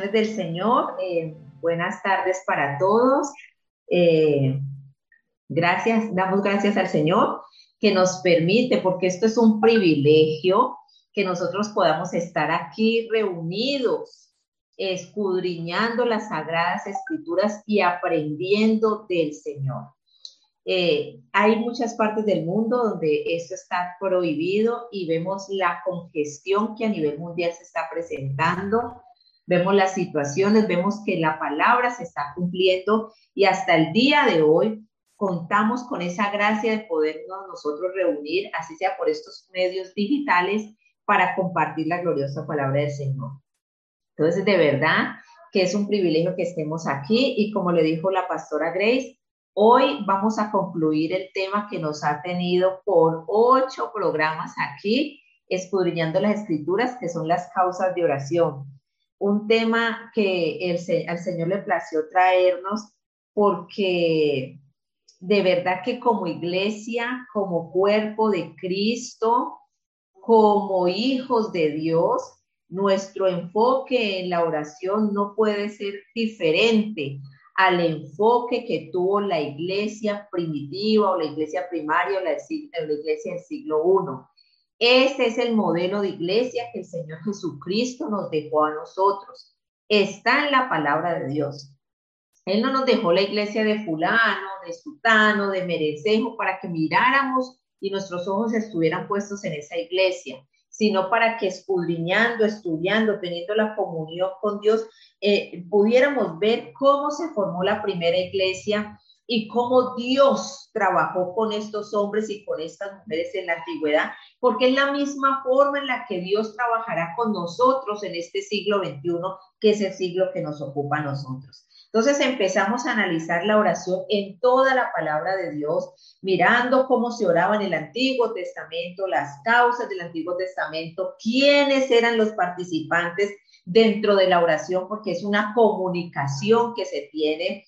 Del Señor. Eh, buenas tardes para todos. Eh, gracias, damos gracias al Señor que nos permite, porque esto es un privilegio, que nosotros podamos estar aquí reunidos, escudriñando las sagradas escrituras y aprendiendo del Señor. Eh, hay muchas partes del mundo donde esto está prohibido y vemos la congestión que a nivel mundial se está presentando vemos las situaciones, vemos que la palabra se está cumpliendo y hasta el día de hoy contamos con esa gracia de podernos nosotros reunir, así sea por estos medios digitales, para compartir la gloriosa palabra del Señor. Entonces, de verdad que es un privilegio que estemos aquí y como le dijo la pastora Grace, hoy vamos a concluir el tema que nos ha tenido por ocho programas aquí, escudriñando las escrituras, que son las causas de oración un tema que el, Señor le plació traernos porque de verdad que como iglesia, como cuerpo de Cristo, como hijos de Dios, nuestro enfoque en la oración no puede ser diferente al enfoque que tuvo la iglesia primitiva o la iglesia primaria o la, la iglesia del siglo I. Este es el modelo de iglesia que el Señor Jesucristo nos dejó a nosotros. Está en la palabra de Dios. Él no nos dejó la iglesia de fulano, de sutano, de merecejo para que miráramos y nuestros ojos estuvieran puestos en esa iglesia, sino para que escudriñando, estudiando, teniendo la comunión con Dios, eh, pudiéramos ver cómo se formó la primera iglesia y cómo Dios trabajó con estos hombres y con estas mujeres en la antigüedad, porque es la misma forma en la que Dios trabajará con nosotros en este siglo XXI, que es el siglo que nos ocupa a nosotros. Entonces empezamos a analizar la oración en toda la palabra de Dios, mirando cómo se oraba en el Antiguo Testamento, las causas del Antiguo Testamento, quiénes eran los participantes dentro de la oración, porque es una comunicación que se tiene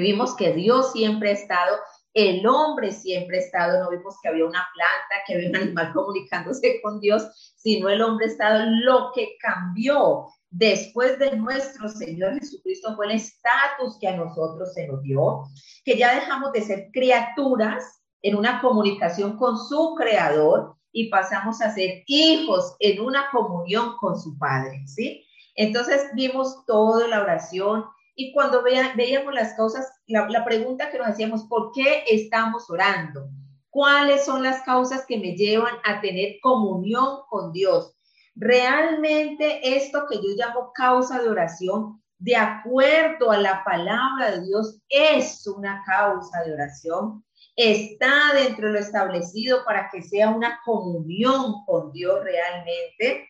Vimos que Dios siempre ha estado, el hombre siempre ha estado, no vimos que había una planta, que había un animal comunicándose con Dios, sino el hombre ha estado. Lo que cambió después de nuestro Señor Jesucristo fue el estatus que a nosotros se nos dio, que ya dejamos de ser criaturas en una comunicación con su creador y pasamos a ser hijos en una comunión con su Padre, ¿sí? Entonces vimos toda la oración, y cuando veíamos las cosas, la, la pregunta que nos hacíamos, ¿por qué estamos orando? ¿Cuáles son las causas que me llevan a tener comunión con Dios? Realmente esto que yo llamo causa de oración, de acuerdo a la palabra de Dios, es una causa de oración. Está dentro de lo establecido para que sea una comunión con Dios realmente.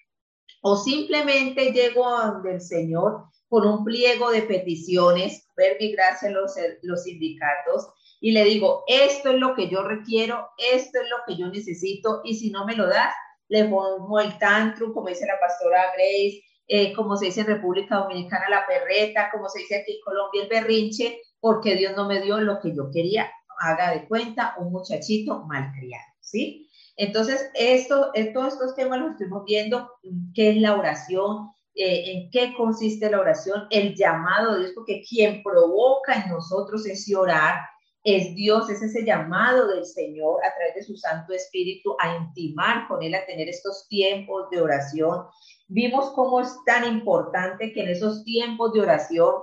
O simplemente llego donde el Señor con un pliego de peticiones, ver mi gracia los, los sindicatos, y le digo, esto es lo que yo requiero, esto es lo que yo necesito, y si no me lo das, le pongo el tantrum, como dice la pastora Grace, eh, como se dice en República Dominicana, la perreta, como se dice aquí en Colombia, el berrinche, porque Dios no me dio lo que yo quería. Haga de cuenta un muchachito malcriado, ¿sí? Entonces, esto, todos estos temas los estuvimos viendo, qué es la oración, eh, en qué consiste la oración, el llamado de Dios, porque quien provoca en nosotros ese orar es Dios, es ese llamado del Señor a través de su Santo Espíritu a intimar con Él, a tener estos tiempos de oración. Vimos cómo es tan importante que en esos tiempos de oración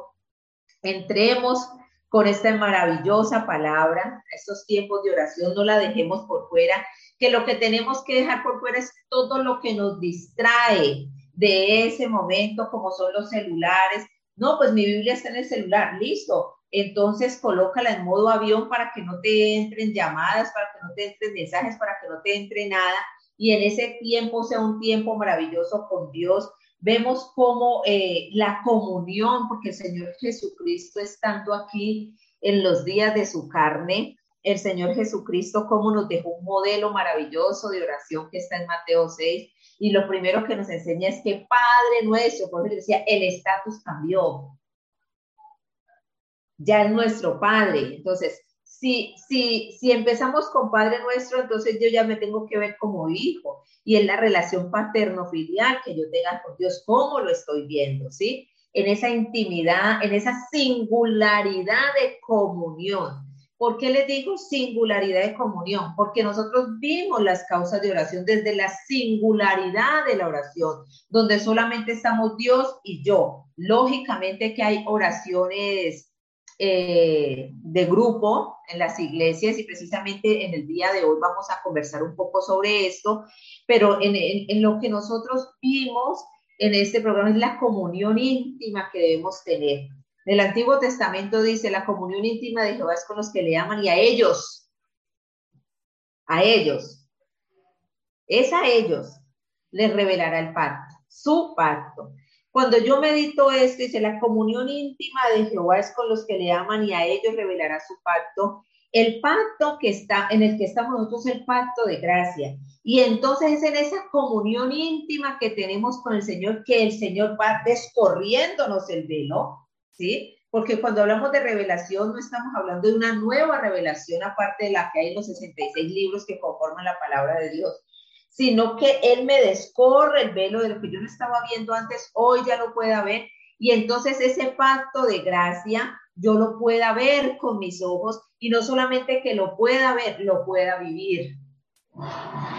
entremos con esta maravillosa palabra, estos tiempos de oración, no la dejemos por fuera, que lo que tenemos que dejar por fuera es todo lo que nos distrae, de ese momento, como son los celulares. No, pues mi Biblia está en el celular, listo. Entonces colócala en modo avión para que no te entren llamadas, para que no te entren mensajes, para que no te entre nada. Y en ese tiempo sea un tiempo maravilloso con Dios. Vemos cómo eh, la comunión, porque el Señor Jesucristo estando aquí en los días de su carne, el Señor Jesucristo como nos dejó un modelo maravilloso de oración que está en Mateo 6, y lo primero que nos enseña es que Padre nuestro, por eso decía, el estatus cambió. Ya es nuestro Padre. Entonces, si, si, si empezamos con Padre nuestro, entonces yo ya me tengo que ver como hijo. Y es la relación paterno-filial que yo tenga con Dios, ¿cómo lo estoy viendo? ¿Sí? en esa intimidad, en esa singularidad de comunión. ¿Por qué les digo singularidad de comunión? Porque nosotros vimos las causas de oración desde la singularidad de la oración, donde solamente estamos Dios y yo. Lógicamente que hay oraciones eh, de grupo en las iglesias y precisamente en el día de hoy vamos a conversar un poco sobre esto, pero en, en lo que nosotros vimos en este programa es la comunión íntima que debemos tener. El Antiguo Testamento dice, la comunión íntima de Jehová es con los que le aman y a ellos, a ellos, es a ellos, les revelará el pacto, su pacto. Cuando yo medito esto, dice, la comunión íntima de Jehová es con los que le aman y a ellos revelará su pacto. El pacto que está, en el que estamos nosotros, el pacto de gracia. Y entonces es en esa comunión íntima que tenemos con el Señor que el Señor va descorriéndonos el velo, ¿sí? Porque cuando hablamos de revelación no estamos hablando de una nueva revelación aparte de la que hay en los 66 libros que conforman la palabra de Dios, sino que Él me descorre el velo de lo que yo no estaba viendo antes, hoy ya lo pueda ver. Y entonces ese pacto de gracia yo lo pueda ver con mis ojos y no solamente que lo pueda ver, lo pueda vivir.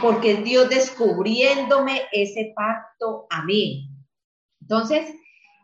Porque Dios descubriéndome ese pacto a mí. Entonces,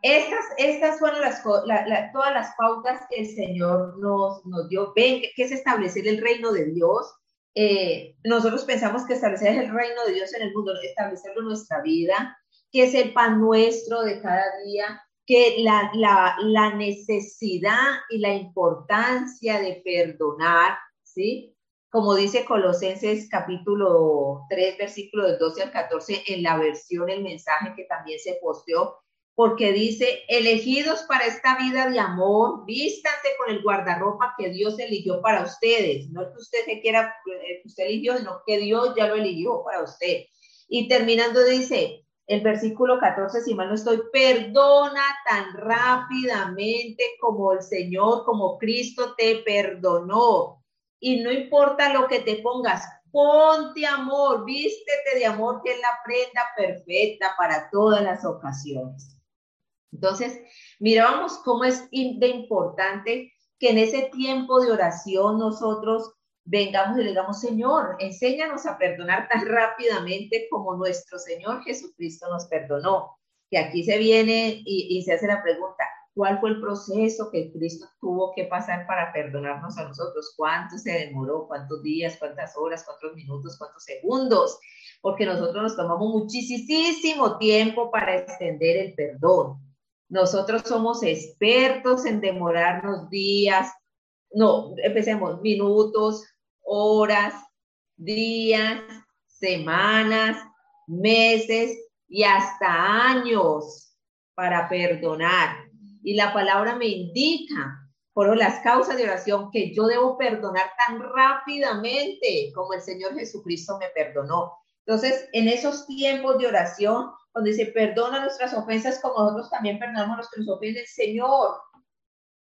estas, estas fueron las, todas las pautas que el Señor nos, nos dio. Ven, que es establecer el reino de Dios, eh, nosotros pensamos que establecer el reino de Dios en el mundo, establecerlo en nuestra vida, que es el pan nuestro de cada día, que la, la, la necesidad y la importancia de perdonar, ¿sí? Como dice Colosenses capítulo 3, versículo del 12 al 14, en la versión, el mensaje que también se posteó, porque dice, elegidos para esta vida de amor, vístanse con el guardarropa que Dios eligió para ustedes. No que usted se quiera, eh, que usted eligió, sino que Dios ya lo eligió para usted. Y terminando dice, el versículo 14, si mal no estoy, perdona tan rápidamente como el Señor, como Cristo te perdonó. Y no importa lo que te pongas, ponte amor, vístete de amor, que es la prenda perfecta para todas las ocasiones. Entonces, mirábamos cómo es de importante que en ese tiempo de oración nosotros vengamos y le digamos, Señor, enséñanos a perdonar tan rápidamente como nuestro Señor Jesucristo nos perdonó. Que aquí se viene y, se hace la pregunta, ¿cuál fue el proceso que Cristo tuvo que pasar para perdonarnos a nosotros? ¿Cuánto se demoró? ¿Cuántos días? ¿Cuántas horas? ¿Cuántos minutos? ¿Cuántos segundos? Porque nosotros nos tomamos muchísimo tiempo para extender el perdón. Nosotros somos expertos en demorarnos días, no, empecemos, minutos, horas, días, semanas, meses y hasta años para perdonar. Y la palabra me indica por las causas de oración que yo debo perdonar tan rápidamente como el Señor Jesucristo me perdonó. Entonces, en esos tiempos de oración, cuando dice, perdona nuestras ofensas como nosotros también perdonamos los que nos ofenden, Señor,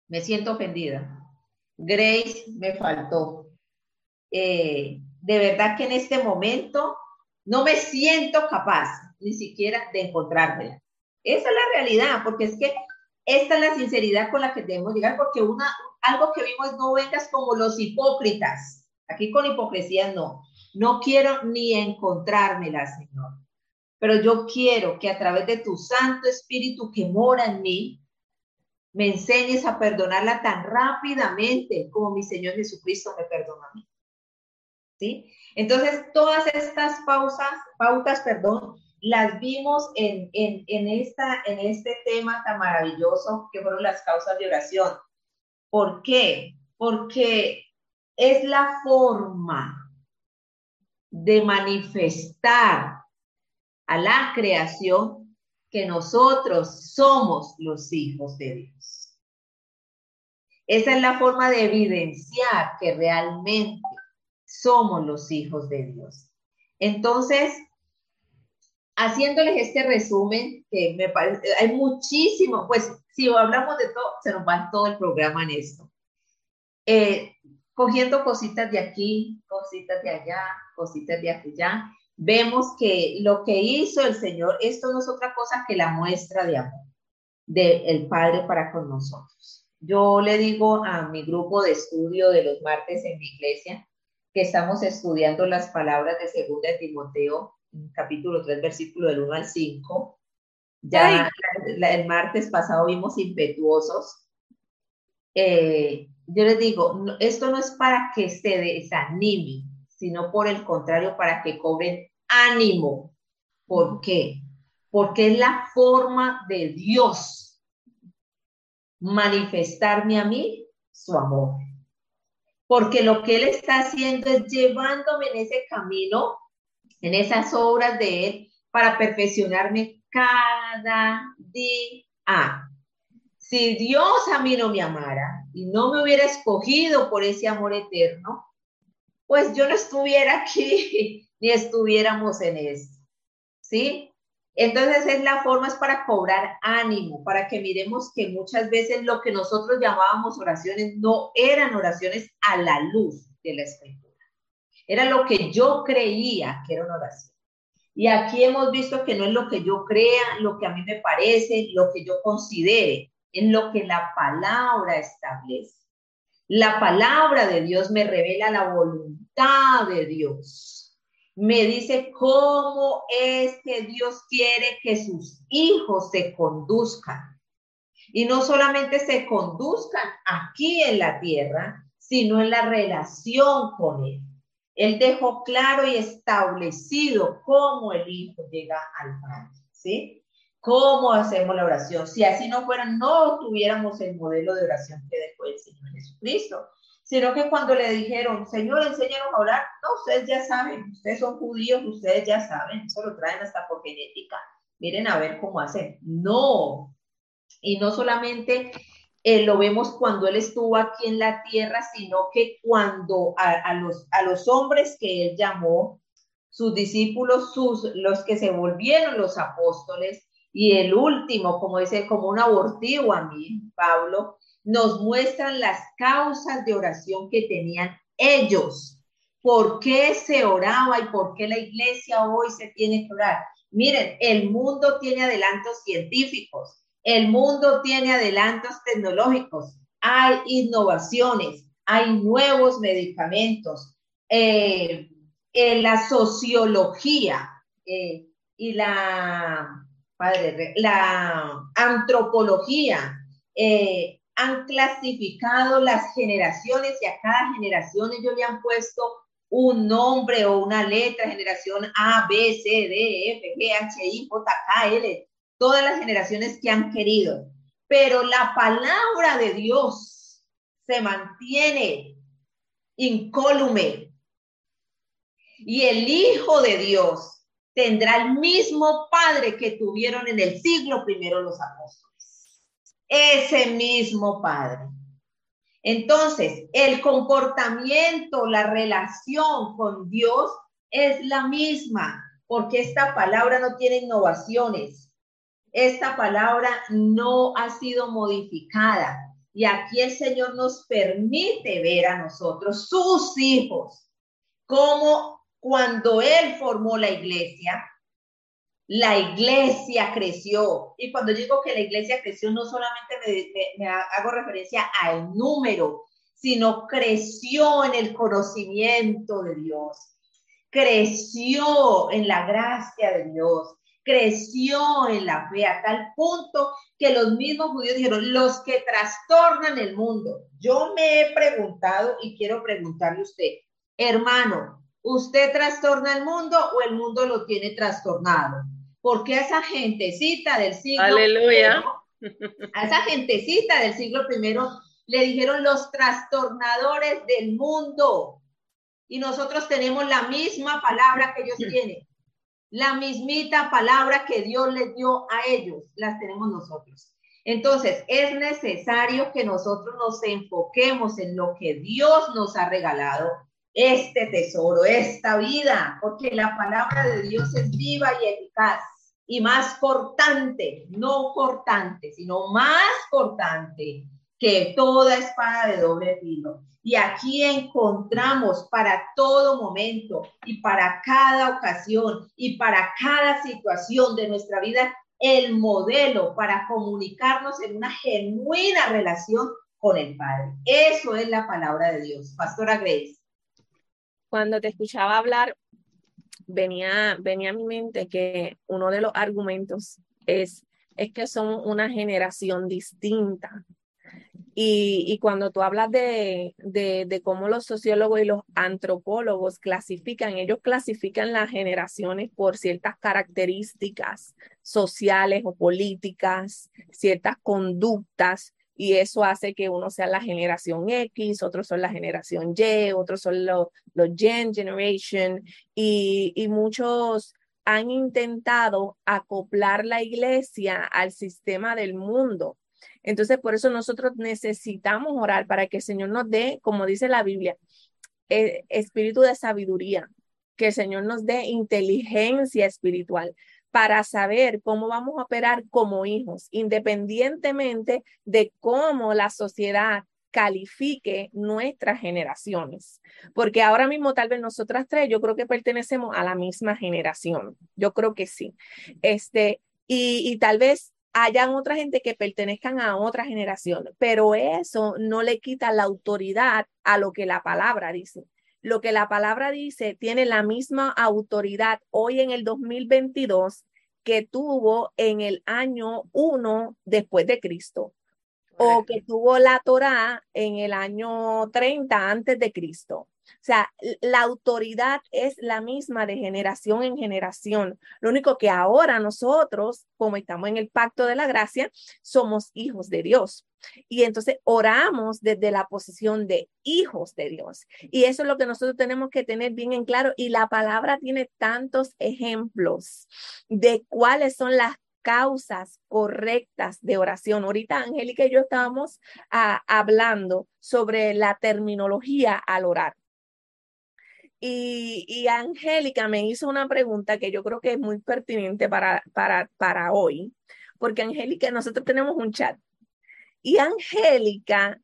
me siento ofendida. Grace me faltó. Eh, de verdad que en este momento no me siento capaz ni siquiera de encontrármela. Esa es la realidad, porque es que esta es la sinceridad con la que debemos llegar, porque una, algo que vimos no vengas como los hipócritas. Aquí con hipocresía no. No quiero ni encontrármela, Señor. Pero yo quiero que a través de tu Santo Espíritu que mora en mí, me enseñes a perdonarla tan rápidamente como mi Señor Jesucristo me perdona a mí. ¿Sí? Entonces, todas estas pausas, pautas, perdón, las vimos en, en, en, esta, en este tema tan maravilloso que fueron las causas de oración. ¿Por qué? Porque es la forma de manifestar a la creación que nosotros somos los hijos de Dios. Esa es la forma de evidenciar que realmente somos los hijos de Dios. Entonces, haciéndoles este resumen, que me parece, hay muchísimo, pues si hablamos de todo, se nos va todo el programa en esto. Eh, cogiendo cositas de aquí, cositas de allá, cositas de allá, vemos que lo que hizo el Señor, esto no es otra cosa que la muestra de amor. del Padre para con nosotros. Yo le digo a mi grupo de estudio de los martes en mi iglesia que estamos estudiando las palabras de segunda de Timoteo, capítulo 3, versículo del 1 al 5. Ya el martes pasado vimos impetuosos. Eh, yo les digo, esto no es para que se desanimen, sino por el contrario, para que cobren ánimo. ¿Por qué? Porque es la forma de Dios manifestarme a mí su amor. Porque lo que Él está haciendo es llevándome en ese camino, en esas obras de Él, para perfeccionarme cada día. Si Dios a mí no me amara y no me hubiera escogido por ese amor eterno, pues yo no estuviera aquí ni estuviéramos en esto. ¿Sí? Entonces es la forma es para cobrar ánimo, para que miremos que muchas veces lo que nosotros llamábamos oraciones no eran oraciones a la luz de la escritura. Era lo que yo creía que era una oración. Y aquí hemos visto que no es lo que yo crea, lo que a mí me parece, lo que yo considere, en lo que la palabra establece. La palabra de Dios me revela la voluntad de Dios. Me dice cómo es que Dios quiere que sus hijos se conduzcan. Y no solamente se conduzcan aquí en la tierra, sino en la relación con Él. Él dejó claro y establecido cómo el Hijo llega al Padre, ¿sí? ¿Cómo hacemos la oración? Si así no fuera, no tuviéramos el modelo de oración que dejó el Señor Jesucristo, sino que cuando le dijeron, Señor, enséñanos a orar, no, ustedes ya saben, ustedes son judíos, ustedes ya saben, eso lo traen hasta por genética, miren a ver cómo hacen. No, y no solamente eh, lo vemos cuando él estuvo aquí en la tierra, sino que cuando a, los, a los hombres que él llamó, sus discípulos, sus, los que se volvieron los apóstoles, y el último, como dice, como un abortivo a mí, Pablo, nos muestran las causas de oración que tenían ellos. ¿Por qué se oraba y por qué la iglesia hoy se tiene que orar? Miren, el mundo tiene adelantos científicos, el mundo tiene adelantos tecnológicos, hay innovaciones, hay nuevos medicamentos, eh, la sociología eh, y la Padre, la antropología, eh, han clasificado las generaciones y a cada generación ellos le han puesto un nombre o una letra, generación A, B, C, D, F, G, H, I, J, K, L, todas las generaciones que han querido. Pero la palabra de Dios se mantiene incólume. Y el Hijo de Dios tendrá el mismo Padre que tuvieron en el siglo primero los apóstoles. Ese mismo Padre. Entonces, el comportamiento, la relación con Dios es la misma, porque esta palabra no tiene innovaciones. Esta palabra no ha sido modificada. Y aquí el Señor nos permite ver a nosotros, sus hijos, cómo cuando él formó la iglesia, la iglesia creció. Y cuando digo que la iglesia creció, no solamente me, hago referencia al número, sino creció en el conocimiento de Dios, creció en la gracia de Dios, creció en la fe a tal punto que los mismos judíos dijeron, los que trastornan el mundo. Yo me he preguntado y quiero preguntarle a usted, hermano, ¿Usted trastorna el mundo o el mundo lo tiene trastornado? Porque a esa gentecita del siglo Aleluya. a esa gentecita del siglo primero le dijeron los trastornadores del mundo. Y nosotros tenemos la misma palabra que ellos tienen. La mismita palabra que Dios les dio a ellos, las tenemos nosotros. Entonces, es necesario que nosotros nos enfoquemos en lo que Dios nos ha regalado este tesoro, esta vida, porque la palabra de Dios es viva y eficaz y más cortante, no cortante, sino más cortante que toda espada de doble filo. Y aquí encontramos para todo momento y para cada ocasión y para cada situación de nuestra vida el modelo para comunicarnos en una genuina relación con el Padre. Eso es la palabra de Dios. Pastora Grace. Cuando te escuchaba hablar, venía, venía a mi mente que uno de los argumentos es, es que son una generación distinta. Y, cuando tú hablas de, de, cómo los sociólogos y los antropólogos clasifican, ellos clasifican las generaciones por ciertas características sociales o políticas, ciertas conductas, y eso hace que uno sea la generación X, otros son la generación Y, otros son los, Gen Generation, y, y muchos han intentado acoplar la iglesia al sistema del mundo. Entonces, por eso nosotros necesitamos orar para que el Señor nos dé, como dice la Biblia, eh, espíritu de sabiduría, que el Señor nos dé inteligencia espiritual para saber cómo vamos a operar como hijos, independientemente de cómo la sociedad califique nuestras generaciones. Porque ahora mismo tal vez nosotras tres, yo creo que pertenecemos a la misma generación. Yo creo que sí. Este, y, y tal vez hayan otra gente que pertenezcan a otra generación, pero eso no le quita la autoridad a lo que la palabra dice. Lo que la palabra dice tiene la misma autoridad hoy en el 2022 que tuvo en el año 1 después de Cristo o que tuvo la Torá en el año 30 antes de Cristo. O sea, la autoridad es la misma de generación en generación. Lo único que ahora nosotros, como estamos en el pacto de la gracia, somos hijos de Dios. Y entonces oramos desde la posición de hijos de Dios. Y eso es lo que nosotros tenemos que tener bien en claro. Y la palabra tiene tantos ejemplos de cuáles son las causas correctas de oración. Ahorita Angélica y yo estábamos ah, hablando sobre la terminología al orar. Y, Angélica me hizo una pregunta que yo creo que es muy pertinente para, para, para hoy, porque Angélica, nosotros tenemos un chat y Angélica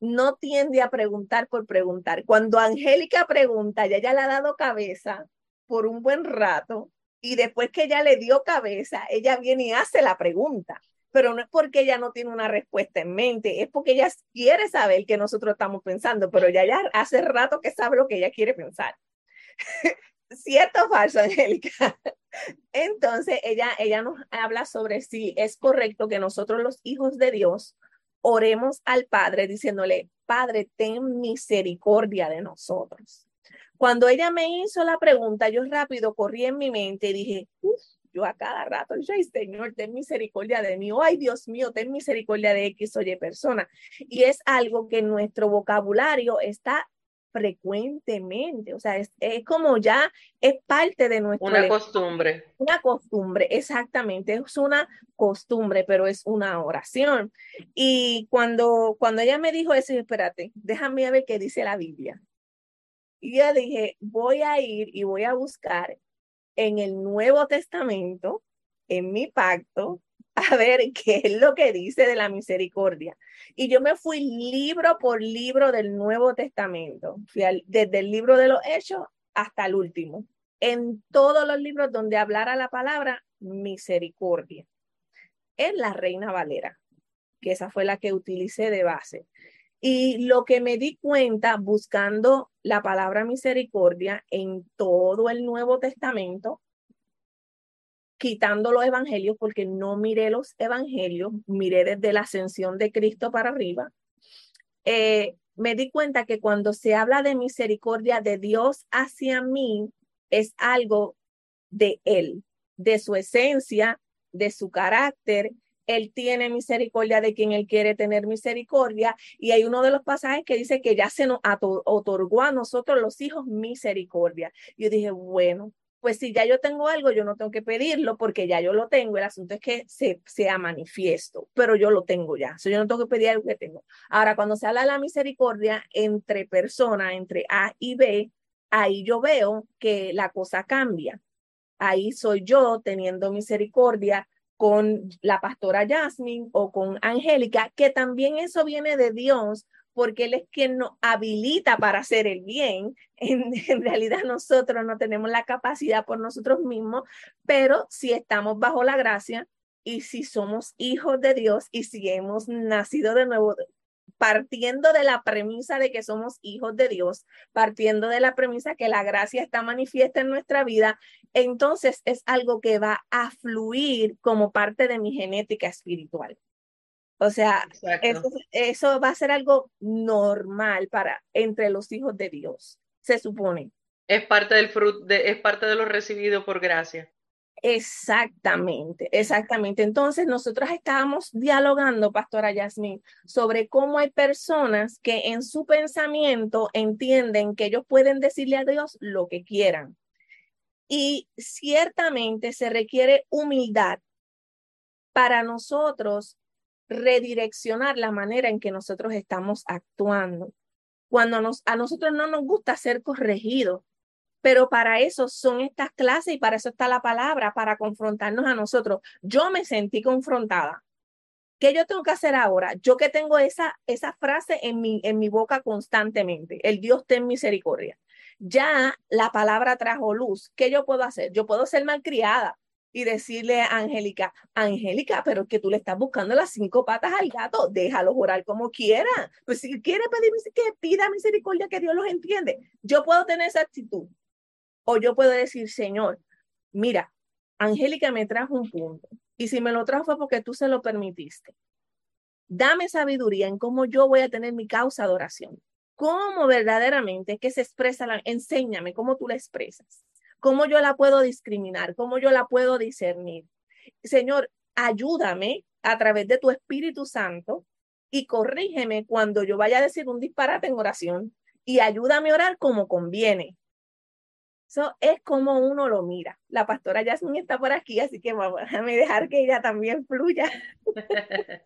no tiende a preguntar por preguntar. Cuando Angélica pregunta, ya ya le ha dado cabeza por un buen rato y después que ella le dio cabeza, ella viene y hace la pregunta pero no es porque ella no tiene una respuesta en mente, es porque ella quiere saber qué nosotros estamos pensando, pero ya, hace rato que sabe lo que ella quiere pensar. ¿Cierto o falso, Angélica? Entonces, ella, ella nos habla sobre si es correcto que nosotros los hijos de Dios oremos al Padre diciéndole, Padre, ten misericordia de nosotros. Cuando ella me hizo la pregunta, yo rápido corrí en mi mente y dije, yo a cada rato, yo, ay Señor, ten misericordia de mí, ay Dios mío, ten misericordia de X o Y persona. Y es algo que en nuestro vocabulario está frecuentemente, o sea, es, como ya es parte de nuestra... Una costumbre. Una costumbre, exactamente, es una costumbre, pero es una oración. Y cuando, cuando ella me dijo eso, espérate, déjame ver qué dice la Biblia. Y yo dije, voy a ir y voy a buscar en el Nuevo Testamento, en mi pacto, a ver qué es lo que dice de la misericordia. Y yo me fui libro por libro del Nuevo Testamento, desde el libro de los Hechos hasta el último, en todos los libros donde hablara la palabra misericordia. En la Reina Valera, que esa fue la que utilicé de base. Y lo que me di cuenta buscando la palabra misericordia en todo el Nuevo Testamento, quitando los evangelios, porque no miré los evangelios, miré desde la ascensión de Cristo para arriba, eh, me di cuenta que cuando se habla de misericordia de Dios hacia mí, es algo de Él, de su esencia, de su carácter él tiene misericordia de quien Él quiere tener misericordia. Y hay uno de los pasajes que dice que ya se nos otorgó a nosotros los hijos misericordia. Yo dije, bueno, pues si ya yo tengo algo, yo no tengo que pedirlo porque ya yo lo tengo. El asunto es que se, sea manifiesto, pero yo lo tengo ya. yo no tengo que pedir algo que tengo. Ahora, cuando se habla de la misericordia entre personas, entre A y B, ahí yo veo que la cosa cambia. Ahí soy yo teniendo misericordia con la pastora Jasmine o con Angélica, que también eso viene de Dios, porque Él es quien nos habilita para hacer el bien. En, en, realidad nosotros no tenemos la capacidad por nosotros mismos, pero si estamos bajo la gracia, Y si somos hijos de Dios y si hemos nacido de nuevo, partiendo de la premisa de que somos hijos de Dios, partiendo de la premisa que la gracia está manifiesta en nuestra vida, entonces es algo que va a fluir como parte de mi genética espiritual. O sea, eso, va a ser algo normal para entre los hijos de Dios, se supone. Es parte del fruto, es parte de lo recibido por gracia. Exactamente, exactamente. Entonces, nosotros estábamos dialogando, Pastora Yasmin, sobre cómo hay personas que en su pensamiento entienden que ellos pueden decirle a Dios lo que quieran. Y ciertamente se requiere humildad para nosotros redireccionar la manera en que nosotros estamos actuando. Cuando nos, a nosotros no nos gusta ser corregidos, pero para eso son estas clases y para eso está la palabra, para confrontarnos a nosotros. Yo me sentí confrontada. ¿Qué yo tengo que hacer ahora? Yo que tengo esa, esa frase en mi, en mi boca constantemente, el Dios ten misericordia. Ya la palabra trajo luz. ¿Qué yo puedo hacer? Yo puedo ser malcriada y decirle a Angélica, Angélica, pero que tú le estás buscando las cinco patas al gato, déjalo orar como quiera. Pues si quiere pedir que pida misericordia, que Dios los entiende. Yo puedo tener esa actitud. O yo puedo decir, Señor, mira, Angélica me trajo un punto. Y si me lo trajo fue porque tú se lo permitiste. Dame sabiduría en cómo yo voy a tener mi causa de oración. Cómo verdaderamente que se expresa, la, enséñame cómo tú la expresas. Cómo yo la puedo discriminar, cómo yo la puedo discernir. Señor, ayúdame a través de tu Espíritu Santo y corrígeme cuando yo vaya a decir un disparate en oración y ayúdame a orar como conviene, eso es como uno lo mira. La pastora Yasmin está por aquí, así que vamos a dejar que ella también fluya.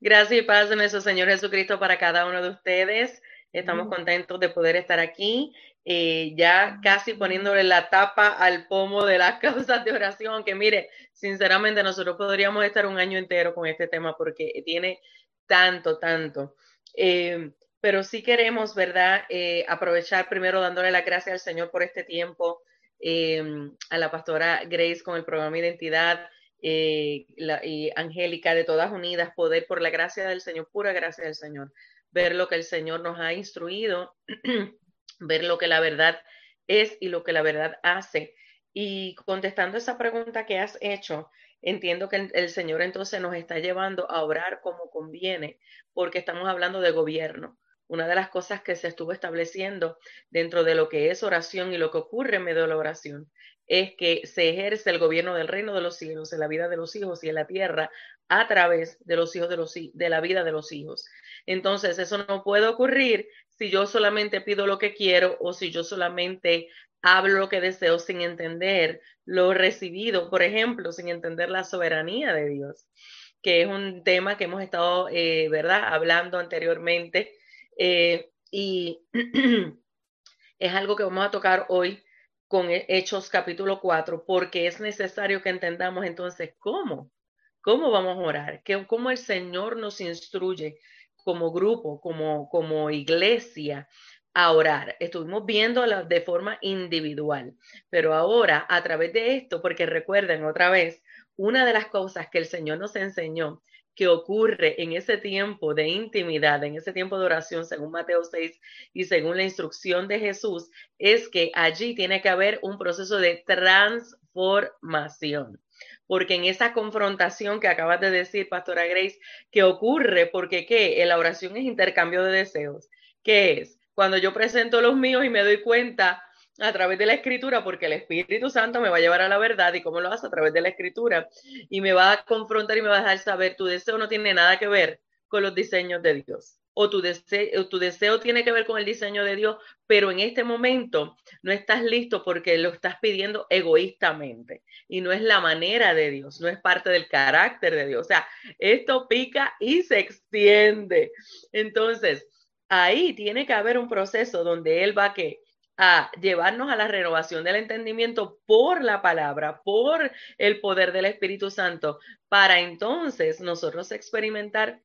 Gracias y paz de nuestro Señor Jesucristo para cada uno de ustedes. Estamos contentos de poder estar aquí, eh, ya casi poniéndole la tapa al pomo de las causas de oración, que mire, sinceramente nosotros podríamos estar un año entero con este tema porque tiene tanto, tanto. Eh, pero sí queremos, ¿verdad? Eh, aprovechar primero dándole la gracias al Señor por este tiempo, em, a la pastora Grace con el programa Identidad eh, y Angélica de Todas Unidas, poder por la gracia del Señor, pura gracia del Señor, ver lo que el Señor nos ha instruido, ver lo que la verdad es y lo que la verdad hace. Y contestando esa pregunta que has hecho, entiendo que el, Señor entonces nos está llevando a orar como conviene, porque estamos hablando de gobierno una de las cosas que se estuvo estableciendo dentro de lo que es oración y lo que ocurre en medio de la oración es que se ejerce el gobierno del reino de los cielos en la vida de los hijos y en la tierra a través de los hijos de, los, de la vida de los hijos. Entonces, eso no puede ocurrir si yo solamente pido lo que quiero o si yo solamente hablo lo que deseo sin entender lo recibido, por ejemplo, sin entender la soberanía de Dios, que es un tema que hemos estado, eh, ¿verdad?, hablando anteriormente eh, y es algo que vamos a tocar hoy con Hechos capítulo 4, porque es necesario que entendamos entonces cómo, cómo vamos a orar, que, cómo el Señor nos instruye como grupo, como, como iglesia a orar. Estuvimos viéndola de forma individual, pero ahora a través de esto, porque recuerden otra vez, una de las cosas que el Señor nos enseñó que ocurre en ese tiempo de intimidad, en ese tiempo de oración, según Mateo 6 y según la instrucción de Jesús, es que allí tiene que haber un proceso de transformación. Porque en esa confrontación que acabas de decir, Pastora Grace, que ocurre porque ¿qué? En la oración es intercambio de deseos. ¿Qué es? Cuando yo presento los míos y me doy cuenta a través de la escritura, porque el Espíritu Santo me va a llevar a la verdad y cómo lo hace a través de la escritura y me va a confrontar y me va a dejar saber, tu deseo no tiene nada que ver con los diseños de Dios. O tu, deseo, tu deseo tiene que ver con el diseño de Dios, pero en este momento no estás listo porque lo estás pidiendo egoístamente y no es la manera de Dios, no es parte del carácter de Dios. O sea, esto pica y se extiende. Entonces, ahí tiene que haber un proceso donde Él va a que a llevarnos a la renovación del entendimiento por la palabra, por el poder del Espíritu Santo, para entonces nosotros experimentar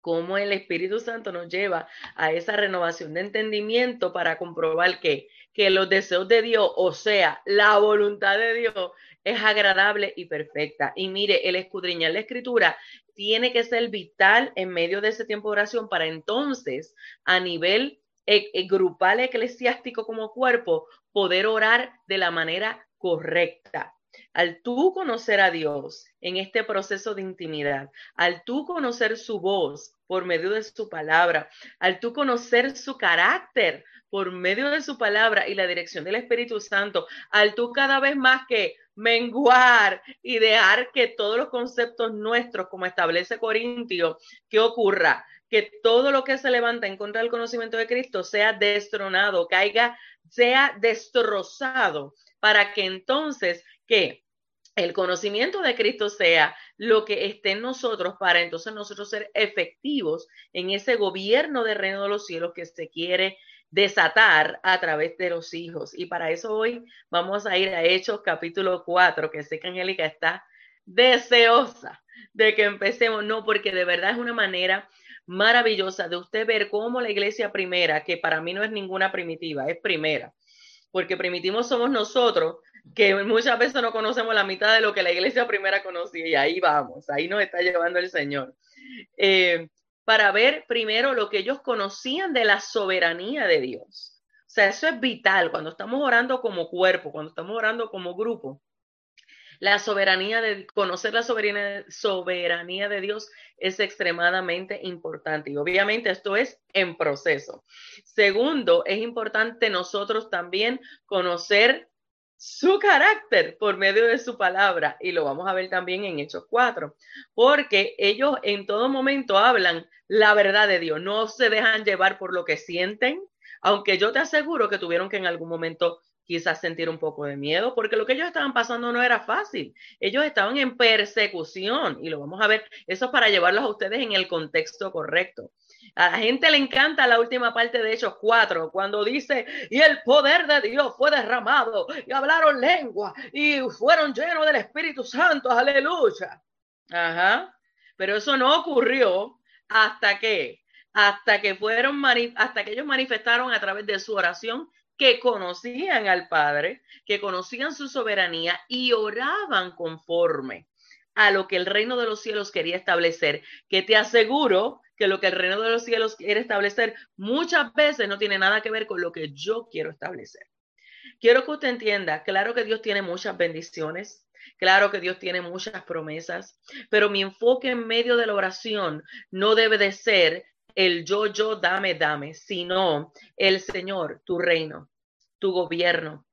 cómo el Espíritu Santo nos lleva a esa renovación de entendimiento para comprobar que, que los deseos de Dios, o sea, la voluntad de Dios, es agradable y perfecta. Y mire, el escudriñar la escritura tiene que ser vital en medio de ese tiempo de oración para entonces, a nivel e, e, grupal eclesiástico como cuerpo, poder orar de la manera correcta. Al tú conocer a Dios en este proceso de intimidad, al tú conocer su voz por medio de su palabra, al tú conocer su carácter por medio de su palabra y la dirección del Espíritu Santo, al tú cada vez más que menguar y dejar que todos los conceptos nuestros, como establece Corintio, que ocurra, que todo lo que se levanta en contra del conocimiento de Cristo sea destronado, caiga, sea destrozado, para que entonces que el conocimiento de Cristo sea lo que esté en nosotros para entonces nosotros ser efectivos en ese gobierno del reino de los cielos que se quiere desatar a través de los hijos. Y para eso hoy vamos a ir a Hechos capítulo 4, que sé que Angélica está deseosa de que empecemos, no, porque de verdad es una manera maravillosa de usted ver cómo la iglesia primera, que para mí no es ninguna primitiva, es primera, porque primitivos somos nosotros, que muchas veces no conocemos la mitad de lo que la iglesia primera conocía y ahí vamos, ahí nos está llevando el Señor. Eh, para ver primero lo que ellos conocían de la soberanía de Dios. O sea, eso es vital cuando estamos orando como cuerpo, cuando estamos orando como grupo. La soberanía de conocer la soberanía, soberanía de Dios es extremadamente importante. Y obviamente esto es en proceso. Segundo, es importante nosotros también conocer su carácter por medio de su palabra. Y lo vamos a ver también en Hechos 4, porque ellos en todo momento hablan la verdad de Dios, no se dejan llevar por lo que sienten, aunque yo te aseguro que tuvieron que en algún momento quizás sentir un poco de miedo, porque lo que ellos estaban pasando no era fácil. Ellos estaban en persecución y lo vamos a ver, eso es para llevarlos a ustedes en el contexto correcto. A la gente le encanta la última parte de Hechos 4, cuando dice, y el poder de Dios fue derramado, y hablaron lengua, y fueron llenos del Espíritu Santo, aleluya. Ajá. Pero eso no ocurrió hasta que, hasta que fueron, hasta que ellos manifestaron a través de su oración que conocían al Padre, que conocían su soberanía y oraban conforme a lo que el reino de los cielos quería establecer, que te aseguro que lo que el reino de los cielos quiere establecer muchas veces no tiene nada que ver con lo que yo quiero establecer. Quiero que usted entienda, claro que Dios tiene muchas bendiciones, claro que Dios tiene muchas promesas, pero mi enfoque en medio de la oración no debe de ser el yo, yo, dame, dame, sino el Señor, tu reino, tu gobierno,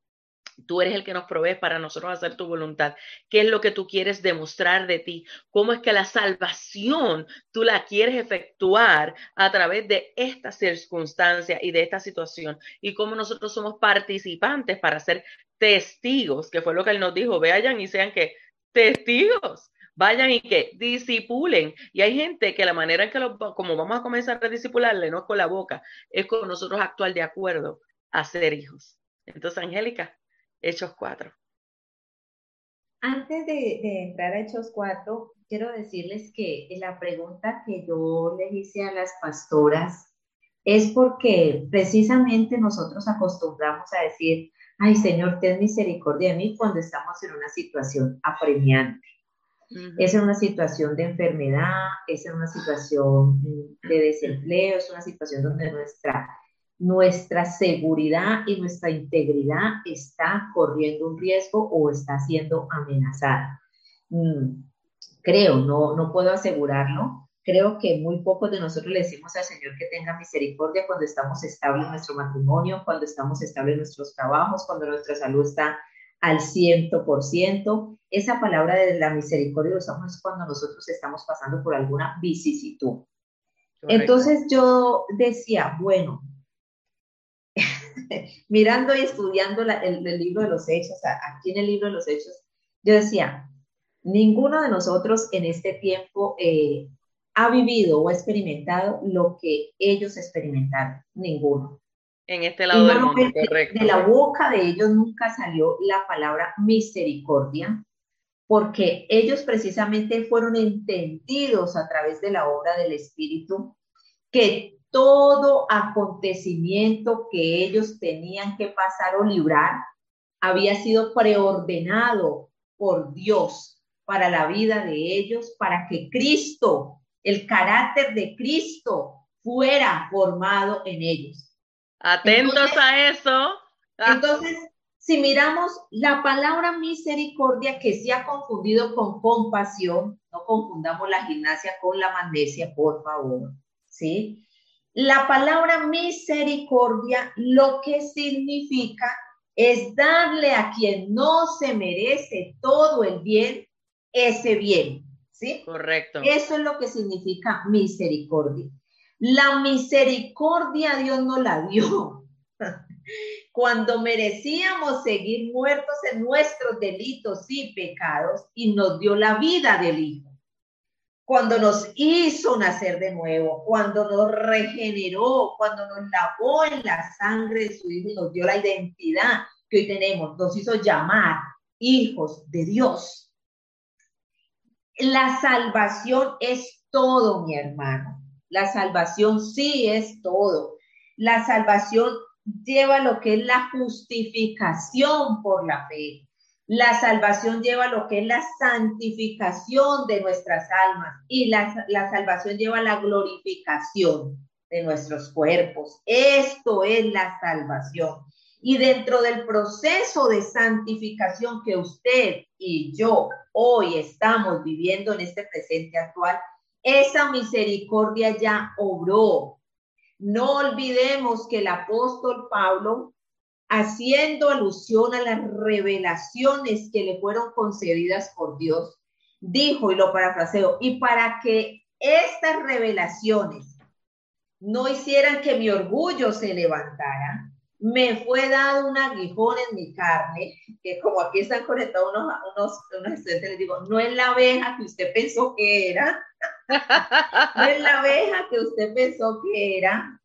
Tú eres el que nos provees para nosotros hacer tu voluntad. ¿Qué es lo que tú quieres demostrar de ti? ¿Cómo es que la salvación tú la quieres efectuar a través de esta circunstancia y de esta situación? Y cómo nosotros somos participantes para ser testigos, que fue lo que él nos dijo. Vayan y sean que testigos. Vayan y que disipulen. Y hay gente que la manera en que, lo, como vamos a comenzar a disipularle, no es con la boca, es con nosotros actuar de acuerdo a ser hijos. Entonces, Angélica, Hechos 4. Antes de, entrar a Hechos 4, quiero decirles que la pregunta que yo le hice a las pastoras es porque precisamente nosotros acostumbramos a decir, ay Señor, ten misericordia de mí cuando estamos en una situación apremiante. Es en una situación de enfermedad, es en una situación de desempleo, es una situación donde nuestra nuestra seguridad y nuestra integridad está corriendo un riesgo o está siendo amenazada. Mm, creo, no, no puedo asegurarlo. Creo que muy pocos de nosotros le decimos al Señor que tenga misericordia cuando estamos estables en nuestro matrimonio, cuando estamos estables en nuestros trabajos, cuando nuestra salud está al ciento por ciento. Esa palabra de la misericordia lo usamos cuando nosotros estamos pasando por alguna vicisitud. Entonces yo decía, bueno, mirando y estudiando el, libro de los hechos, aquí en el libro de los hechos, yo decía, ninguno de nosotros en este tiempo eh, ha vivido o experimentado lo que ellos experimentaron, ninguno. En este lado del mundo, correcto. De la boca de ellos nunca salió la palabra misericordia, porque ellos precisamente fueron entendidos a través de la obra del Espíritu, que todo acontecimiento que ellos tenían que pasar o librar había sido preordenado por Dios para la vida de ellos, para que Cristo, el carácter de Cristo, fuera formado en ellos. Atentos a eso. Ah. Entonces, si miramos la palabra misericordia que se ha confundido con compasión, no confundamos la gimnasia con la magnesia, por favor, ¿sí? La palabra misericordia lo que significa es darle a quien no se merece todo el bien, ese bien, ¿sí? Correcto. Eso es lo que significa misericordia. La misericordia Dios no la dio. Cuando merecíamos seguir muertos en nuestros delitos y pecados y nos dio la vida del Hijo. Cuando nos hizo nacer de nuevo, cuando nos regeneró, cuando nos lavó en la sangre de su Hijo y nos dio la identidad que hoy tenemos, nos hizo llamar hijos de Dios. La salvación es todo, mi hermano. La salvación sí es todo. La salvación lleva lo que es la justificación por la fe. La salvación lleva lo que es la santificación de nuestras almas y la, la salvación lleva la glorificación de nuestros cuerpos. Esto es la salvación. Y dentro del proceso de santificación que usted y yo hoy estamos viviendo en este presente actual, esa misericordia ya obró. No olvidemos que el apóstol Pablo, haciendo alusión a las revelaciones que le fueron concedidas por Dios, dijo, y lo parafraseo, y para que estas revelaciones no hicieran que mi orgullo se levantara, me fue dado un aguijón en mi carne, que como aquí están conectados unos, unos, unos estudiantes, les digo, no es la abeja que usted pensó que era, no es la abeja que usted pensó que era.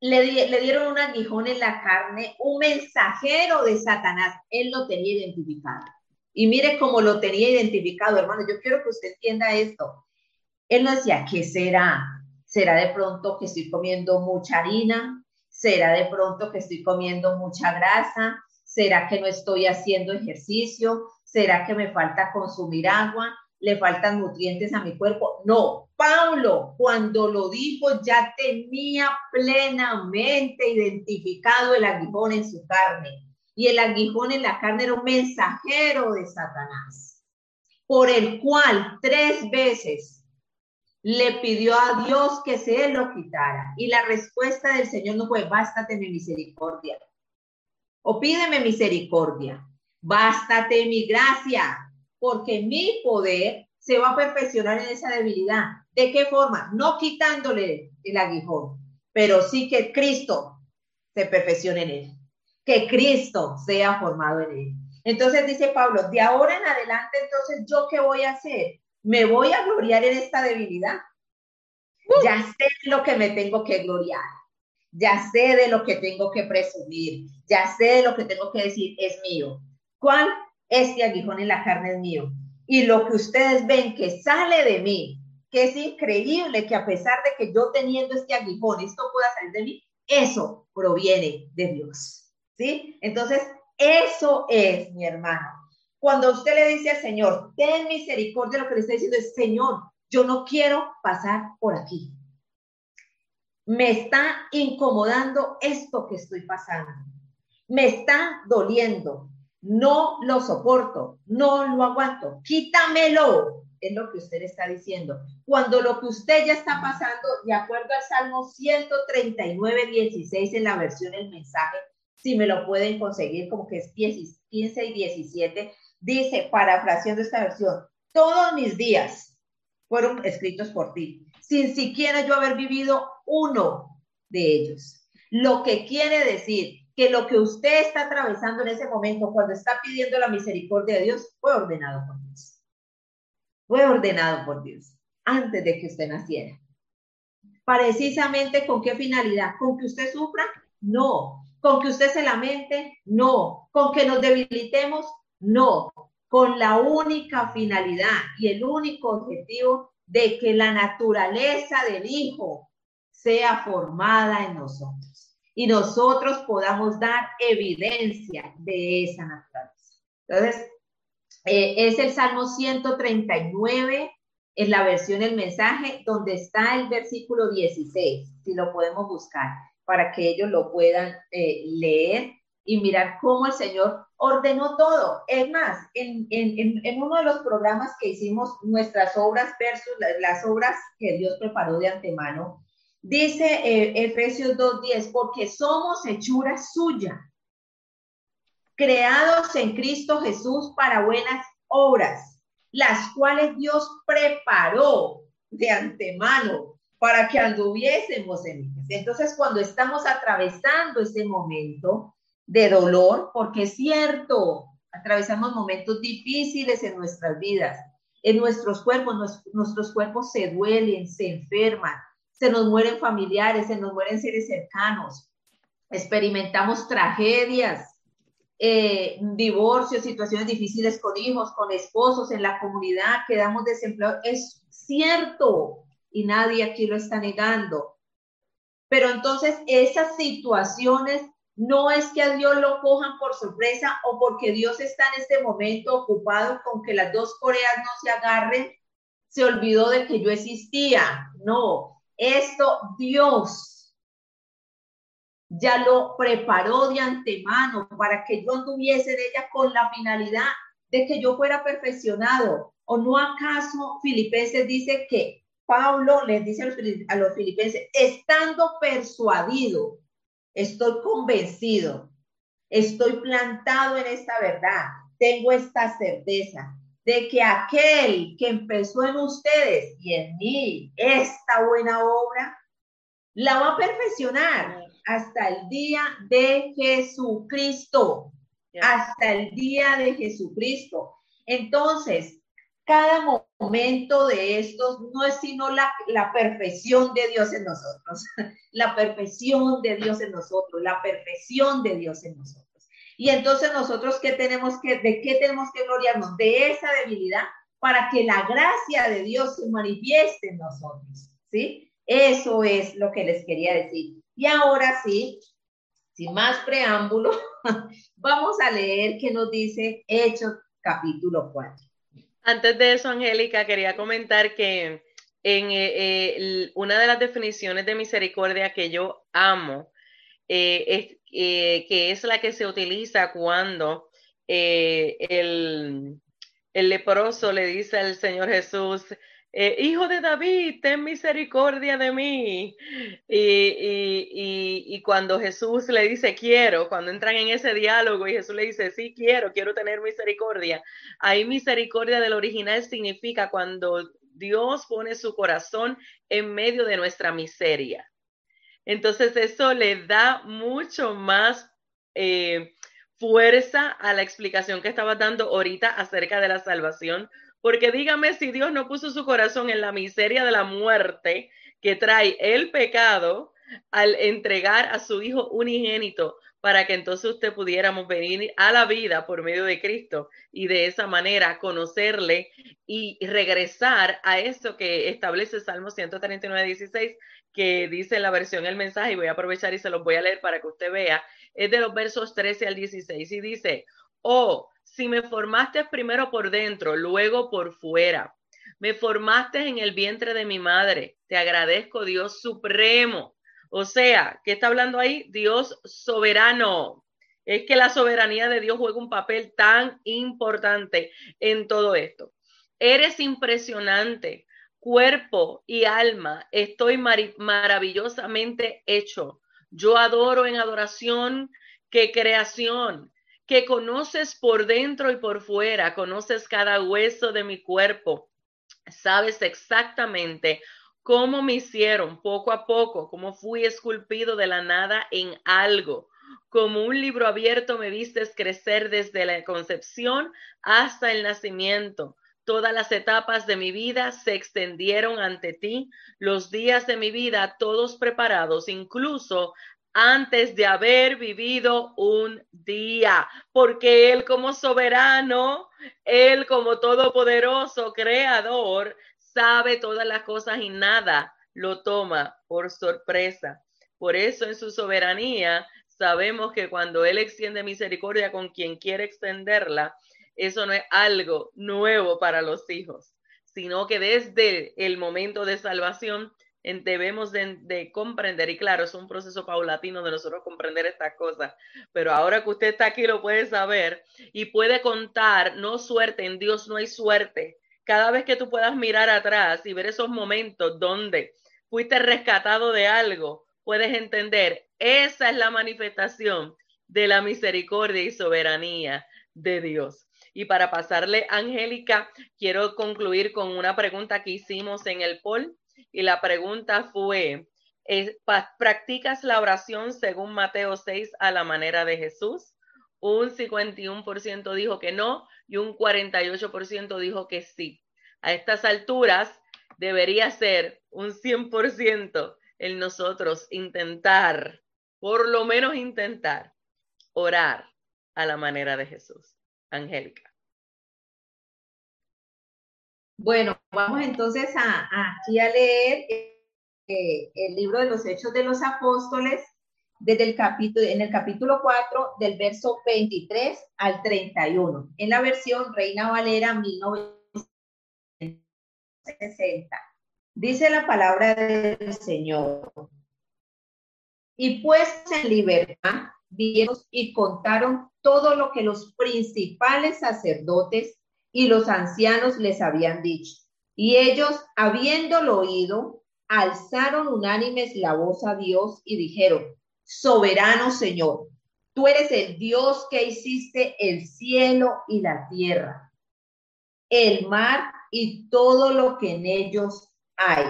Le, dieron un aguijón en la carne, un mensajero de Satanás, él lo tenía identificado. Y mire cómo lo tenía identificado, hermano, yo quiero que usted entienda esto. Él no decía, ¿qué será? ¿Será de pronto que estoy comiendo mucha harina? ¿Será de pronto que estoy comiendo mucha grasa? ¿Será que no estoy haciendo ejercicio? ¿Será que me falta consumir agua? ¿Le faltan nutrientes a mi cuerpo? No, Pablo cuando lo dijo ya tenía plenamente identificado el aguijón en su carne. Y el aguijón en la carne era un mensajero de Satanás, por el cual tres veces le pidió a Dios que se lo quitara. Y la respuesta del Señor no fue, bástate mi misericordia. O pídeme misericordia. Bástate mi gracia, porque mi poder se va a perfeccionar en esa debilidad. ¿De qué forma? No quitándole el aguijón, pero sí que Cristo se perfeccione en él. Que Cristo sea formado en él. Entonces dice Pablo, de ahora en adelante, entonces, ¿yo qué voy a hacer? me voy a gloriar en esta debilidad. Uh. Ya sé lo que me tengo que gloriar. Ya sé de lo que tengo que presumir. Ya sé de lo que tengo que decir es mío. ¿Cuál? Este aguijón en la carne es mío. Y lo que ustedes ven que sale de mí, que es increíble que a pesar de que yo teniendo este aguijón, esto pueda salir de mí, eso proviene de Dios. ¿Sí? Entonces, eso es, mi hermano, cuando usted le dice al Señor, ten misericordia, lo que le está diciendo es, Señor, yo no quiero pasar por aquí. Me está incomodando esto que estoy pasando. Me está doliendo. No lo soporto. No lo aguanto. Quítamelo. Es lo que usted está diciendo. Cuando lo que usted ya está pasando, de acuerdo al Salmo 139, 16 en la versión El mensaje, si me lo pueden conseguir como que es 15 y 17, Dice, parafraseando esta versión, todos mis días fueron escritos por ti, sin siquiera yo haber vivido uno de ellos. Lo que quiere decir que lo que usted está atravesando en ese momento, cuando está pidiendo la misericordia de Dios, fue ordenado por Dios. Fue ordenado por Dios antes de que usted naciera. Precisamente con qué finalidad? ¿Con que usted sufra? No. ¿Con que usted se lamente? No. ¿Con que nos debilitemos? No, con la única finalidad y el único objetivo de que la naturaleza del Hijo sea formada en nosotros y nosotros podamos dar evidencia de esa naturaleza. Entonces, eh, es el Salmo 139 en la versión El mensaje, donde está el versículo 16, si lo podemos buscar, para que ellos lo puedan eh, leer y mirar cómo el Señor ordenó todo. Es más, en, en, en, uno de los programas que hicimos, nuestras obras versus las obras que Dios preparó de antemano, dice eh, Efesios 2.10, porque somos hechura suya, creados en Cristo Jesús para buenas obras las cuales Dios preparó de antemano para que anduviésemos en ellas. Entonces, cuando estamos atravesando ese momento de dolor, porque es cierto, atravesamos momentos difíciles en nuestras vidas, en nuestros cuerpos, nuestros cuerpos se duelen, se enferman, se nos mueren familiares, se nos mueren seres cercanos, experimentamos tragedias, eh, divorcios, situaciones difíciles con hijos, con esposos, en la comunidad, quedamos desempleados. Es cierto y nadie aquí lo está negando. Pero entonces esas situaciones no es que a Dios lo cojan por sorpresa o porque Dios está en este momento ocupado con que las dos Coreas no se agarren, se olvidó de que yo existía. No, esto Dios ya lo preparó de antemano para que yo anduviese de ella con la finalidad de que yo fuera perfeccionado. ¿O no acaso Filipenses dice que Pablo les dice a los, filipenses, estando persuadido, estoy convencido, estoy plantado en esta verdad, tengo esta certeza de que aquel que empezó en ustedes y en mí esta buena obra, la va a perfeccionar hasta el día de Jesucristo. Hasta el día de Jesucristo. Entonces, cada momento de estos no es sino la, la, perfección de Dios en nosotros, la perfección de Dios en nosotros, la perfección de Dios en nosotros. Y entonces nosotros, ¿qué tenemos que, de qué tenemos que gloriarnos? De esa debilidad para que la gracia de Dios se manifieste en nosotros, ¿sí? Eso es lo que les quería decir. Y ahora sí, sin más preámbulo, vamos a leer qué nos dice Hechos capítulo 4. Antes de eso, Angélica, quería comentar que en eh, eh, una de las definiciones de misericordia que yo amo, eh, es, que es la que se utiliza cuando el, el leproso le dice al Señor Jesús, eh, hijo de David, ten misericordia de mí. Y, cuando Jesús le dice quiero, cuando entran en ese diálogo y Jesús le dice sí quiero, quiero tener misericordia, ahí misericordia del original significa cuando Dios pone su corazón en medio de nuestra miseria. Entonces eso le da mucho más eh, fuerza a la explicación que estaba dando ahorita acerca de la salvación, porque dígame si Dios no puso su corazón en la miseria de la muerte que trae el pecado al entregar a su Hijo unigénito para que entonces usted pudiéramos venir a la vida por medio de Cristo y de esa manera conocerle y regresar a eso que establece Salmo 139, 16, que dice la versión el mensaje, y voy a aprovechar y se los voy a leer para que usted vea, es de los versos 13 al 16 y dice, oh, si me formaste primero por dentro, luego por fuera, me formaste en el vientre de mi madre, te agradezco Dios supremo. O sea, ¿qué está hablando ahí? Dios soberano. Es que la soberanía de Dios juega un papel tan importante en todo esto. Eres impresionante, cuerpo y alma, estoy maravillosamente hecho. Yo adoro en adoración que creación que conoces por dentro y por fuera, conoces cada hueso de mi cuerpo, sabes exactamente cómo me hicieron poco a poco, cómo fui esculpido de la nada en algo. Como un libro abierto me vistes crecer desde la concepción hasta el nacimiento. Todas las etapas de mi vida se extendieron ante ti, los días de mi vida todos preparados, incluso antes de haber vivido un día, porque Él como soberano, Él como todopoderoso, creador, sabe todas las cosas y nada lo toma por sorpresa. Por eso en su soberanía sabemos que cuando Él extiende misericordia con quien quiere extenderla, eso no es algo nuevo para los hijos, sino que desde el momento de salvación debemos de, comprender, y claro, es un proceso paulatino de nosotros comprender estas cosas, pero ahora que usted está aquí lo puede saber y puede contar, no suerte, en Dios no hay suerte. Cada vez que tú puedas mirar atrás y ver esos momentos donde fuiste rescatado de algo, puedes entender, esa es la manifestación de la misericordia y soberanía de Dios. Y para pasarle, Angélica, quiero concluir con una pregunta que hicimos en el poll y la pregunta fue, ¿practicas la oración según Mateo 6 a la manera de Jesús? Un 51% dijo que no y un 48% dijo que sí. A estas alturas debería ser un 100% el nosotros intentar, por lo menos intentar, orar a la manera de Jesús. Angélica. Bueno, vamos entonces a, aquí a leer eh, el libro de los Hechos de los Apóstoles desde el capítulo, en el capítulo 4 del verso 23 al 31, en la versión Reina Valera 1960. Dice la palabra del Señor. Y pues en libertad vieron y contaron todo lo que los principales sacerdotes y los ancianos les habían dicho. Y ellos, habiéndolo oído, alzaron unánimes la voz a Dios y dijeron, soberano Señor, tú eres el Dios que hiciste el cielo y la tierra, el mar y todo lo que en ellos hay.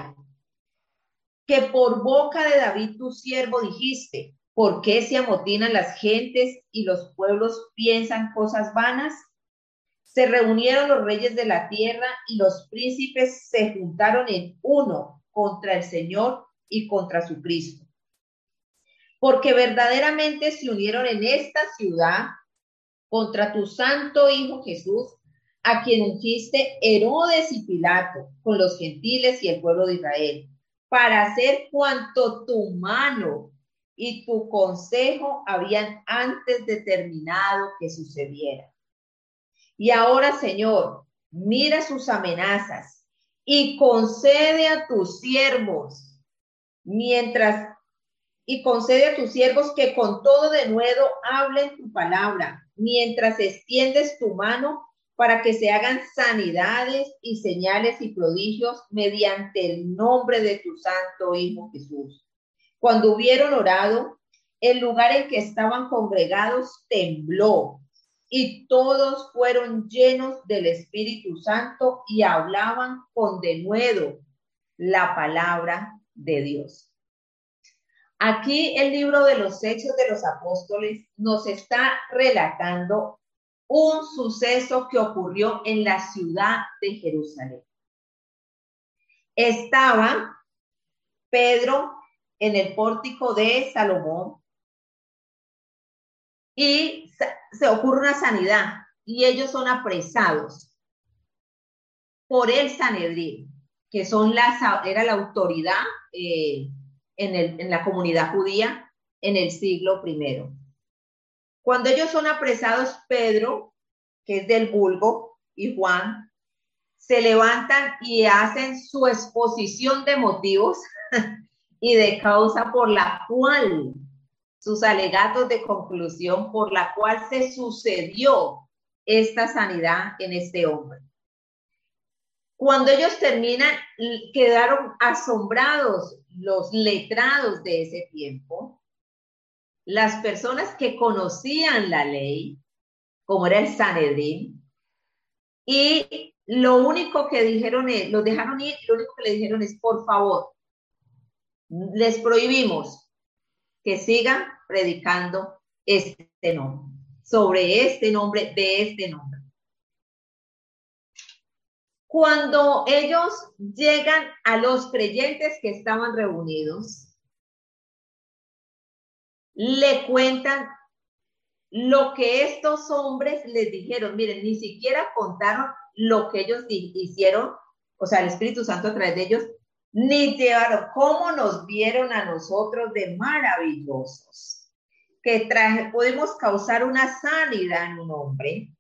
Que por boca de David tu siervo dijiste, ¿por qué se amotinan las gentes y los pueblos piensan cosas vanas? Se reunieron los reyes de la tierra y los príncipes se juntaron en uno contra el Señor y contra su Cristo. Porque verdaderamente se unieron en esta ciudad contra tu santo Hijo Jesús, a quien ungiste Herodes y Pilato con los gentiles y el pueblo de Israel, para hacer cuanto tu mano y tu consejo habían antes determinado que sucediera. Y ahora, Señor, mira sus amenazas y concede a tus siervos, mientras, y concede a tus siervos que con todo de nuevo hablen tu palabra, mientras extiendes tu mano para que se hagan sanidades y señales y prodigios mediante el nombre de tu santo Hijo Jesús. Cuando hubieron orado, el lugar en que estaban congregados tembló y todos fueron llenos del Espíritu Santo y hablaban con denuedo la palabra de Dios. Aquí el libro de los Hechos de los Apóstoles nos está relatando un suceso que ocurrió en la ciudad de Jerusalén. Estaba Pedro en el pórtico de Salomón y se ocurre una sanidad y ellos son apresados por el Sanedrín, que son las, era la autoridad eh, en, el, en la comunidad judía en el siglo primero. Cuando ellos son apresados, Pedro, que es del vulgo, y Juan, se levantan y hacen su exposición de motivos y de causa por la cual sus alegatos de conclusión por la cual se sucedió esta sanidad en este hombre. Cuando ellos terminan, quedaron asombrados los letrados de ese tiempo, las personas que conocían la ley, como era el Sanedrín, y lo único que dijeron es, los dejaron ir, lo único que le dijeron es, por favor, les prohibimos que sigan predicando este nombre, sobre este nombre, de este nombre. Cuando ellos llegan a los creyentes que estaban reunidos, le cuentan lo que estos hombres les dijeron. Miren, ni siquiera contaron lo que ellos hicieron, o sea, el Espíritu Santo a través de ellos, ni llevaron cómo nos vieron a nosotros de maravillosos, que traje, pudimos causar una sanidad en un hombre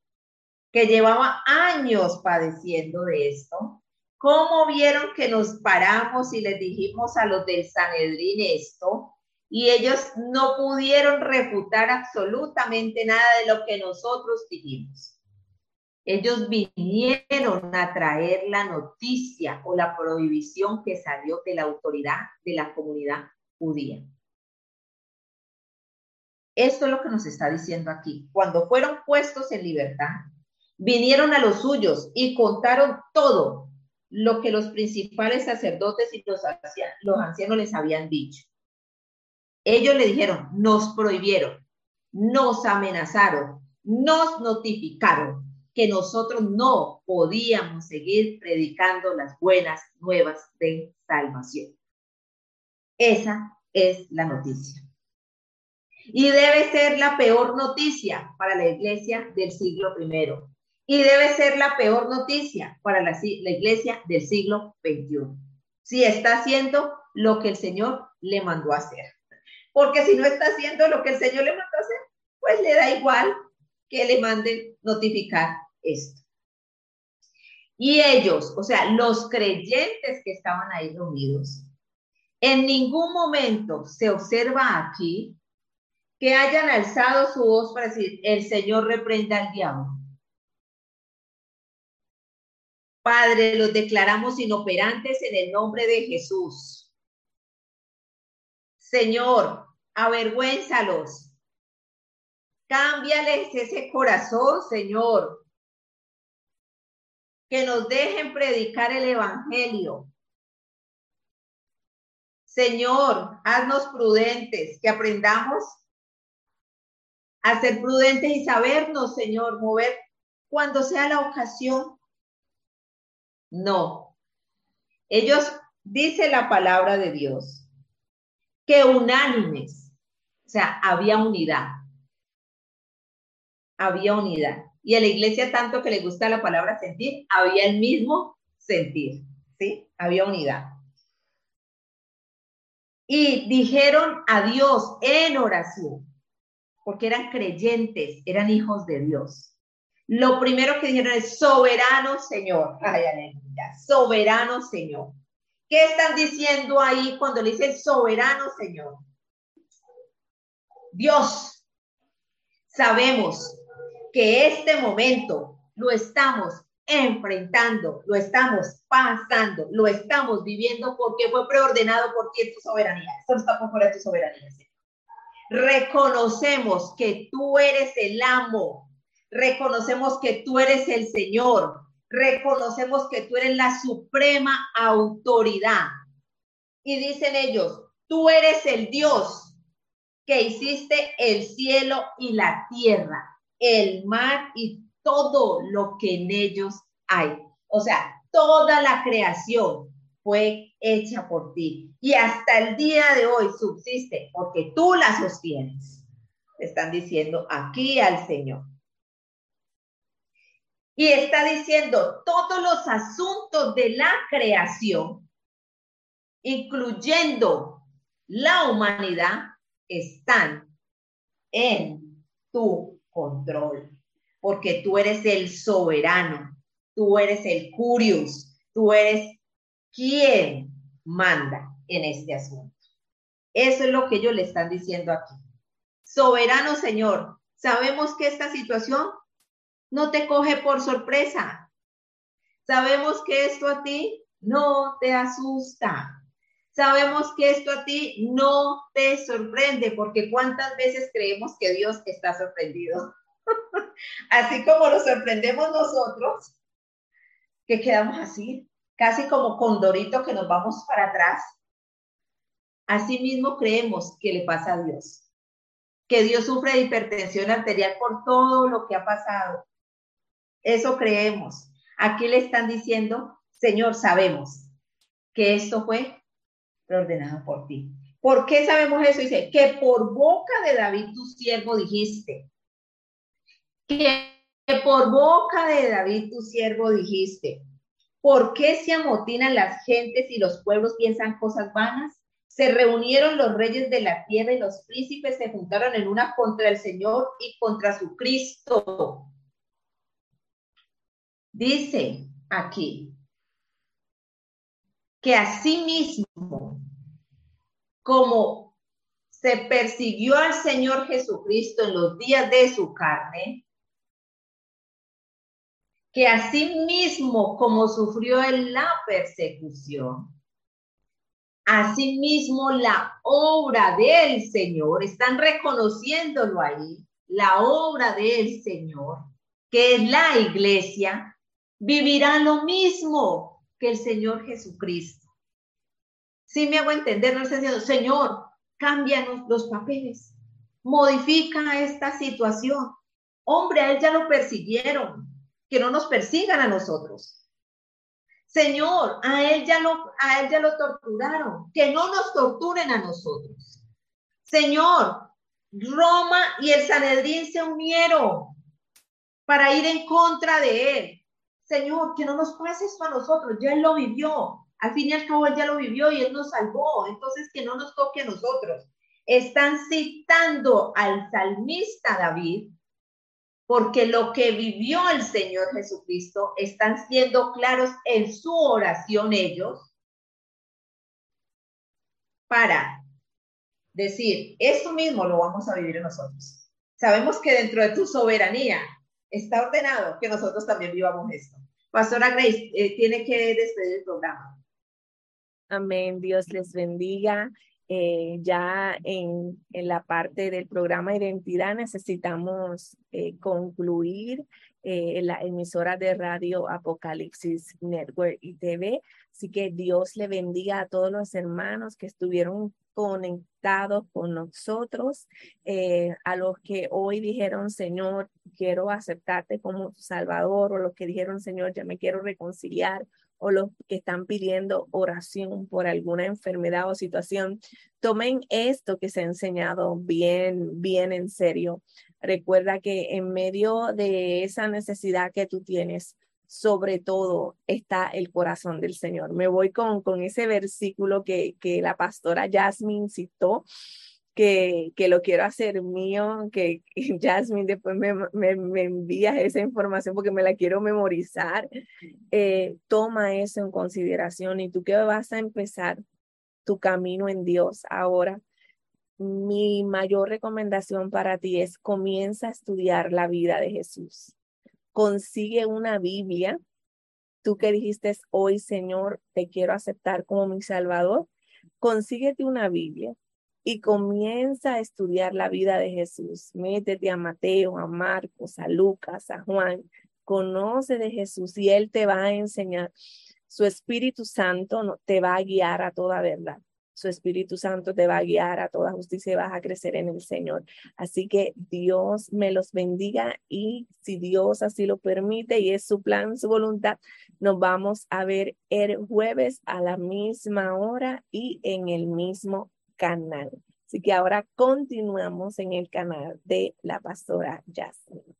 que llevaba años padeciendo de esto. ¿Cómo vieron que nos paramos y les dijimos a los del Sanedrín esto? y ellos no pudieron refutar absolutamente nada de lo que nosotros dijimos. Ellos vinieron a traer la noticia o la prohibición que salió de la autoridad de la comunidad judía. Esto es lo que nos está diciendo aquí. Cuando fueron puestos en libertad, vinieron a los suyos y contaron todo lo que los principales sacerdotes y los, los ancianos les habían dicho. Ellos le dijeron, nos prohibieron, nos amenazaron, nos notificaron que nosotros no podíamos seguir predicando las buenas nuevas de salvación. Esa es la noticia. Y debe ser la peor noticia para la iglesia del siglo I. Y debe ser la peor noticia para la, iglesia del siglo XXI. Si está haciendo lo que el Señor le mandó hacer porque si no está haciendo lo que el Señor le mandó a hacer, pues le da igual que le manden notificar esto. Y ellos, o sea, los creyentes que estaban ahí reunidos, en ningún momento se observa aquí que hayan alzado su voz para decir, el Señor reprenda al diablo. Padre, los declaramos inoperantes en el nombre de Jesús. Señor, avergüénzalos. Cámbiales ese corazón, Señor. Que nos dejen predicar el Evangelio. Señor, haznos prudentes, que aprendamos a ser prudentes y sabernos, Señor, mover cuando sea la ocasión. No. Ellos, dice la palabra de Dios, que unánimes. O sea, había unidad. Había unidad. Y a la iglesia, tanto que le gusta la palabra sentir, había el mismo sentir. ¿Sí? Había unidad. Y dijeron a Dios en oración, porque eran creyentes, eran hijos de Dios. Lo primero que dijeron es soberano Señor. Ay, aleluya. Soberano Señor. ¿Qué están diciendo ahí cuando le dice soberano Señor? Dios, sabemos que este momento lo estamos enfrentando, lo estamos pasando, lo estamos viviendo porque fue preordenado por ti tu soberanía. Esto está por tu soberanía. Reconocemos que tú eres el amo, reconocemos que tú eres el Señor, reconocemos que tú eres la suprema autoridad. Y dicen ellos, tú eres el Dios que hiciste el cielo y la tierra, el mar y todo lo que en ellos hay. O sea, toda la creación fue hecha por ti y hasta el día de hoy subsiste porque tú la sostienes. Están diciendo aquí al Señor. Y está diciendo, todos los asuntos de la creación, incluyendo la humanidad, están en tu control, porque tú eres el soberano, tú eres el curious, tú eres quien manda en este asunto. Eso es lo que ellos le están diciendo aquí. Soberano Señor, sabemos que esta situación no te coge por sorpresa. Sabemos que esto a ti no te asusta. Sabemos que esto a ti no te sorprende, porque cuántas veces creemos que Dios está sorprendido. así como lo sorprendemos nosotros, que quedamos así, casi como condorito que nos vamos para atrás. Así mismo creemos que le pasa a Dios, que Dios sufre de hipertensión arterial por todo lo que ha pasado, eso creemos. Aquí le están diciendo, Señor, sabemos que esto fue ordenado por ti, ¿Por qué sabemos eso? Dice, que por boca de David tu siervo dijiste. Que por boca de David tu siervo dijiste. ¿Por qué se amotinan las gentes y los pueblos piensan cosas vanas? Se reunieron los reyes de la tierra y los príncipes se juntaron en una contra el Señor y contra su Cristo. Dice aquí que asimismo, como se persiguió al Señor Jesucristo en los días de su carne, que asimismo como sufrió en la persecución, asimismo la obra del Señor, están reconociéndolo ahí, la obra del Señor, que es la iglesia, vivirá lo mismo que el Señor Jesucristo. Si me hago entender, no está diciendo, Señor, cámbianos los papeles, modifica esta situación. Hombre, a él ya lo persiguieron, que no nos persigan a nosotros. Señor, a él ya lo, a él ya lo torturaron, que no nos torturen a nosotros. Señor, Roma y el Sanedrín se unieron para ir en contra de él. Señor, que no nos pase esto a nosotros, ya él lo vivió. Al fin y al cabo, él ya lo vivió y él nos salvó. Entonces, que no nos toque a nosotros. Están citando al salmista David porque lo que vivió el Señor Jesucristo están siendo claros en su oración ellos para decir, esto mismo lo vamos a vivir nosotros. Sabemos que dentro de tu soberanía está ordenado que nosotros también vivamos esto. Pastora Grace, eh, tiene que despedir el programa. Amén. Dios les bendiga. Eh, ya en, la parte del programa Identidad necesitamos eh, concluir la emisora de radio Apocalipsis Network y TV. Así que Dios le bendiga a todos los hermanos que estuvieron conectados con nosotros, a los que hoy dijeron, Señor, quiero aceptarte como Salvador, o los que dijeron, Señor, ya me quiero reconciliar o los que están pidiendo oración por alguna enfermedad o situación, tomen esto que se ha enseñado bien, bien en serio. Recuerda que en medio de esa necesidad que tú tienes, sobre todo está el corazón del Señor. Me voy con, con ese versículo que, que la pastora Jasmine citó que, que, lo quiero hacer mío, que, Jasmine después me, me, me, envías esa información porque me la quiero memorizar. Eh, toma eso en consideración y tú que vas a empezar tu camino en Dios ahora. Mi mayor recomendación para ti es comienza a estudiar la vida de Jesús. Consigue una Biblia. Tú que dijiste hoy, Señor, te quiero aceptar como mi Salvador. Consíguete una Biblia y comienza a estudiar la vida de Jesús. Métete a Mateo, a Marcos, a Lucas, a Juan. Conoce de Jesús y Él te va a enseñar. Su Espíritu Santo te va a guiar a toda verdad. Su Espíritu Santo te va a guiar a toda justicia y vas a crecer en el Señor. Así que Dios me los bendiga y si Dios así lo permite y es su plan, su voluntad, nos vamos a ver el jueves a la misma hora y en el mismo canal. Así que ahora continuamos en el canal de la pastora Jasmine.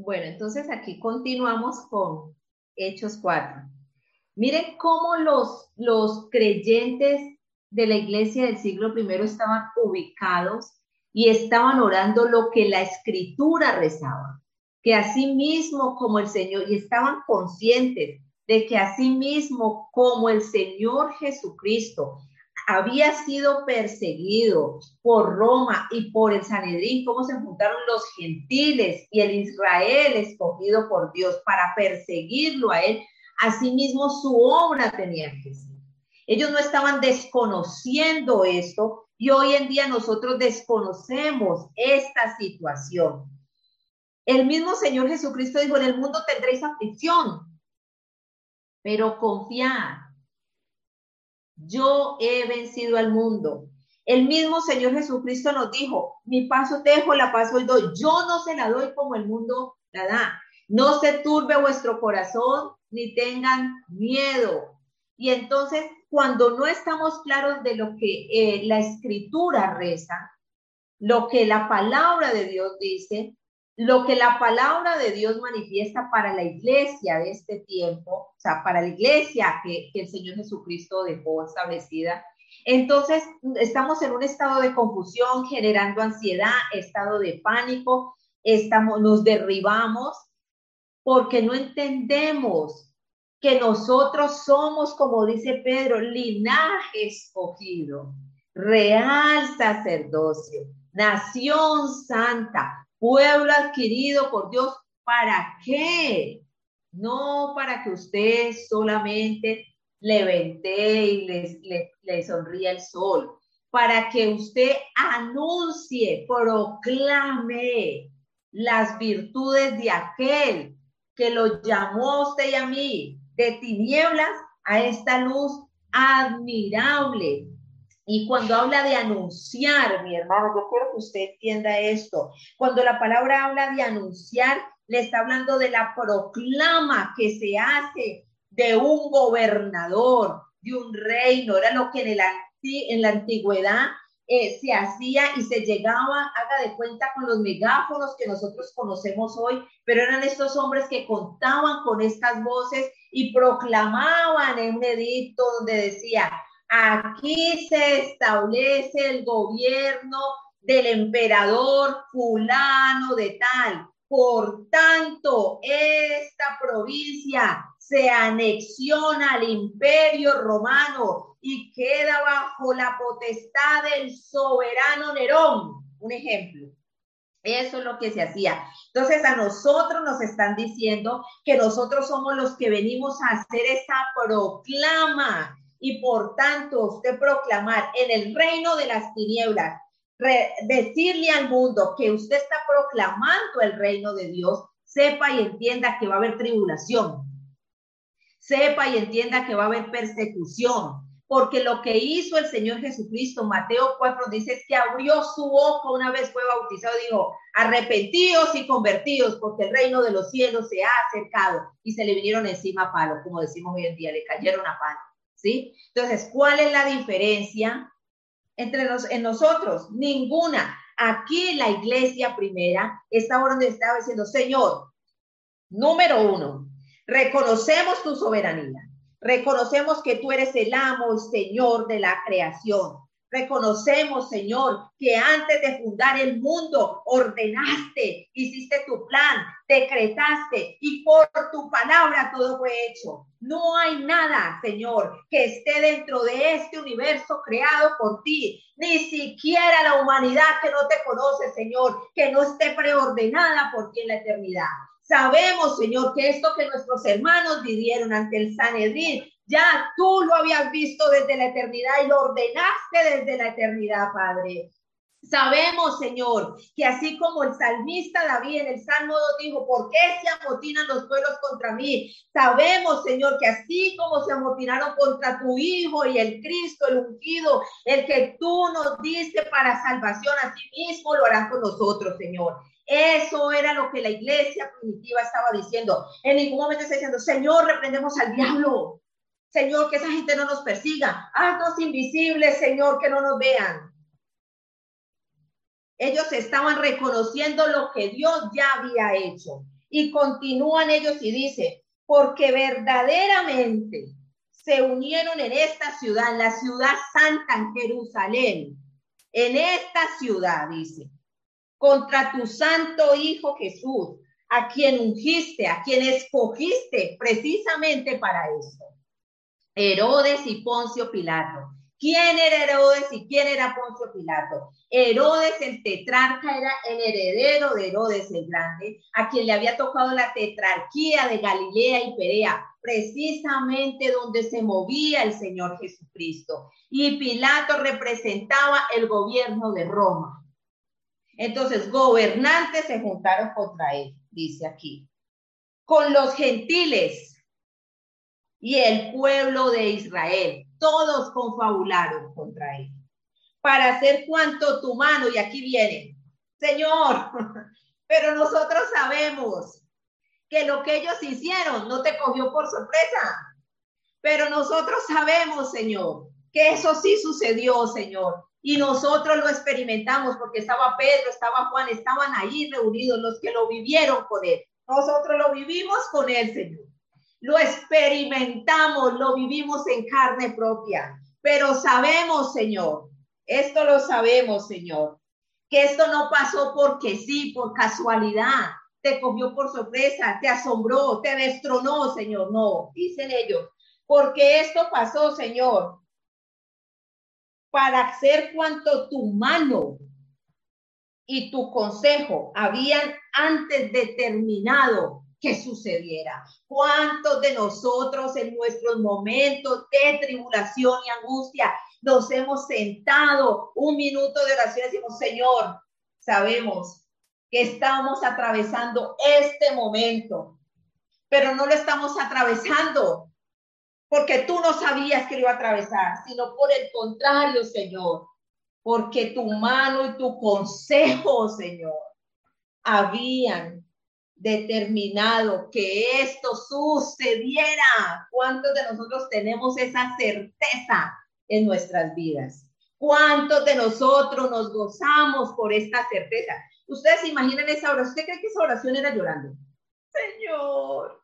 Bueno, entonces aquí continuamos con Hechos 4. Miren cómo los, los creyentes de la iglesia del siglo I estaban ubicados y estaban orando lo que la escritura rezaba que así mismo como el Señor, y estaban conscientes de que así mismo como el Señor Jesucristo había sido perseguido por Roma y por el Sanedrín, cómo se juntaron los gentiles y el Israel escogido por Dios para perseguirlo a él, asimismo su obra tenía que ser. Ellos no estaban desconociendo esto y hoy en día nosotros desconocemos esta situación. El mismo Señor Jesucristo dijo, en el mundo tendréis aflicción, pero confiad. Yo he vencido al mundo. El mismo Señor Jesucristo nos dijo, mi paso dejo, la paso y doy. Yo no se la doy como el mundo la da. No se turbe vuestro corazón ni tengan miedo. Y entonces, cuando no estamos claros de lo que eh, la escritura reza, lo que la palabra de Dios dice, lo que la palabra de Dios manifiesta para la iglesia de este tiempo, o sea, para la iglesia que, el Señor Jesucristo dejó establecida, entonces estamos en un estado de confusión, generando ansiedad, estado de pánico, estamos, nos derribamos porque no entendemos que nosotros somos, como dice Pedro, linaje escogido, real sacerdocio, nación santa, pueblo adquirido por Dios. ¿Para qué? No para que usted solamente le vente y le, le sonría el sol, para que usted anuncie, proclame las virtudes de aquel que lo llamó a usted y a mí de tinieblas a esta luz admirable. Y cuando habla de anunciar, mi hermano, yo quiero que usted entienda esto. Cuando la palabra habla de anunciar, le está hablando de la proclama que se hace de un gobernador, de un reino. Era lo que en, el, en la antigüedad eh, se hacía y se llegaba, haga de cuenta, con los megáfonos que nosotros conocemos hoy, pero eran estos hombres que contaban con estas voces y proclamaban en un edicto donde decía, Aquí se establece el gobierno del emperador fulano de tal. Por tanto, esta provincia se anexiona al imperio romano y queda bajo la potestad del soberano Nerón. Un ejemplo. Eso es lo que se hacía. Entonces a nosotros nos están diciendo que nosotros somos los que venimos a hacer esa proclama y por tanto usted proclamar en el reino de las tinieblas, decirle al mundo que usted está proclamando el reino de Dios, sepa y entienda que va a haber tribulación, sepa y entienda que va a haber persecución, porque lo que hizo el Señor Jesucristo, Mateo 4 dice que abrió su boca una vez fue bautizado, dijo, arrepentidos y convertidos, porque el reino de los cielos se ha acercado y se le vinieron encima a palo, como decimos hoy en día, le cayeron a palo. ¿Sí? Entonces, ¿cuál es la diferencia entre los, en nosotros? Ninguna. Aquí la iglesia primera está donde estaba diciendo, Señor, número uno, reconocemos tu soberanía, reconocemos que tú eres el amo y Señor de la creación. Reconocemos, Señor, que antes de fundar el mundo ordenaste, hiciste tu plan, decretaste y por tu palabra todo fue hecho. No hay nada, Señor, que esté dentro de este universo creado por ti, ni siquiera la humanidad que no te conoce, Señor, que no esté preordenada por ti en la eternidad. Sabemos, Señor, que esto que nuestros hermanos vivieron ante el Sanedrín ya tú lo habías visto desde la eternidad y lo ordenaste desde la eternidad, Padre. Sabemos, Señor, que así como el salmista David en el Salmo 2 dijo, ¿por qué se amotinan los pueblos contra mí? Sabemos, Señor, que así como se amotinaron contra tu Hijo y el Cristo, el ungido, el que tú nos diste para salvación, así mismo lo harán con nosotros, Señor. Eso era lo que la iglesia primitiva estaba diciendo. En ningún momento está diciendo, Señor, reprendemos al diablo. Señor, que esa gente no nos persiga. Haznos invisibles, Señor, que no nos vean. Ellos estaban reconociendo lo que Dios ya había hecho. Y continúan ellos y dice, porque verdaderamente se unieron en esta ciudad, en la ciudad santa en Jerusalén, en esta ciudad, dice, contra tu santo Hijo Jesús, a quien ungiste, a quien escogiste precisamente para eso. Herodes y Poncio Pilato. ¿Quién era Herodes y quién era Poncio Pilato? Herodes el tetrarca era el heredero de Herodes el Grande, a quien le había tocado la tetrarquía de Galilea y Perea, precisamente donde se movía el Señor Jesucristo. Y Pilato representaba el gobierno de Roma. Entonces, gobernantes se juntaron contra él, dice aquí. Con los gentiles, y el pueblo de Israel. Todos confabularon contra él. Para hacer cuanto tu mano, y aquí viene, Señor, pero nosotros sabemos que lo que ellos hicieron no te cogió por sorpresa. Pero nosotros sabemos, Señor, que eso sí sucedió, Señor. Y nosotros lo experimentamos porque estaba Pedro, estaba Juan, estaban ahí reunidos los que lo vivieron con él. Nosotros lo vivimos con él, Señor. Lo experimentamos, lo vivimos en carne propia. Pero sabemos, Señor, esto lo sabemos, Señor, que esto no pasó porque sí, por casualidad, te cogió por sorpresa, te asombró, te destronó, Señor. No, dicen ellos, porque esto pasó, Señor, para hacer cuanto tu mano y tu consejo habían antes determinado que sucediera. ¿Cuántos de nosotros en nuestros momentos de tribulación y angustia nos hemos sentado un minuto de oración y decimos, Señor, sabemos que estamos atravesando este momento, pero no lo estamos atravesando porque tú no sabías que iba a atravesar, sino por el contrario, Señor, porque tu mano y tu consejo, Señor, habían determinado que esto sucediera. ¿Cuántos de nosotros tenemos esa certeza en nuestras vidas? ¿Cuántos de nosotros nos gozamos por esta certeza? Ustedes se imaginan esa oración. ¿Usted cree que esa oración era llorando? Señor,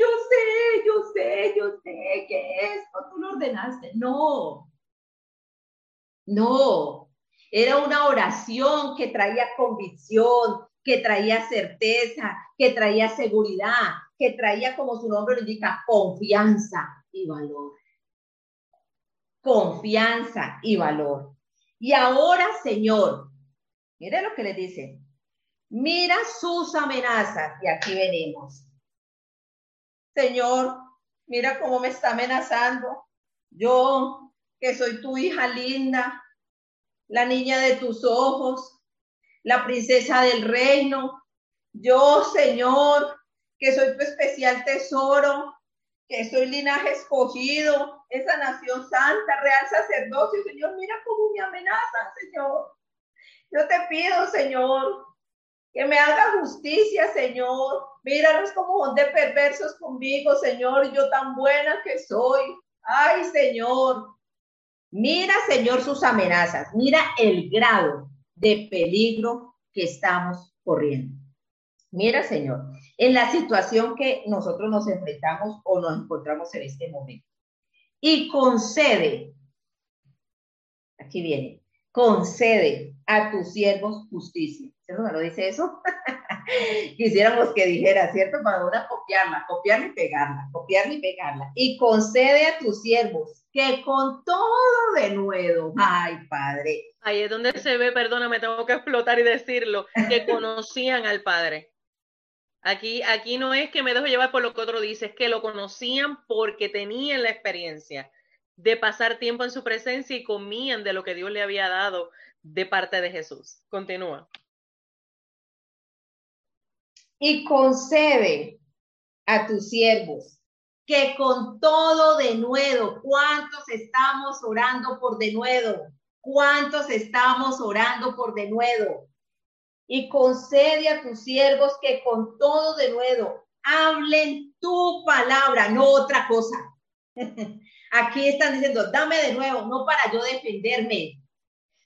yo sé, yo sé, yo sé que esto tú lo ordenaste. No, no, era una oración que traía convicción, que traía certeza, que traía seguridad, que traía, como su nombre lo indica, confianza y valor. Confianza y valor. Y ahora, Señor, mire lo que le dice. Mira sus amenazas. Y aquí venimos. Señor, mira cómo me está amenazando. Yo, que soy tu hija linda, la niña de tus ojos, la princesa del reino. Yo, Señor, que soy tu especial tesoro, que soy linaje escogido, esa nación santa, real sacerdocio. Señor, mira cómo me amenaza, Señor. Yo te pido, Señor, que me haga justicia, Señor. Míralos como son de perversos conmigo, Señor, yo tan buena que soy. Ay, Señor. Mira, Señor, sus amenazas. Mira el grado de peligro que estamos corriendo. Mira, Señor, en la situación que nosotros nos enfrentamos o nos encontramos en este momento. Y concede, aquí viene, concede a tus siervos justicia. ¿Cierto? ¿No lo dice eso? Quisiéramos que dijera, ¿cierto? Para una copiarla, copiarla y pegarla, copiarla y pegarla. Y concede a tus siervos que con todo de nuevo, ay Padre. Ahí es donde se ve, perdóname, tengo que explotar y decirlo, que conocían al Padre. Aquí, aquí no es que me dejo llevar por lo que otro dice, es que lo conocían porque tenían la experiencia de pasar tiempo en su presencia y comían de lo que Dios le había dado de parte de Jesús. Continúa. Y concede a tus siervos que con todo de nuevo, ¿cuántos estamos orando por de nuevo? ¿Cuántos estamos orando por de nuevo? Y concede a tus siervos que con todo de nuevo hablen tu palabra, no otra cosa. Aquí están diciendo, dame de nuevo, no para yo defenderme,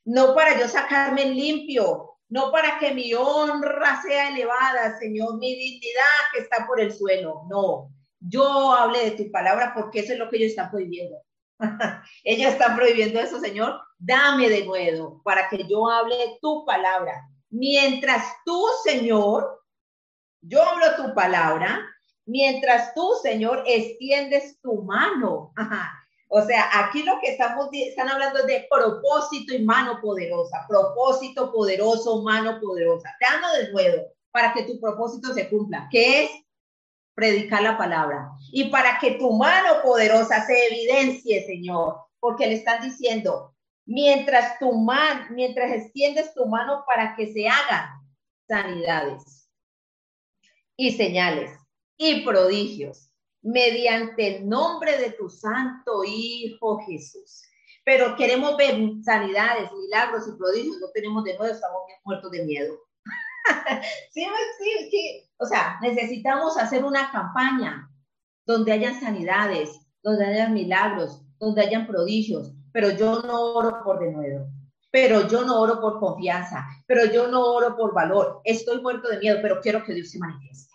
no para yo sacarme limpio, no para que mi honra sea elevada, Señor, mi dignidad que está por el suelo, no, yo hable de tu palabra porque eso es lo que ellos están prohibiendo. ellos están prohibiendo eso, Señor. Dame de nuevo para que yo hable de tu palabra. Mientras tú, Señor, yo hablo tu palabra, mientras tú, Señor, extiendes tu mano. O sea, aquí lo que estamos están hablando es de propósito y mano poderosa, propósito poderoso, mano poderosa. Te de nuevo para que tu propósito se cumpla, que es predicar la palabra. Y para que tu mano poderosa se evidencie, Señor, porque le están diciendo, mientras tu mano, mientras extiendes tu mano para que se hagan sanidades y señales y prodigios mediante el nombre de tu santo Hijo Jesús. Pero queremos ver sanidades, milagros y prodigios, no tenemos de nuevo, estamos muertos de miedo. sí. O sea, necesitamos hacer una campaña donde hayan sanidades, donde hayan milagros, donde hayan prodigios, pero yo no oro por de nuevo pero yo no oro por confianza, pero yo no oro por valor. Estoy muerto de miedo, pero quiero que Dios se manifieste.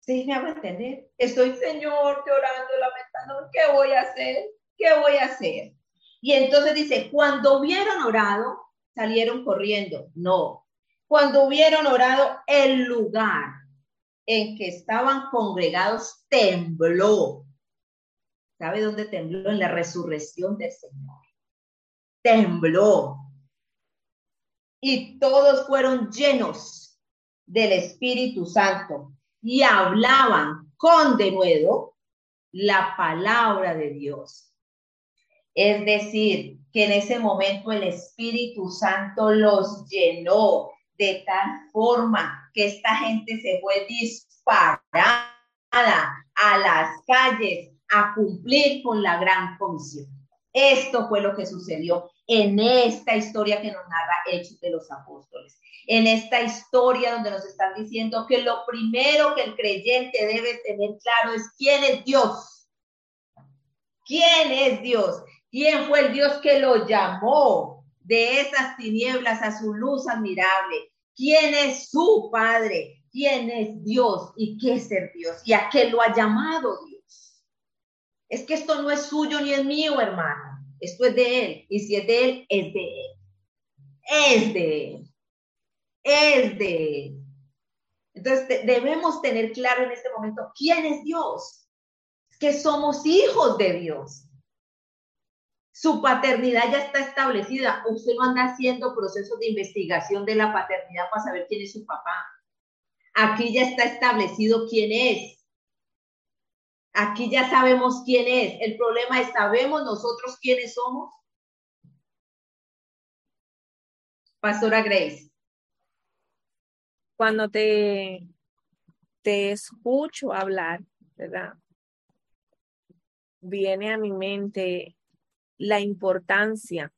¿Sí me hago entender? Estoy, Señor, llorando, lamentando, ¿qué voy a hacer? ¿Qué voy a hacer? Y entonces dice, cuando hubieron orado, salieron corriendo. No. Cuando hubieron orado, el lugar en que estaban congregados tembló. ¿Sabe dónde tembló? En la resurrección del Señor tembló. Y todos fueron llenos del Espíritu Santo y hablaban con denuedo la palabra de Dios. Es decir, que en ese momento el Espíritu Santo los llenó de tal forma que esta gente se fue disparada a las calles a cumplir con la gran comisión. Esto fue lo que sucedió en esta historia que nos narra Hechos de los Apóstoles. En esta historia donde nos están diciendo que lo primero que el creyente debe tener claro es quién es Dios. ¿Quién es Dios? ¿Quién fue el Dios que lo llamó de esas tinieblas a su luz admirable? ¿Quién es su Padre? ¿Quién es Dios? ¿Y qué es ser Dios? ¿Y a qué lo ha llamado Dios? Es que esto no es suyo ni es mío, hermano. Esto es de Él. Y si es de Él, es de Él. Es de Él. Es de. Entonces debemos tener claro en este momento quién es Dios. Que somos hijos de Dios. Su paternidad ya está establecida. Usted no anda haciendo procesos de investigación de la paternidad para saber quién es su papá. Aquí ya está establecido quién es. Aquí ya sabemos quién es. El problema es, ¿sabemos nosotros quiénes somos? Pastora Grace. Cuando te, te escucho hablar, ¿verdad? Viene a mi mente la importancia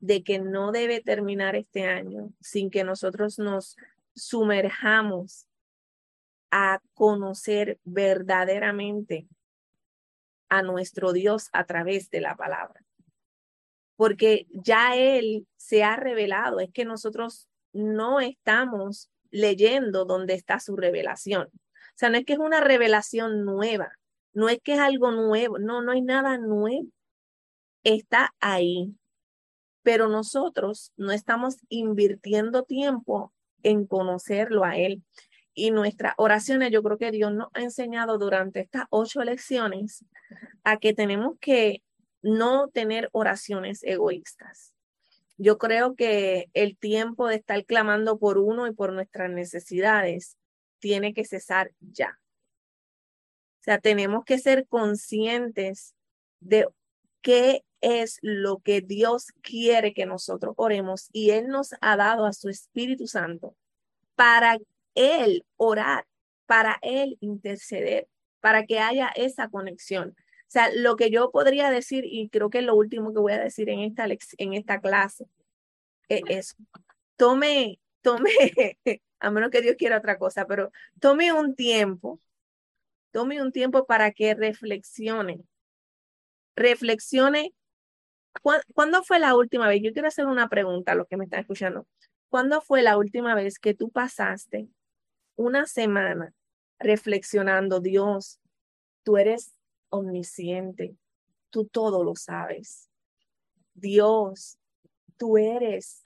de que no debe terminar este año sin que nosotros nos sumerjamos a conocer verdaderamente a nuestro Dios a través de la palabra. Porque ya Él se ha revelado, es que nosotros no estamos leyendo donde está su revelación. O sea, no es que es una revelación nueva, no es que es algo nuevo, no, no hay nada nuevo. Está ahí. Pero nosotros no estamos invirtiendo tiempo en conocerlo a Él y nuestras oraciones, yo creo que Dios nos ha enseñado durante estas ocho lecciones a que tenemos que no tener oraciones egoístas. Yo creo que el tiempo de estar clamando por uno y por nuestras necesidades tiene que cesar ya. O sea, tenemos que ser conscientes de qué es lo que Dios quiere que nosotros oremos y Él nos ha dado a su Espíritu Santo para él orar, para Él interceder, para que haya esa conexión. O sea, lo que yo podría decir, y creo que es lo último que voy a decir en esta, en esta clase, es, tome, tome, a menos que Dios quiera otra cosa, pero tome un tiempo, tome un tiempo para que reflexione, reflexione. ¿Cuándo fue la última vez? Yo quiero hacer una pregunta a los que me están escuchando. ¿Cuándo fue la última vez que tú pasaste una semana reflexionando, Dios, tú eres omnisciente, tú todo lo sabes. Dios, tú eres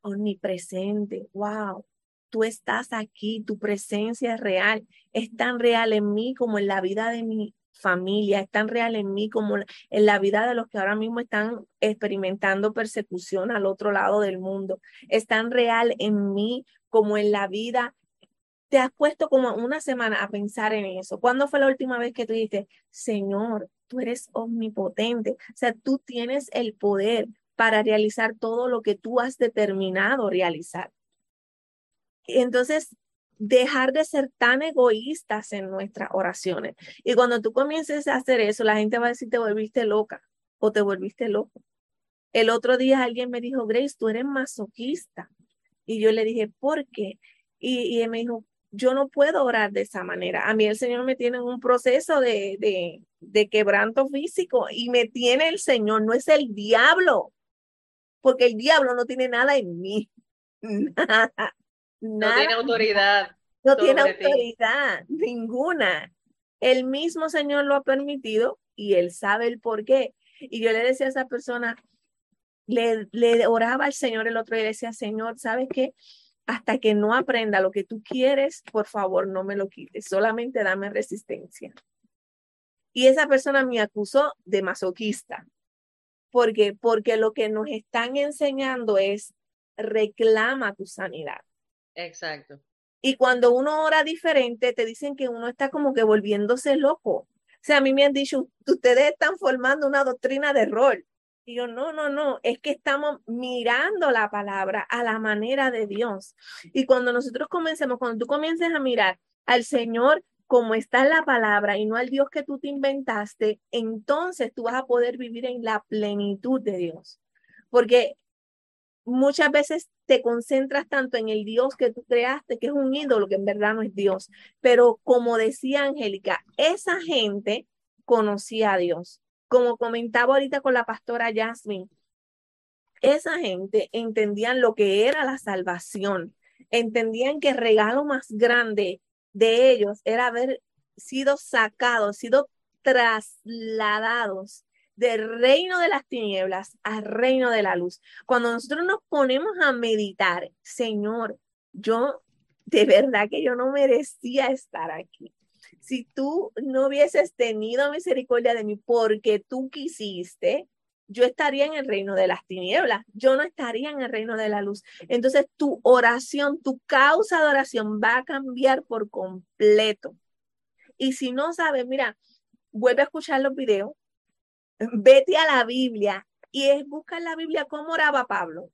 omnipresente, wow, tú estás aquí, tu presencia es real, es tan real en mí como en la vida de mi familia, es tan real en mí como en la vida de los que ahora mismo están experimentando persecución al otro lado del mundo, es tan real en mí como en la vida te has puesto como una semana a pensar en eso. ¿Cuándo fue la última vez que tú dijiste, Señor, tú eres omnipotente? O sea, tú tienes el poder para realizar todo lo que tú has determinado realizar. Entonces, dejar de ser tan egoístas en nuestras oraciones. Y cuando tú comiences a hacer eso, la gente va a decir, te volviste loca o te volviste loco. El otro día alguien me dijo, Grace, tú eres masoquista Y yo le dije, ¿por qué? Y, él me dijo, yo no puedo orar de esa manera. A mí el Señor me tiene en un proceso de, de, quebranto físico y me tiene el Señor, no es el diablo, porque el diablo no tiene nada en mí. No tiene autoridad. No tiene autoridad, ninguna. El mismo Señor lo ha permitido y él sabe el por qué. Y yo le decía a esa persona, le, le oraba al Señor el otro día, le decía, Señor, ¿sabes qué? Hasta que no aprenda lo que tú quieres, por favor, no me lo quites, solamente dame resistencia. Y esa persona me acusó de masoquista. porque Porque lo que nos están enseñando es reclama tu sanidad. Exacto. Y cuando uno ora diferente, te dicen que uno está como que volviéndose loco. O sea, a mí me han dicho, ustedes están formando una doctrina de rol. Y yo, no, no, no, es que estamos mirando la palabra a la manera de Dios. Y cuando nosotros comencemos, cuando tú comiences a mirar al Señor como está en la palabra y no al Dios que tú te inventaste, entonces tú vas a poder vivir en la plenitud de Dios. Porque muchas veces te concentras tanto en el Dios que tú creaste, que es un ídolo, que en verdad no es Dios. Pero como decía Angélica, esa gente conocía a Dios. Como comentaba ahorita con la pastora Jasmine, esa gente entendían lo que era la salvación, entendían que el regalo más grande de ellos era haber sido sacados, sido trasladados del reino de las tinieblas al reino de la luz. Cuando nosotros nos ponemos a meditar, Señor, yo de verdad que yo no merecía estar aquí. Si tú no hubieses tenido misericordia de mí porque tú quisiste, yo estaría en el reino de las tinieblas, yo no estaría en el reino de la luz. Entonces tu oración, tu causa de oración va a cambiar por completo. Y si no sabes, mira, vuelve a escuchar los videos, vete a la Biblia y es, busca en la Biblia cómo oraba Pablo.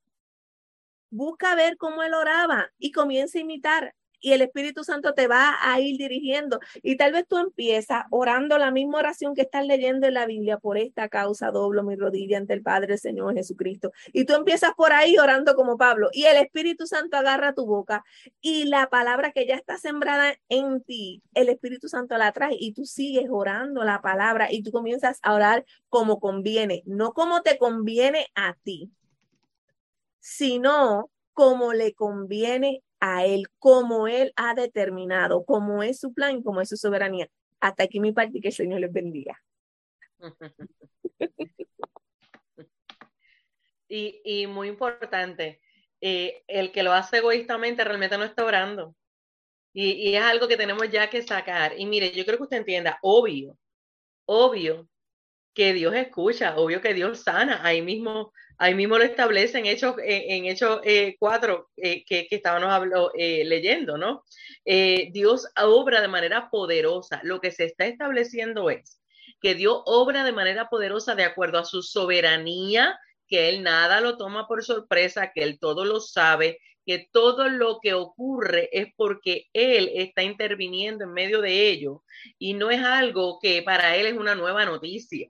Busca ver cómo él oraba y comienza a imitar y el Espíritu Santo te va a ir dirigiendo. Y tal vez tú empiezas orando la misma oración que estás leyendo en la Biblia, por esta causa doblo mi rodilla ante el Padre Señor Jesucristo. Y tú empiezas por ahí orando como Pablo y el Espíritu Santo agarra tu boca y la palabra que ya está sembrada en ti, el Espíritu Santo la trae y tú sigues orando la palabra y tú comienzas a orar como conviene, no como te conviene a ti, sino como le conviene a Él, como Él ha determinado, como es su plan, como es su soberanía. Hasta aquí mi parte, que el Señor les bendiga. Y, y muy importante, eh, el que lo hace egoístamente realmente no está orando. Y, y, es algo que tenemos ya que sacar. Y mire, yo creo que usted entienda, obvio, obvio que Dios escucha, obvio que Dios sana. Ahí mismo Ahí mismo lo establece en Hechos, en eh, 4 eh, que, que, estábamos eh, leyendo, ¿no? Eh, Dios obra de manera poderosa. Lo que se está estableciendo es que Dios obra de manera poderosa de acuerdo a su soberanía, que Él nada lo toma por sorpresa, que Él todo lo sabe, que todo lo que ocurre es porque Él está interviniendo en medio de ello y no es algo que para Él es una nueva noticia.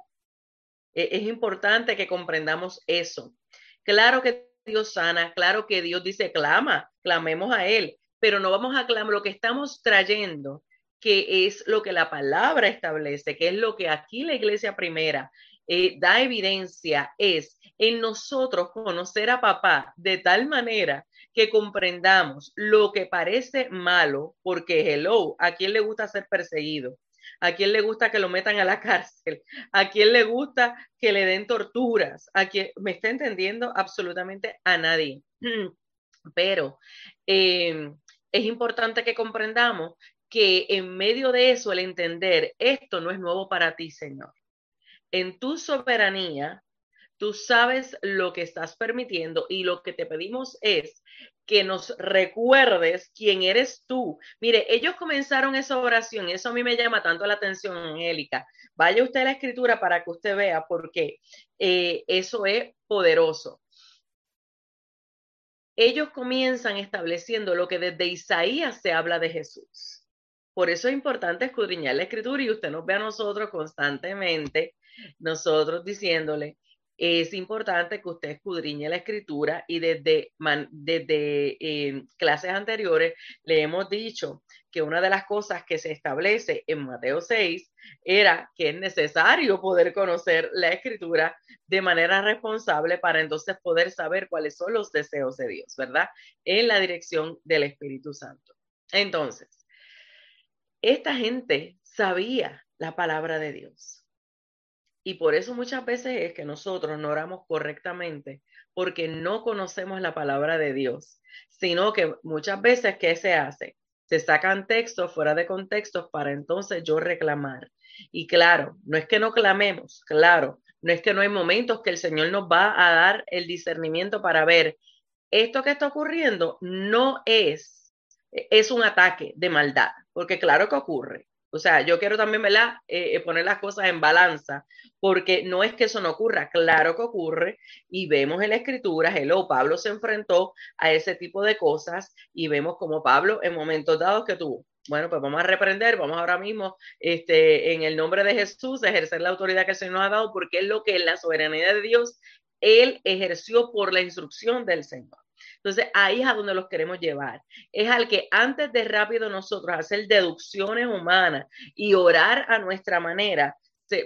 E-, es importante que comprendamos eso. Claro que Dios sana, claro que Dios dice, clama, clamemos a Él, pero no vamos a clamar lo que estamos trayendo, que es lo que la palabra establece, que es lo que aquí la iglesia primera eh, da evidencia, es en nosotros conocer a papá de tal manera que comprendamos lo que parece malo, porque hello, ¿a quién le gusta ser perseguido? ¿A quién le gusta que lo metan a la cárcel? ¿A quién le gusta que le den torturas? ¿A quién me está entendiendo? Absolutamente a nadie. Pero eh, es importante que comprendamos que en medio de eso, el entender esto no es nuevo para ti, Señor. En tu soberanía, tú sabes lo que estás permitiendo y lo que te pedimos es que nos recuerdes quién eres tú. Mire, ellos comenzaron esa oración eso a mí me llama tanto la atención, Angélica. Vaya usted a la escritura para que usted vea porque eh, eso es poderoso. Ellos comienzan estableciendo lo que desde Isaías se habla de Jesús. Por eso es importante escudriñar la escritura y usted nos ve a nosotros constantemente, nosotros diciéndole, es importante que usted escudriñe la escritura y desde, eh, clases anteriores le hemos dicho que una de las cosas que se establece en Mateo 6 era que es necesario poder conocer la escritura de manera responsable para entonces poder saber cuáles son los deseos de Dios, ¿verdad? En la dirección del Espíritu Santo. Entonces, esta gente sabía la palabra de Dios. Y por eso muchas veces es que nosotros no oramos correctamente, porque no conocemos la palabra de Dios, sino que muchas veces, ¿qué se hace? Se sacan textos fuera de contextos para entonces yo reclamar. Y claro, no es que no clamemos, claro, no es que no hay momentos que el Señor nos va a dar el discernimiento para ver esto que está ocurriendo no es, es un ataque de maldad, porque claro que ocurre. O sea, yo quiero también. Eh, eh, poner las cosas en balanza, porque no es que eso no ocurra, claro que ocurre, y vemos en la escritura, hello, Pablo se enfrentó a ese tipo de cosas, y vemos como Pablo en momentos dados que tuvo, bueno, pues vamos a reprender, vamos ahora mismo, este, en el nombre de Jesús, ejercer la autoridad que el Señor nos ha dado, porque es lo que la soberanía de Dios, Él ejerció por la instrucción del Señor. Entonces, ahí es a donde los queremos llevar. Es al que antes de rápido nosotros hacer deducciones humanas y orar a nuestra manera,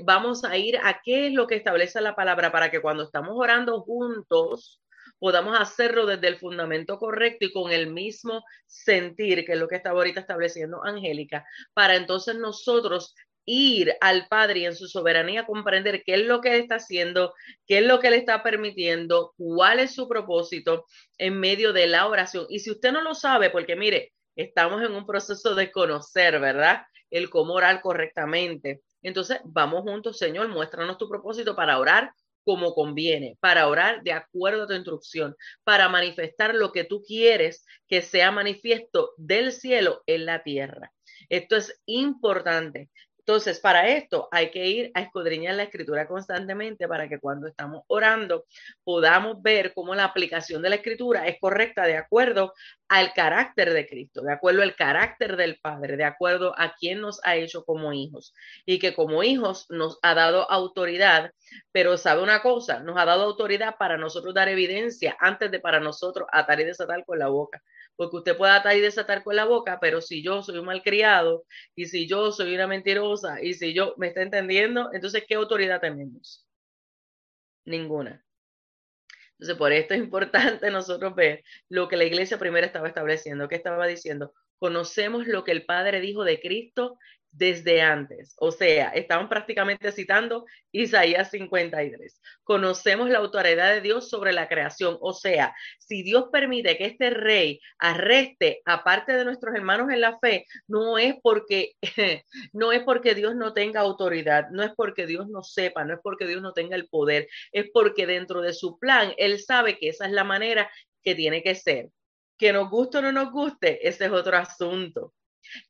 vamos a ir a qué es lo que establece la palabra para que cuando estamos orando juntos, podamos hacerlo desde el fundamento correcto y con el mismo sentir, que es lo que estaba ahorita estableciendo Angélica, para entonces nosotros ir al Padre y en su soberanía comprender qué es lo que está haciendo, qué es lo que Él está permitiendo, cuál es su propósito en medio de la oración. Y si usted no lo sabe, porque mire, estamos en un proceso de conocer, ¿verdad? El cómo orar correctamente. Entonces, vamos juntos, Señor, muéstranos tu propósito para orar como conviene, para orar de acuerdo a tu instrucción, para manifestar lo que tú quieres que sea manifiesto del cielo en la tierra. Esto es importante. Entonces, para esto hay que ir a escudriñar la escritura constantemente para que cuando estamos orando podamos ver cómo la aplicación de la escritura es correcta de acuerdo al carácter de Cristo, de acuerdo al carácter del Padre, de acuerdo a quien nos ha hecho como hijos. Y que como hijos nos ha dado autoridad, pero sabe una cosa, nos ha dado autoridad para nosotros dar evidencia antes de para nosotros atar y desatar con la boca porque usted puede atar y desatar con la boca, pero si yo soy un malcriado y si yo soy una mentirosa y si yo me está entendiendo, entonces ¿qué autoridad tenemos? Ninguna. Entonces, por esto es importante nosotros ver lo que la iglesia primero estaba estableciendo, que estaba diciendo, conocemos lo que el Padre dijo de Cristo desde antes. O sea, estaban prácticamente citando Isaías 53. Conocemos la autoridad de Dios sobre la creación. O sea, si Dios permite que este rey arreste a parte de nuestros hermanos en la fe, no es porque no es porque Dios no tenga autoridad, no es porque Dios no sepa, no es porque Dios no tenga el poder, es porque dentro de su plan él sabe que esa es la manera que tiene que ser. Que nos guste o no nos guste, ese es otro asunto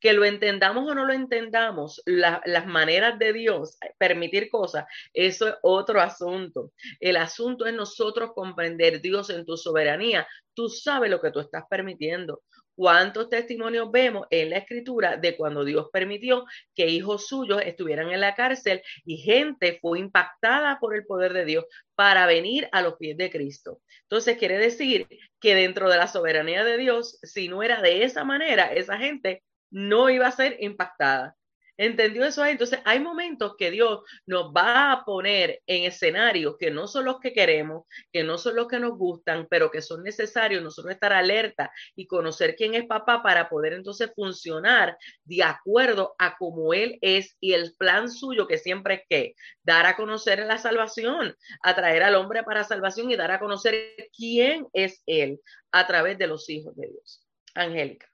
que lo entendamos o no lo entendamos, las maneras de Dios eh, permitir cosas, eso es otro asunto. El asunto es nosotros comprender Dios en tu soberanía. Tú sabes lo que tú estás permitiendo. ¿Cuántos testimonios vemos en la escritura de cuando Dios permitió que hijos suyos estuvieran en la cárcel y gente fue impactada por el poder de Dios para venir a los pies de Cristo? Entonces quiere decir que dentro de la soberanía de Dios, si no era de esa manera, esa gente no iba a ser impactada. ¿Entendió eso ahí? Entonces, hay momentos que Dios nos va a poner en escenarios que no son los que queremos, que no son los que nos gustan, pero que son necesarios nosotros estar alerta y conocer quién es papá para poder entonces funcionar de acuerdo a cómo Él es y el plan suyo que siempre es que dar a conocer la salvación, atraer al hombre para salvación y dar a conocer quién es Él a través de los hijos de Dios. Angélica.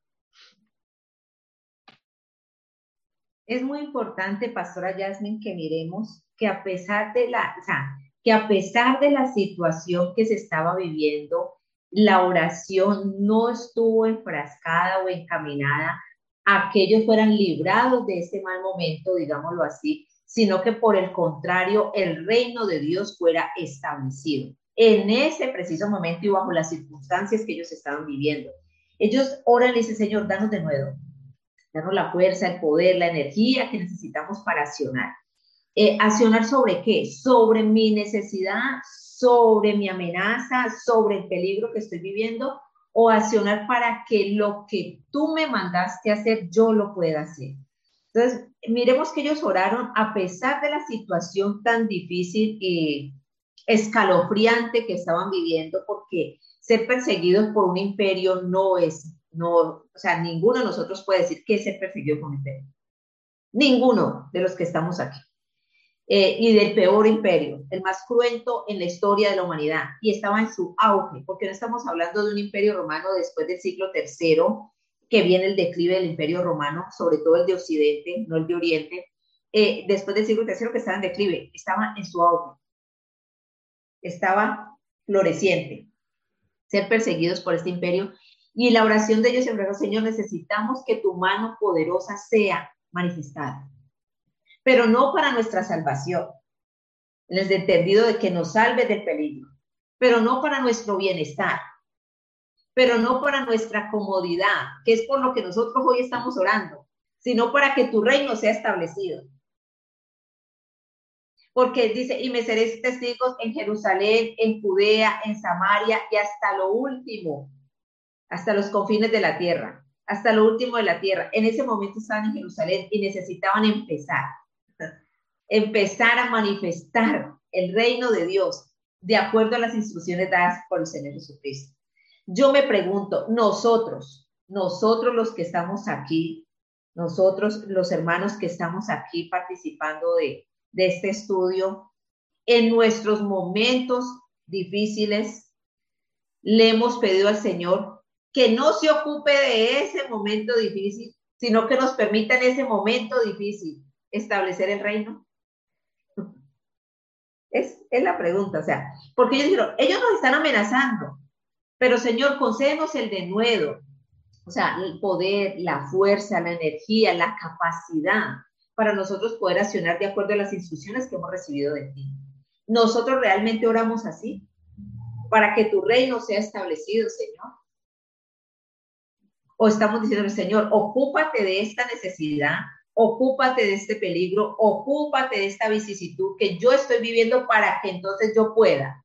Es muy importante, Pastora Jasmine, que miremos que a pesar de la, o sea, que a pesar de la situación que se estaba viviendo, la oración no estuvo enfrascada o encaminada a que ellos fueran librados de este mal momento, digámoslo así, sino que por el contrario, el reino de Dios fuera establecido en ese preciso momento y bajo las circunstancias que ellos estaban viviendo. Ellos oran y dicen, Señor, danos de nuevo, darnos la fuerza, el poder, la energía que necesitamos para accionar. Eh, ¿Accionar sobre qué? Sobre mi necesidad, sobre mi amenaza, sobre el peligro que estoy viviendo, o accionar para que lo que tú me mandaste hacer, yo lo pueda hacer. Entonces, miremos que ellos oraron a pesar de la situación tan difícil y escalofriante que estaban viviendo, porque ser perseguidos por un imperio no es, no, o sea, ninguno de nosotros puede decir que perseguido por un imperio. Ninguno de los que estamos aquí. Eh, y del peor imperio, el más cruento en la historia de la humanidad, y estaba en su auge, porque no estamos hablando de un imperio romano después del siglo III, que viene el declive del imperio romano, sobre todo el de Occidente, no el de Oriente, eh, después del siglo III que estaba en declive, estaba en su auge, estaba floreciente, ser perseguidos por este imperio, y la oración de ellos en Señor, necesitamos que tu mano poderosa sea manifestada pero no para nuestra salvación, en el entendido de que nos salve del peligro, pero no para nuestro bienestar, pero no para nuestra comodidad, que es por lo que nosotros hoy estamos orando, sino para que tu reino sea establecido. Porque dice, y me seréis testigos en Jerusalén, en Judea, en Samaria y hasta lo último, hasta los confines de la tierra, hasta lo último de la tierra. En ese momento estaban en Jerusalén y necesitaban empezar empezar a manifestar el reino de Dios de acuerdo a las instrucciones dadas por el Señor Jesucristo. Yo me pregunto, nosotros, nosotros los que estamos aquí, nosotros los hermanos que estamos aquí participando de, de este estudio, en nuestros momentos difíciles, le hemos pedido al Señor que no se ocupe de ese momento difícil, sino que nos permita en ese momento difícil establecer el reino. Es, la pregunta, o sea, porque ellos dijeron, nos están amenazando, pero Señor, concédenos el denuedo, o sea, el poder, la fuerza, la energía, la capacidad para nosotros poder accionar de acuerdo a las instrucciones que hemos recibido de ti. Nosotros realmente oramos así, para que tu reino sea establecido, Señor. O estamos diciendo, Señor, ocúpate de esta necesidad, ocúpate de este peligro, ocúpate de esta vicisitud que yo estoy viviendo para que entonces yo pueda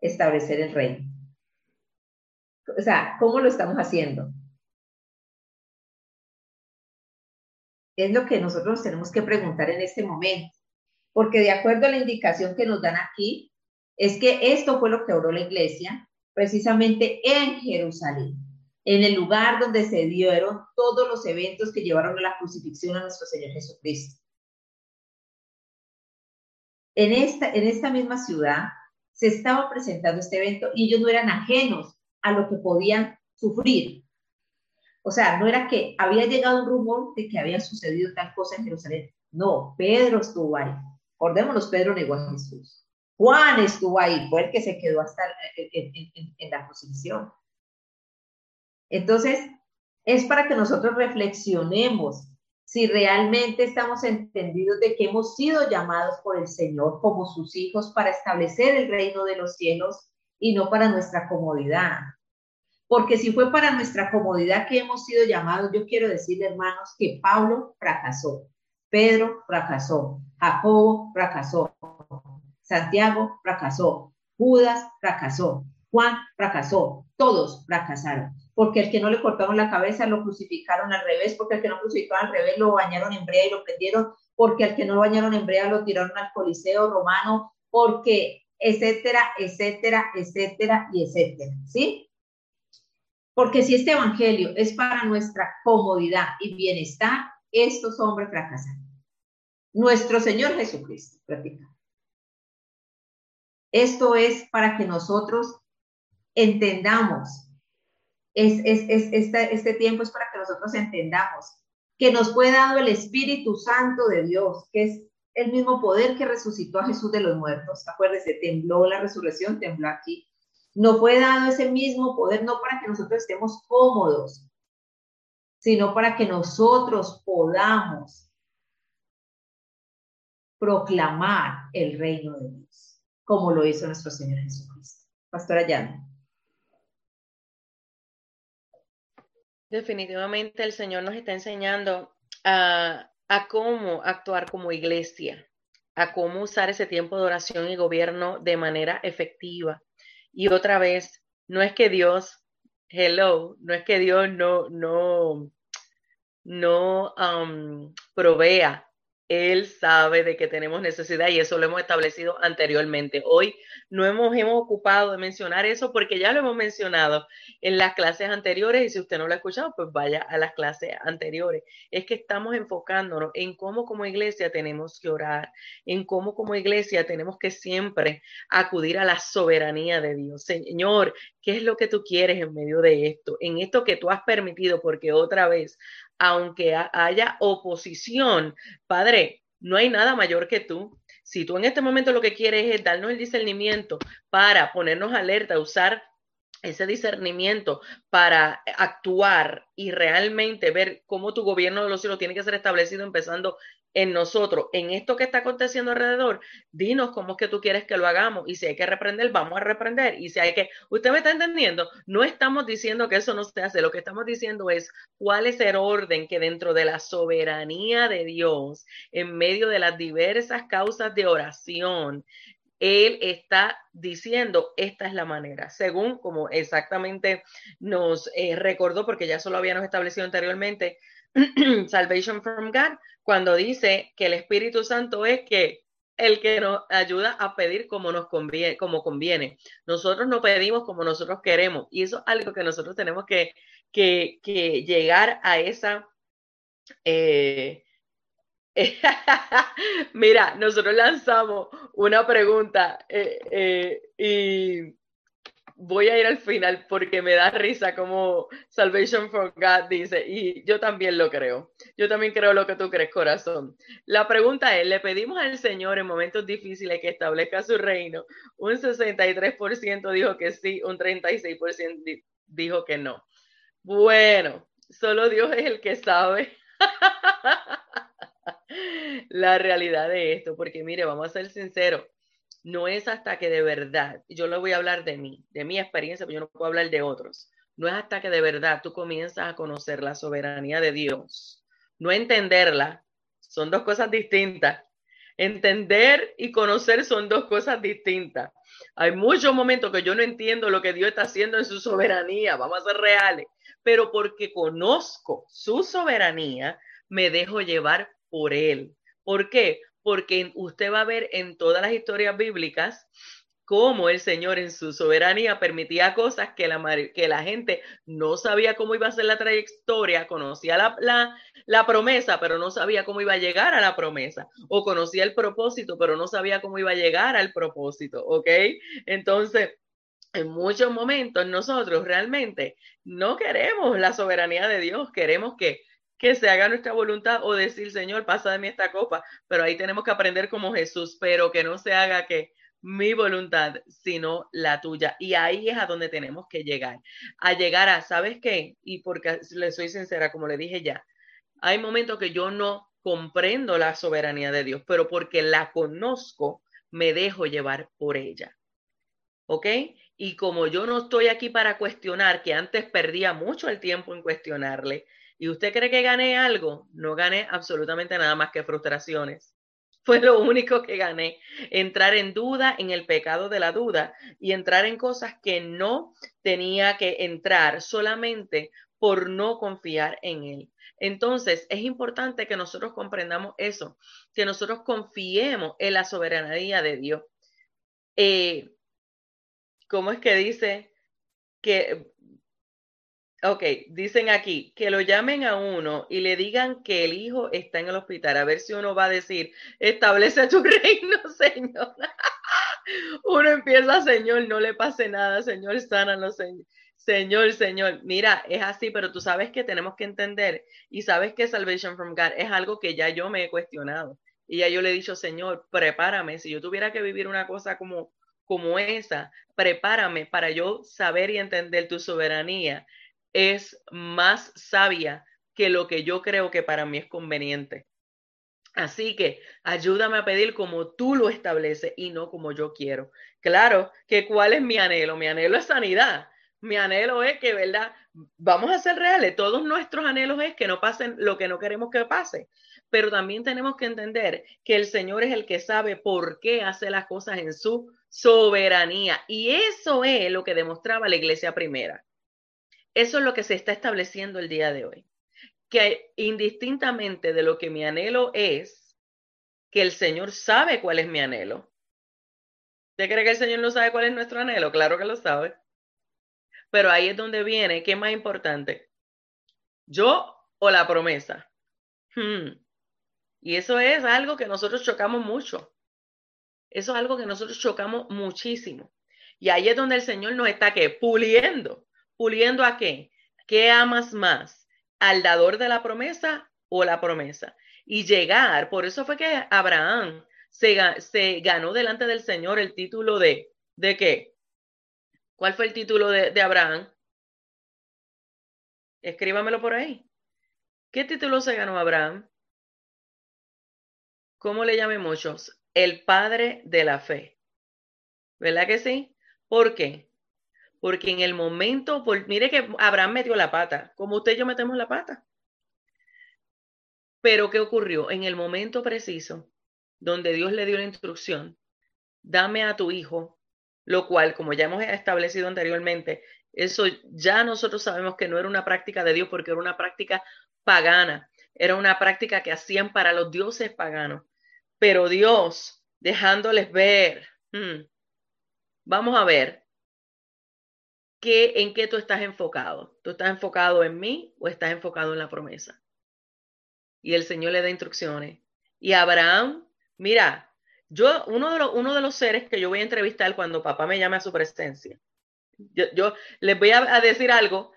establecer el reino. O sea, ¿cómo lo estamos haciendo? Es lo que nosotros tenemos que preguntar en este momento, porque de acuerdo a la indicación que nos dan aquí, es que esto fue lo que oró la iglesia precisamente en Jerusalén en el lugar donde se dieron todos los eventos que llevaron a la crucifixión a nuestro Señor Jesucristo. En esta, en esta misma ciudad se estaba presentando este evento y ellos no eran ajenos a lo que podían sufrir. O sea, no era que había llegado un rumor de que había sucedido tal cosa en Jerusalén. No, Pedro estuvo ahí. Acordémonos, Pedro negó a Jesús. Juan estuvo ahí, fue el que se quedó hasta en, la crucifixión. Entonces, es para que nosotros reflexionemos si realmente estamos entendidos de que hemos sido llamados por el Señor como sus hijos para establecer el reino de los cielos y no para nuestra comodidad. Porque si fue para nuestra comodidad que hemos sido llamados, yo quiero decirle, hermanos, que Pablo fracasó, Pedro fracasó, Jacobo fracasó, Santiago fracasó, Judas fracasó, Juan fracasó, todos fracasaron porque el que no le cortaron la cabeza lo crucificaron al revés, porque el que no crucificaron al revés lo bañaron en brea y lo prendieron, porque al que no lo bañaron en brea lo tiraron al Coliseo romano, porque etcétera, etcétera, etcétera y etcétera, ¿sí? Porque si este evangelio es para nuestra comodidad y bienestar, estos hombres fracasan. Nuestro Señor Jesucristo, prácticamente. Esto es para que nosotros entendamos es, este tiempo es para que nosotros entendamos que nos fue dado el Espíritu Santo de Dios, que es el mismo poder que resucitó a Jesús de los muertos. Acuérdese, tembló la resurrección, tembló aquí. Nos fue dado ese mismo poder no para que nosotros estemos cómodos, sino para que nosotros podamos proclamar el reino de Dios, como lo hizo nuestro Señor Jesucristo. Pastora Llana. Definitivamente el Señor nos está enseñando a, cómo actuar como iglesia, a cómo usar ese tiempo de oración y gobierno de manera efectiva. Y otra vez, no es que Dios, hello, no es que Dios no, no, no um, provea él sabe de que tenemos necesidad y eso lo hemos establecido anteriormente. Hoy no hemos, hemos ocupado de mencionar eso porque ya lo hemos mencionado en las clases anteriores y si usted no lo ha escuchado, pues vaya a las clases anteriores. Es que estamos enfocándonos en cómo como iglesia tenemos que orar, en cómo como iglesia tenemos que siempre acudir a la soberanía de Dios. Señor, ¿qué es lo que tú quieres en medio de esto? En esto que tú has permitido, porque otra vez aunque haya oposición, Padre, no hay nada mayor que tú. Si tú en este momento lo que quieres es darnos el discernimiento para ponernos alerta, usar ese discernimiento para actuar y realmente ver cómo tu gobierno de los cielos tiene que ser establecido empezando en nosotros, en esto que está aconteciendo alrededor, dinos cómo es que tú quieres que lo hagamos y si hay que reprender, vamos a reprender y si hay que, usted me está entendiendo, no estamos diciendo que eso no se hace, lo que estamos diciendo es cuál es el orden que dentro de la soberanía de Dios, en medio de las diversas causas de oración, él está diciendo, esta es la manera, según como exactamente nos eh, recordó, porque ya eso lo habíamos establecido anteriormente, Salvation from God, cuando dice que el Espíritu Santo es que el que nos ayuda a pedir como nos conviene, como conviene. Nosotros no pedimos como nosotros queremos y eso es algo que nosotros tenemos que, que, llegar a esa... Eh, mira, nosotros lanzamos una pregunta eh, eh, y voy a ir al final porque me da risa como Salvation for God dice, y yo también lo creo. Yo también creo lo que tú crees, corazón. La pregunta es, ¿le pedimos al Señor en momentos difíciles que establezca su reino? Un 63% dijo que sí, un 36% dijo que no. Bueno, solo Dios es el que sabe. la realidad de esto, porque mire, vamos a ser sinceros, no es hasta que de verdad, yo le voy a hablar de mí, de mi experiencia, pero yo no puedo hablar de otros. No es hasta que de verdad tú comienzas a conocer la soberanía de Dios, no entenderla, son dos cosas distintas. Entender y conocer son dos cosas distintas. Hay muchos momentos que yo no entiendo lo que Dios está haciendo en su soberanía, vamos a ser reales, pero porque conozco su soberanía, me dejo llevar por Él. ¿Por qué? Porque usted va a ver en todas las historias bíblicas cómo el Señor en su soberanía permitía cosas que la, que la gente no sabía cómo iba a ser la trayectoria, conocía la, la, promesa, pero no sabía cómo iba a llegar a la promesa, o conocía el propósito, pero no sabía cómo iba a llegar al propósito, ¿ok? Entonces, en muchos momentos nosotros realmente no queremos la soberanía de Dios, queremos que que se haga nuestra voluntad o decir, Señor, pasa de mí esta copa, pero ahí tenemos que aprender como Jesús, pero que no se haga que mi voluntad, sino la tuya. Y ahí es a donde tenemos que llegar, a llegar a, ¿sabes qué? Y porque le soy sincera, como le dije ya, hay momentos que yo no comprendo la soberanía de Dios, pero porque la conozco, me dejo llevar por ella. ¿Ok? Y como yo no estoy aquí para cuestionar, que antes perdía mucho el tiempo en cuestionarle, y usted cree que gané algo, no gané absolutamente nada más que frustraciones. Fue lo único que gané, entrar en duda, en el pecado de la duda y entrar en cosas que no tenía que entrar solamente por no confiar en Él. Entonces, es importante que nosotros comprendamos eso, que nosotros confiemos en la soberanía de Dios. Eh, ¿Cómo es que dice? Que Ok, dicen aquí que lo llamen a uno y le digan que el hijo está en el hospital, a ver si uno va a decir, establece tu reino, Señor. uno empieza, Señor, no le pase nada, Señor, sánalo, Señor. Señor, Señor, mira, es así, pero tú sabes que tenemos que entender y sabes que Salvation from God es algo que ya yo me he cuestionado. Y ya yo le he dicho, Señor, prepárame. Si yo tuviera que vivir una cosa como, como esa, prepárame para yo saber y entender tu soberanía es más sabia que lo que yo creo que para mí es conveniente. Así que ayúdame a pedir como tú lo estableces y no como yo quiero. Claro que cuál es mi anhelo. Mi anhelo es sanidad, mi anhelo es que, ¿verdad? Vamos a ser reales, todos nuestros anhelos es que no pasen lo que no queremos que pase, pero también tenemos que entender que el Señor es el que sabe por qué hace las cosas en su soberanía. Y eso es lo que demostraba la iglesia primera. Eso es lo que se está estableciendo el día de hoy. Que indistintamente de lo que mi anhelo es, que el Señor sabe cuál es mi anhelo. ¿Usted cree que el Señor no sabe cuál es nuestro anhelo? Claro que lo sabe. Pero ahí es donde viene, ¿qué es más importante? ¿Yo o la promesa? Hmm. Y eso es algo que nosotros chocamos mucho. Eso es algo que nosotros chocamos muchísimo. Y ahí es donde el Señor nos está que puliendo. ¿Puliendo a qué? ¿Qué amas más? ¿Al dador de la promesa o la promesa? Y llegar, por eso fue que Abraham se, ganó delante del Señor el título de, ¿de qué? ¿Cuál fue el título de, Abraham? Escríbamelo por ahí. ¿Qué título se ganó Abraham? ¿Cómo le llamé muchos? El padre de la fe. ¿Verdad que sí? ¿Por qué? Porque en el momento, mire que Abraham metió la pata, como usted y yo metemos la pata. Pero ¿qué ocurrió? En el momento preciso, donde Dios le dio la instrucción, dame a tu hijo lo cual, como ya hemos establecido anteriormente, eso ya nosotros sabemos que no era una práctica de Dios porque era una práctica pagana, era una práctica que hacían para los dioses paganos. Pero Dios, dejándoles ver, hmm, vamos a ver, ¿qué, ¿en qué tú estás enfocado? ¿Tú estás enfocado en mí o estás enfocado en la promesa? Y el Señor le da instrucciones. Y Abraham, mira, yo, uno de, los, uno de los seres que yo voy a entrevistar cuando papá me llame a su presencia, yo, les voy a, decir algo.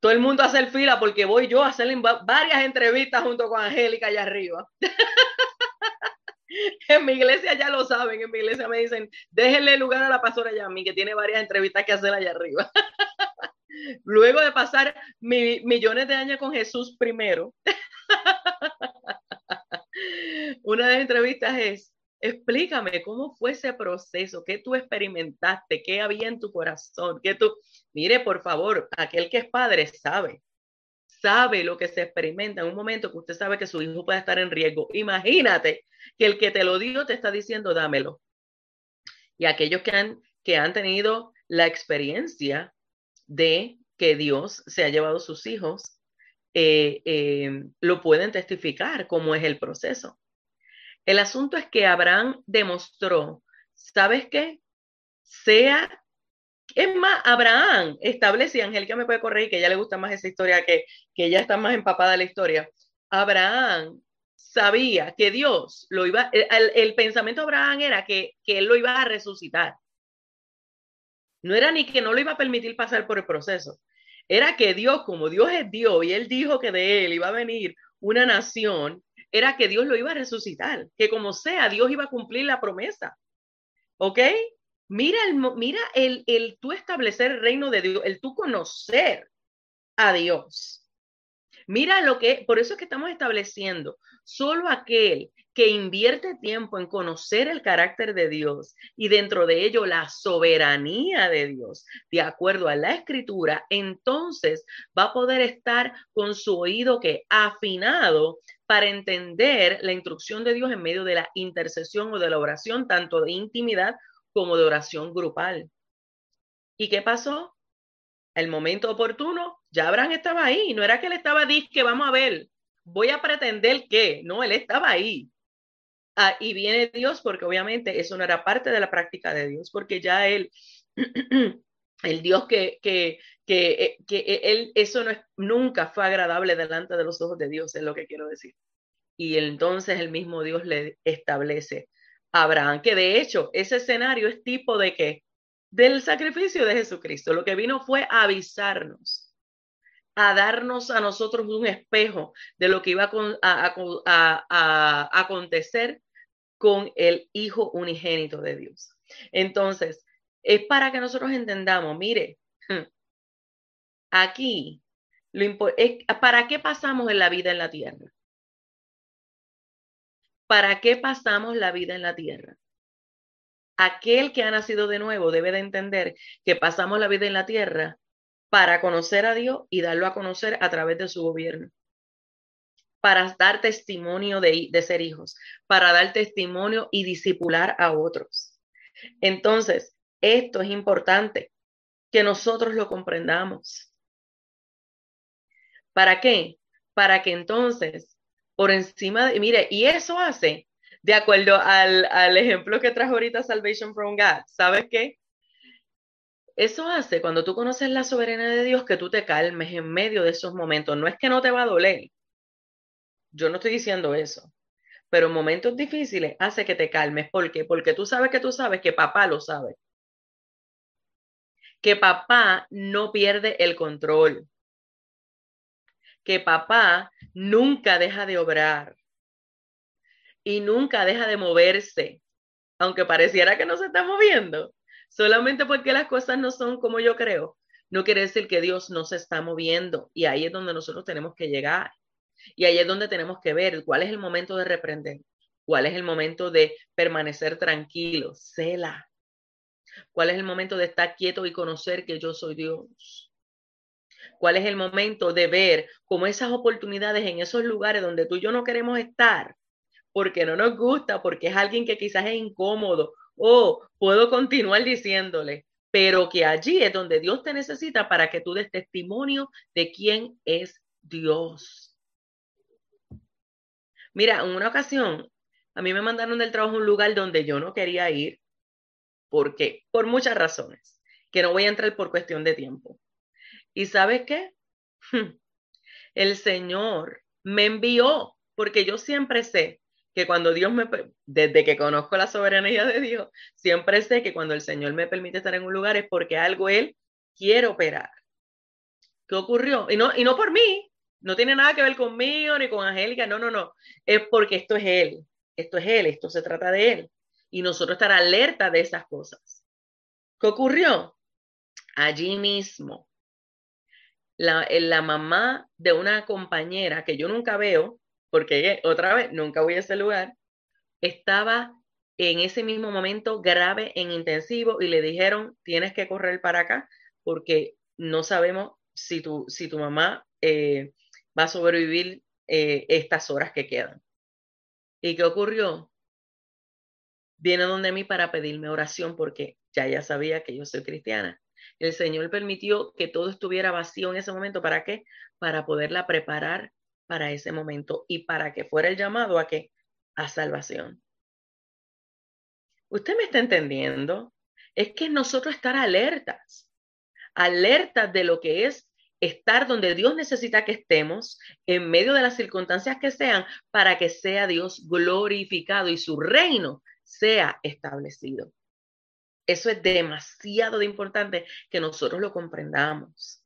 Todo el mundo hace el fila porque voy yo a hacerle varias entrevistas junto con Angélica allá arriba. en mi iglesia ya lo saben, en mi iglesia me dicen, déjenle lugar a la pastora Yami, que tiene varias entrevistas que hacer allá arriba. Luego de pasar millones de años con Jesús primero, una de las entrevistas es, Explícame cómo fue ese proceso, qué tú experimentaste, qué había en tu corazón, qué tú, mire, por favor, aquel que es padre sabe, sabe lo que se experimenta en un momento que usted sabe que su hijo puede estar en riesgo. Imagínate que el que te lo dio te está diciendo, dámelo. Y aquellos que han, que han tenido la experiencia de que Dios se ha llevado sus hijos, eh, eh, lo pueden testificar cómo es el proceso. El asunto es que Abraham demostró, ¿sabes qué? Sea, es más, Abraham establece, Angélica me puede corregir, que ella le gusta más esa historia, que, que ella está más empapada de la historia. Abraham sabía que Dios lo iba, el, pensamiento de Abraham era que, que él lo iba a resucitar. No era ni que no lo iba a permitir pasar por el proceso. Era que Dios, como Dios es Dios y él dijo que de él iba a venir una nación, era que Dios lo iba a resucitar, que como sea, Dios iba a cumplir la promesa. ¿Ok? Mira el, mira el, el tú establecer el reino de Dios, el tú conocer a Dios. Mira lo que, por eso es que estamos estableciendo, solo aquel que invierte tiempo en conocer el carácter de Dios y dentro de ello la soberanía de Dios, de acuerdo a la escritura, entonces va a poder estar con su oído que afinado para entender la instrucción de Dios en medio de la intercesión o de la oración, tanto de intimidad como de oración grupal. ¿Y qué pasó? El momento oportuno, ya Abraham estaba ahí, no era que él estaba que vamos a ver, voy a pretender que, no, él estaba ahí. Ah, y viene Dios porque obviamente eso no era parte de la práctica de Dios, porque ya él, el Dios que, que, que, eh, que eh, él, eso no es, nunca fue agradable delante de los ojos de Dios, es lo que quiero decir. Y entonces el mismo Dios le establece Abraham, que de hecho ese escenario es tipo de qué? Del sacrificio de Jesucristo. Lo que vino fue avisarnos, a darnos a nosotros un espejo de lo que iba a, a, a acontecer con el Hijo unigénito de Dios. Entonces, es para que nosotros entendamos, mire, Aquí, ¿para qué pasamos en la vida en la tierra? ¿Para qué pasamos la vida en la tierra? aquel que ha nacido de nuevo debe de entender que pasamos la vida en la tierra para conocer a Dios y darlo a conocer a través de su gobierno, para dar testimonio de, de ser hijos, para dar testimonio y disipular a otros. Entonces, esto es importante, que nosotros lo comprendamos. ¿Para qué? Para que entonces, por encima de, mire, y eso hace, de acuerdo al, al ejemplo que trajo ahorita Salvation from God, ¿sabes qué? Eso hace cuando tú conoces la soberanía de Dios que tú te calmes en medio de esos momentos. No es que no te va a doler. Yo no estoy diciendo eso. Pero en momentos difíciles hace que te calmes. ¿Por qué? Porque tú sabes que tú sabes que papá lo sabe. Que papá no pierde el control. Que papá nunca deja de obrar. Y nunca deja de moverse. Aunque pareciera que no se está moviendo Solamente porque las cosas no son como yo creo, no quiere decir que Dios no se está moviendo. Y ahí es donde nosotros tenemos que llegar. Y ahí es donde tenemos que ver cuál es el momento de reprender, cuál es el momento de permanecer tranquilo, cela. ¿Cuál es el momento de estar quieto y conocer que yo soy Dios? ¿Cuál es el momento de ver cómo esas oportunidades en esos lugares donde tú y yo no queremos estar, porque no nos gusta, porque es alguien que quizás es incómodo o puedo continuar diciéndole, pero que allí es donde Dios te necesita para que tú des testimonio de quién es Dios. Mira, en una ocasión, a mí me mandaron del trabajo a un lugar donde yo no quería ir. ¿Por qué? Por muchas razones, que no voy a entrar por cuestión de tiempo. ¿Y sabes qué? El Señor me envió, porque yo siempre sé que cuando Dios me, desde que conozco la soberanía de Dios, siempre sé que cuando el Señor me permite estar en un lugar es porque algo Él quiere operar. ¿Qué ocurrió? Y no, y no por mí, no tiene nada que ver conmigo ni con Angélica, no, no, no, es porque esto es Él, esto es Él, esto se trata de Él. Y nosotros estar alerta de esas cosas. ¿Qué ocurrió? Allí mismo, la, la mamá de una compañera que yo nunca veo, porque otra vez, nunca voy a ese lugar, estaba en ese mismo momento grave en intensivo y le dijeron, tienes que correr para acá porque no sabemos si tu, si tu mamá eh, va a sobrevivir eh, estas horas que quedan. ¿Y qué ocurrió? Viene donde mí para pedirme oración porque ya ya sabía que yo soy cristiana. El Señor permitió que todo estuviera vacío en ese momento. ¿Para qué? Para poderla preparar para ese momento y para que fuera el llamado a que a salvación. ¿Usted me está entendiendo? Es que nosotros estar alertas, alertas de lo que es estar donde Dios necesita que estemos, en medio de las circunstancias que sean, para que sea Dios glorificado y su reino sea establecido. Eso es demasiado de importante que nosotros lo comprendamos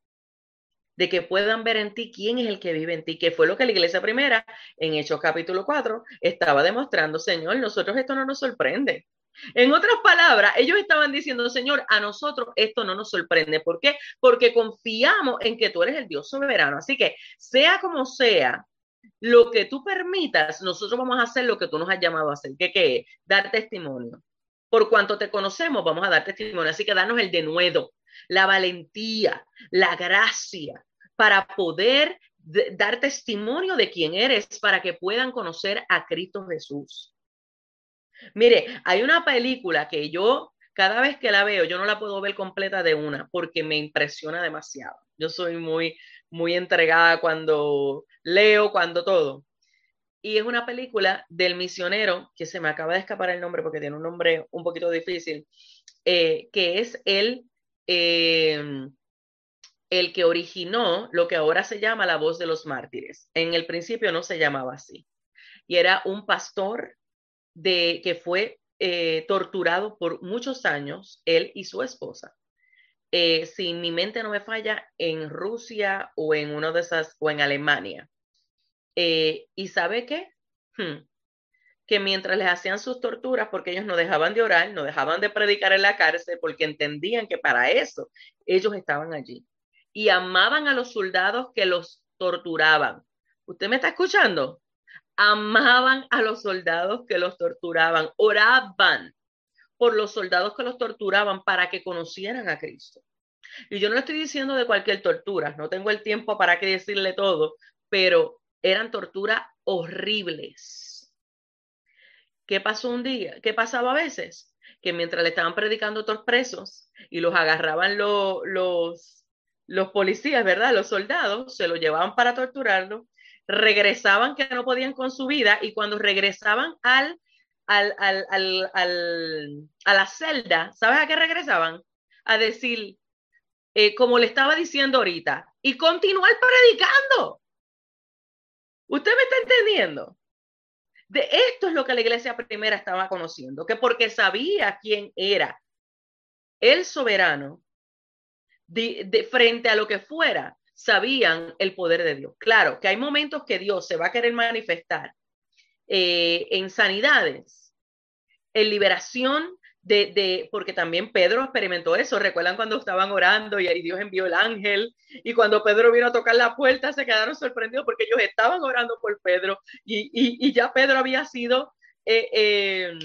de que puedan ver en ti quién es el que vive en ti, que fue lo que la iglesia primera en Hechos capítulo 4 estaba demostrando, Señor, nosotros esto no nos sorprende. En otras palabras, ellos estaban diciendo, Señor, a nosotros esto no nos sorprende. ¿Por qué? Porque confiamos en que tú eres el Dios soberano. Así que, sea como sea, lo que tú permitas, nosotros vamos a hacer lo que tú nos has llamado a hacer. ¿Qué, qué es? Dar testimonio. Por cuanto te conocemos, vamos a dar testimonio. Así que danos el denuedo, la valentía, la gracia para poder dar testimonio de quién eres para que puedan conocer a Cristo Jesús. Mire, hay una película que yo cada vez que la veo, yo no la puedo ver completa de una porque me impresiona demasiado. Yo soy muy, muy entregada cuando leo, cuando todo. Y es una película del misionero, que se me acaba de escapar el nombre porque tiene un nombre un poquito difícil, eh, que es el Em, el que originó lo que ahora se llama la voz de los mártires. En el principio no se llamaba así. Y era un pastor de, que fue eh, torturado por muchos años, él y su esposa. Eh, si mi mente no me falla, en Rusia o en una de esas, o en Alemania. Eh, ¿Y sabe qué? Hmm que mientras les hacían sus torturas, porque ellos no dejaban de orar, no dejaban de predicar en la cárcel, porque entendían que para eso ellos estaban allí. Y amaban a los soldados que los torturaban. ¿Usted me está escuchando? Amaban a los soldados que los torturaban, oraban por los soldados que los torturaban para que conocieran a Cristo. Y yo no estoy diciendo de cualquier tortura, no tengo el tiempo para que decirle todo, pero eran torturas horribles. ¿Qué pasó un día? ¿Qué pasaba a veces? Que mientras le estaban predicando a otros presos y los agarraban los, los, policías, ¿verdad? Los soldados, se los llevaban para torturarlo, regresaban que no podían con su vida y cuando regresaban al, al, al, al a la celda, ¿sabes a qué regresaban? A decir, eh, como le estaba diciendo ahorita, y continuar predicando. ¿Usted me está entendiendo? De esto es lo que la iglesia primera estaba conociendo, que porque sabía quién era el soberano, de, frente a lo que fuera, sabían el poder de Dios. Claro que hay momentos que Dios se va a querer manifestar eh, en sanidades, en liberación de, porque también Pedro experimentó eso. ¿Recuerdan cuando estaban orando y ahí Dios envió el ángel? Y cuando Pedro vino a tocar la puerta, se quedaron sorprendidos porque ellos estaban orando por Pedro y, ya Pedro había sido eh, eh,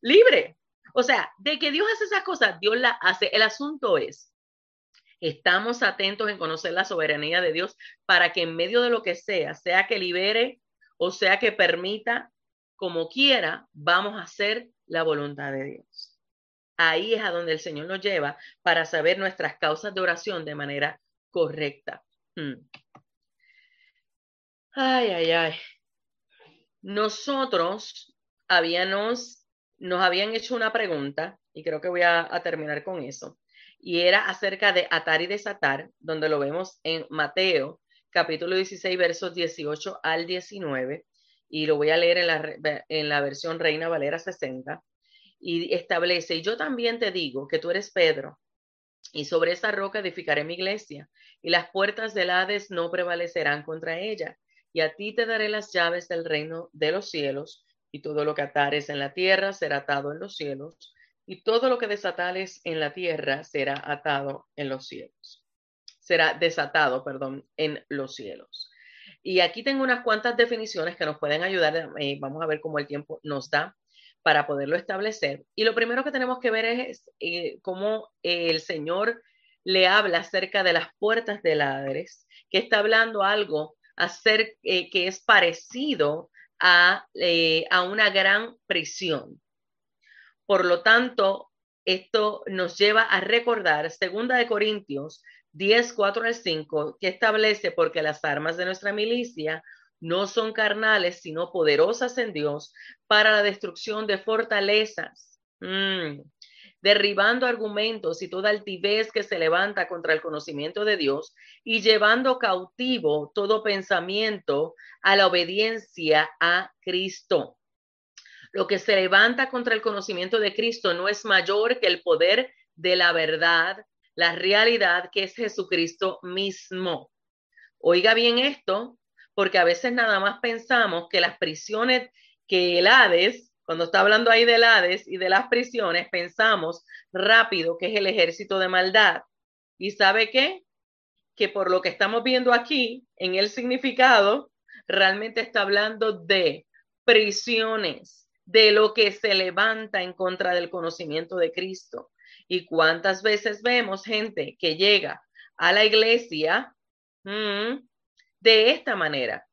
libre. O sea, de que Dios hace esas cosas, Dios las hace. El asunto es, estamos atentos en conocer la soberanía de Dios para que en medio de lo que sea, sea que libere o sea que permita, como quiera, vamos a hacer la voluntad de Dios ahí es a donde el Señor nos lleva para saber nuestras causas de oración de manera correcta. Hmm. Ay, ay, ay. Nosotros habíamos, nos habían hecho una pregunta, y creo que voy a, a terminar con eso, y era acerca de atar y desatar, donde lo vemos en Mateo, capítulo 16, versos 18 al 19, y lo voy a leer en la, en la versión Reina Valera 60 y establece, y yo también te digo que tú eres Pedro, y sobre esta roca edificaré mi iglesia, y las puertas del Hades no prevalecerán contra ella, y a ti te daré las llaves del reino de los cielos, y todo lo que atares en la tierra será atado en los cielos, y todo lo que desatares en la tierra será atado en los cielos. Será desatado, perdón, en los cielos. Y aquí tengo unas cuantas definiciones que nos pueden ayudar. Eh, vamos a ver cómo el tiempo nos da para poderlo establecer. Y lo primero que tenemos que ver es eh, cómo el Señor le habla acerca de las puertas del Hades, que está hablando algo acerca, eh, que es parecido a, eh, a una gran prisión. Por lo tanto, esto nos lleva a recordar segunda de Corintios 10, 4 al 5, que establece porque las armas de nuestra milicia no son carnales, sino poderosas en Dios para la destrucción de fortalezas, mm. derribando argumentos y toda altivez que se levanta contra el conocimiento de Dios y llevando cautivo todo pensamiento a la obediencia a Cristo. Lo que se levanta contra el conocimiento de Cristo no es mayor que el poder de la verdad, la realidad que es Jesucristo mismo. Oiga bien esto, porque a veces nada más pensamos que las prisiones, que el Hades, cuando está hablando ahí del Hades y de las prisiones, pensamos rápido que es el ejército de maldad. ¿Y sabe qué? Que por lo que estamos viendo aquí, en el significado, realmente está hablando de prisiones, de lo que se levanta en contra del conocimiento de Cristo. ¿Y cuántas veces vemos gente que llega a la iglesia mm, de esta manera.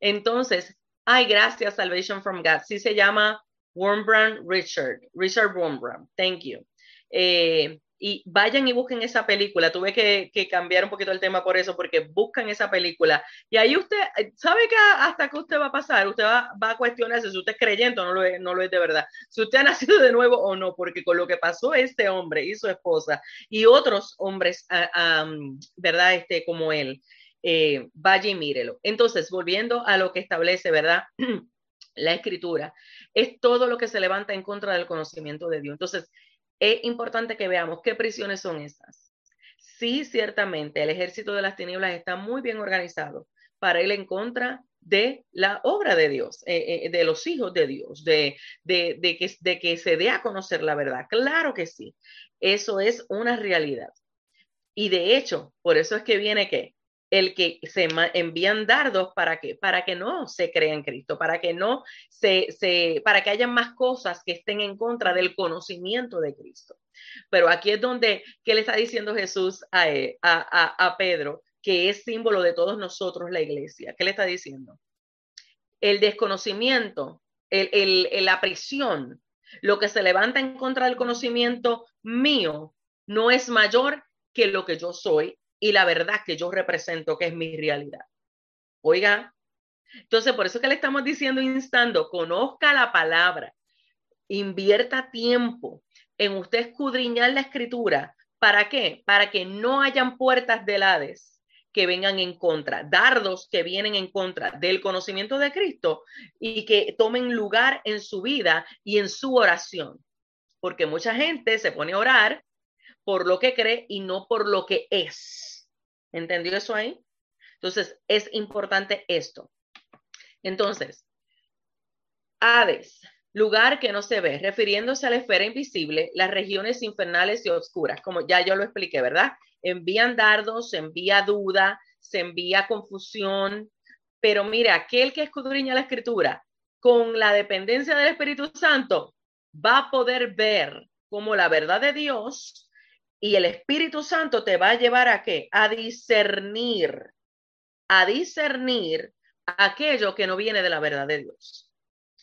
Entonces, ay, gracias, Salvation from God. Sí se llama Wormbrand Richard, Richard Wormbrand. Thank you. Eh, y vayan y busquen esa película. Tuve que, cambiar un poquito el tema por eso, porque buscan esa película. Y ahí usted, ¿sabe que hasta que usted va a pasar? Usted va, a cuestionarse si usted es creyente o no lo es, no lo es de verdad. Si usted ha nacido de nuevo o no, porque con lo que pasó este hombre y su esposa y otros hombres, ah, ¿verdad? Este, como él, eh, vaya y mírelo. Entonces, volviendo a lo que establece, ¿verdad? la escritura, es todo lo que se levanta en contra del conocimiento de Dios. Entonces, es importante que veamos qué prisiones son esas. Sí, ciertamente, el ejército de las tinieblas está muy bien organizado para ir en contra de la obra de Dios, eh, eh, de los hijos de Dios, de, de, que, de que se dé a conocer la verdad. Claro que sí, eso es una realidad. Y de hecho, por eso es que viene que el que se envían dardos para que, para que no se crea en Cristo, para que no se, se, para que haya más cosas que estén en contra del conocimiento de Cristo. Pero aquí es donde, ¿qué le está diciendo Jesús a, a, a, a Pedro? Que es símbolo de todos nosotros, la iglesia. ¿Qué le está diciendo? El desconocimiento, el, el, la prisión, lo que se levanta en contra del conocimiento mío, no es mayor que lo que yo soy y la verdad que yo represento, que es mi realidad. Oiga, entonces por eso que le estamos diciendo, instando, conozca la palabra, invierta tiempo en usted escudriñar la escritura. ¿Para qué? Para que no hayan puertas del Hades que vengan en contra, dardos que vienen en contra del conocimiento de Cristo y que tomen lugar en su vida y en su oración. Porque mucha gente se pone a orar por lo que cree y no por lo que es. ¿Entendió eso ahí? Entonces, es importante esto. Entonces, Hades, lugar que no se ve, refiriéndose a la esfera invisible, las regiones infernales y oscuras, como ya yo lo expliqué, ¿verdad? Envían dardos, se envía duda, se envía confusión, pero mira, aquel que escudriña la escritura con la dependencia del Espíritu Santo va a poder ver cómo la verdad de Dios y el Espíritu Santo te va a llevar a qué? A discernir, a discernir aquello que no viene de la verdad de Dios.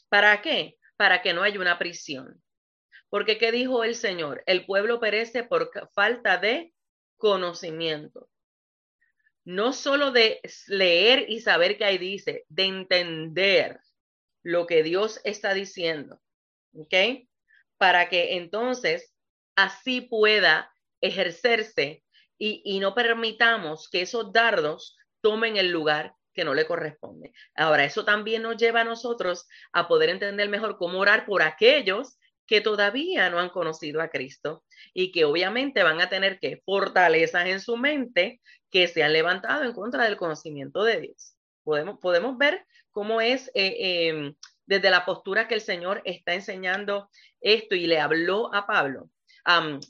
¿Para qué? Para que no haya una prisión. Porque ¿qué dijo el Señor? El pueblo perece por falta de conocimiento. No solo de leer y saber qué ahí dice, de entender lo que Dios está diciendo. ¿Ok? Para que entonces así pueda ejercerse y, no permitamos que esos dardos tomen el lugar que no le corresponde. Ahora, eso también nos lleva a nosotros a poder entender mejor cómo orar por aquellos que todavía no han conocido a Cristo y que obviamente van a tener que fortalezas en su mente que se han levantado en contra del conocimiento de Dios. Podemos, ver cómo es eh, em, desde la postura que el Señor está enseñando esto y le habló a Pablo,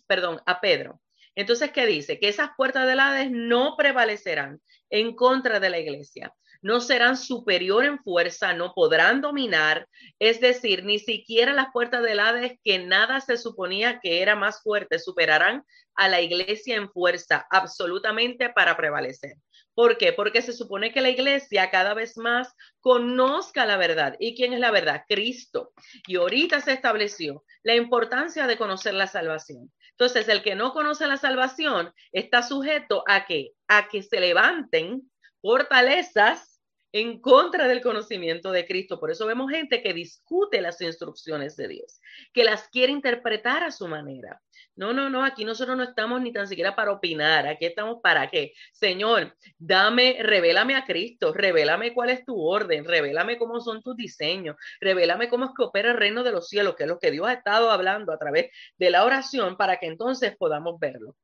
perdón, a Pedro. Entonces, ¿qué dice? Que esas puertas del Hades no prevalecerán en contra de la iglesia. No serán superior en fuerza, no podrán dominar, es decir, ni siquiera las puertas del Hades, que nada se suponía que era más fuerte, superarán a la iglesia en fuerza absolutamente para prevalecer. ¿Por qué? Porque se supone que la iglesia cada vez más conozca la verdad. ¿Y quién es la verdad? Cristo. Y ahorita se estableció la importancia de conocer la salvación. Entonces, el que no conoce la salvación está sujeto a que, a que se levanten fortalezas en contra del conocimiento de Cristo. Por eso vemos gente que discute las instrucciones de Dios, que las quiere interpretar a su manera. No, no, no, aquí nosotros no estamos ni tan siquiera para opinar, aquí estamos para qué. Señor, dame, revélame a Cristo, revélame cuál es tu orden, revélame cómo son tus diseños, revélame cómo es que opera el reino de los cielos, que es lo que Dios ha estado hablando a través de la oración para que entonces podamos verlo.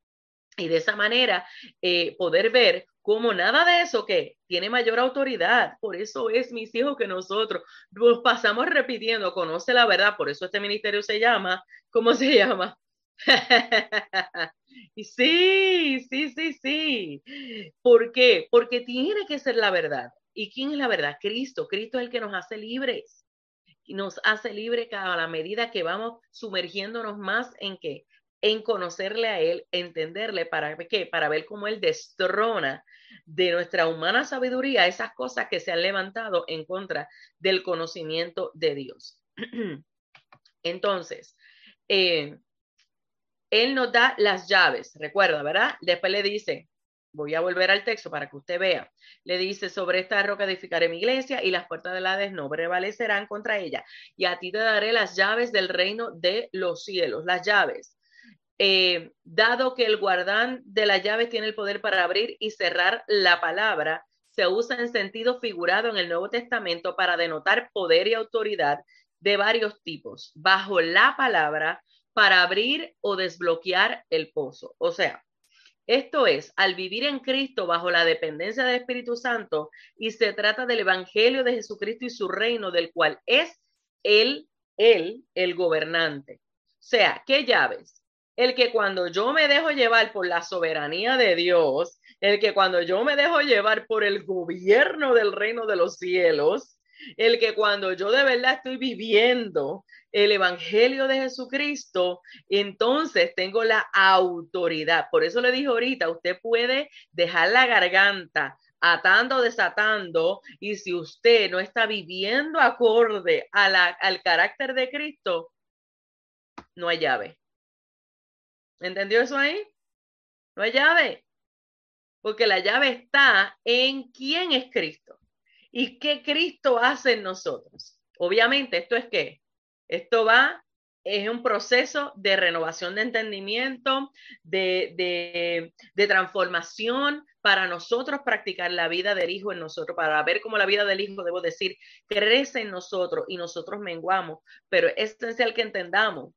Y de esa manera eh, poder ver cómo nada de eso que tiene mayor autoridad. Por eso es, mis hijos, que nosotros nos pasamos repitiendo, conoce la verdad. Por eso este ministerio se llama, ¿cómo se llama? sí, sí, sí, sí. ¿Por qué? Porque tiene que ser la verdad. ¿Y quién es la verdad? Cristo. Cristo es el que nos hace libres. Nos hace libre cada la medida que vamos sumergiéndonos más en qué? En conocerle a Él, entenderle, ¿para qué? Para ver cómo Él destrona de nuestra humana sabiduría esas cosas que se han levantado en contra del conocimiento de Dios. Entonces, eh, él nos da las llaves, recuerda, ¿verdad? Después le dice, voy a volver al texto para que usted vea, le dice, sobre esta roca edificaré mi iglesia y las puertas del Hades no prevalecerán contra ella. Y a ti te daré las llaves del reino de los cielos, las llaves. Eh, dado que el guardán de las llaves tiene el poder para abrir y cerrar la palabra, se usa en sentido figurado en el Nuevo Testamento para denotar poder y autoridad de varios tipos. Bajo la palabra, para abrir o desbloquear el pozo. O sea, esto es, al vivir en Cristo bajo la dependencia del Espíritu Santo, y se trata del Evangelio de Jesucristo y su reino, del cual es Él, Él, el gobernante. O sea, ¿qué llaves? El que cuando yo me dejo llevar por la soberanía de Dios, el que cuando yo me dejo llevar por el gobierno del reino de los cielos, el que cuando yo de verdad estoy viviendo el Evangelio de Jesucristo, entonces tengo la autoridad. Por eso le dije ahorita, usted puede dejar la garganta atando, desatando, y si usted no está viviendo acorde al carácter de Cristo, no hay llave. ¿Entendió eso ahí? No hay llave. Porque la llave está en quién es Cristo y qué Cristo hace en nosotros. Obviamente, esto es qué? Esto va, es un proceso de renovación de entendimiento, de, de, transformación para nosotros practicar la vida del Hijo en nosotros, para ver cómo la vida del Hijo, debo decir, crece en nosotros y nosotros menguamos. Pero es esencial que entendamos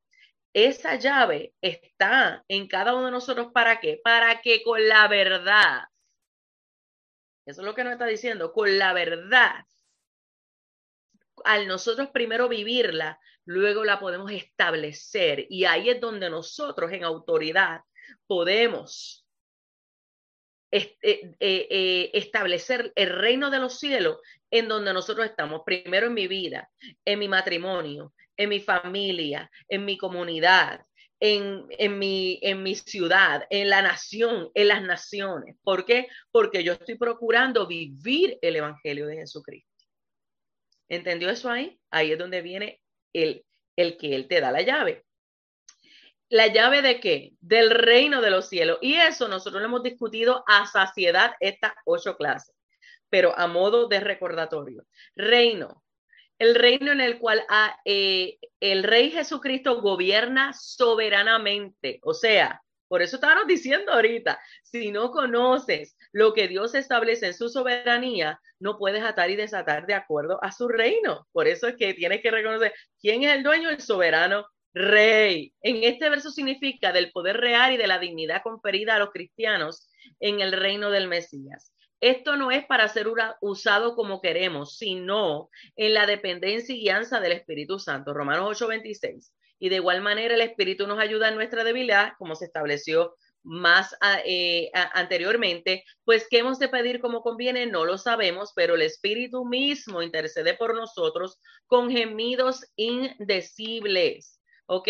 esa llave está en cada uno de nosotros para qué? Para que con la verdad, eso es lo que nos está diciendo, con la verdad, al nosotros primero vivirla, luego la podemos establecer y ahí es donde nosotros en autoridad podemos eh, eh, eh, establecer el reino de los cielos en donde nosotros estamos, primero en mi vida, en mi matrimonio, en mi familia, en mi comunidad, en, en, mi, en mi ciudad, en la nación, en las naciones. ¿Por qué? Porque yo estoy procurando vivir el Evangelio de Jesucristo. ¿Entendió eso ahí? Ahí es donde viene el, el que Él te da la llave. ¿La llave de qué? Del reino de los cielos. Y eso nosotros lo hemos discutido a saciedad estas ocho clases, pero a modo de recordatorio. Reino, el reino en el cual ah, eh, el rey Jesucristo gobierna soberanamente. O sea, por eso estábamos diciendo ahorita, si no conoces lo que Dios establece en su soberanía, no puedes atar y desatar de acuerdo a su reino. Por eso es que tienes que reconocer quién es el dueño, el soberano rey. En este verso significa del poder real y de la dignidad conferida a los cristianos en el reino del Mesías. Esto no es para ser usado como queremos, sino en la dependencia y guianza del Espíritu Santo. Romanos 8:26. Y de igual manera el Espíritu nos ayuda en nuestra debilidad, como se estableció más eh, anteriormente, pues qué hemos de pedir como conviene, no lo sabemos, pero el Espíritu mismo intercede por nosotros con gemidos indecibles. ¿Ok?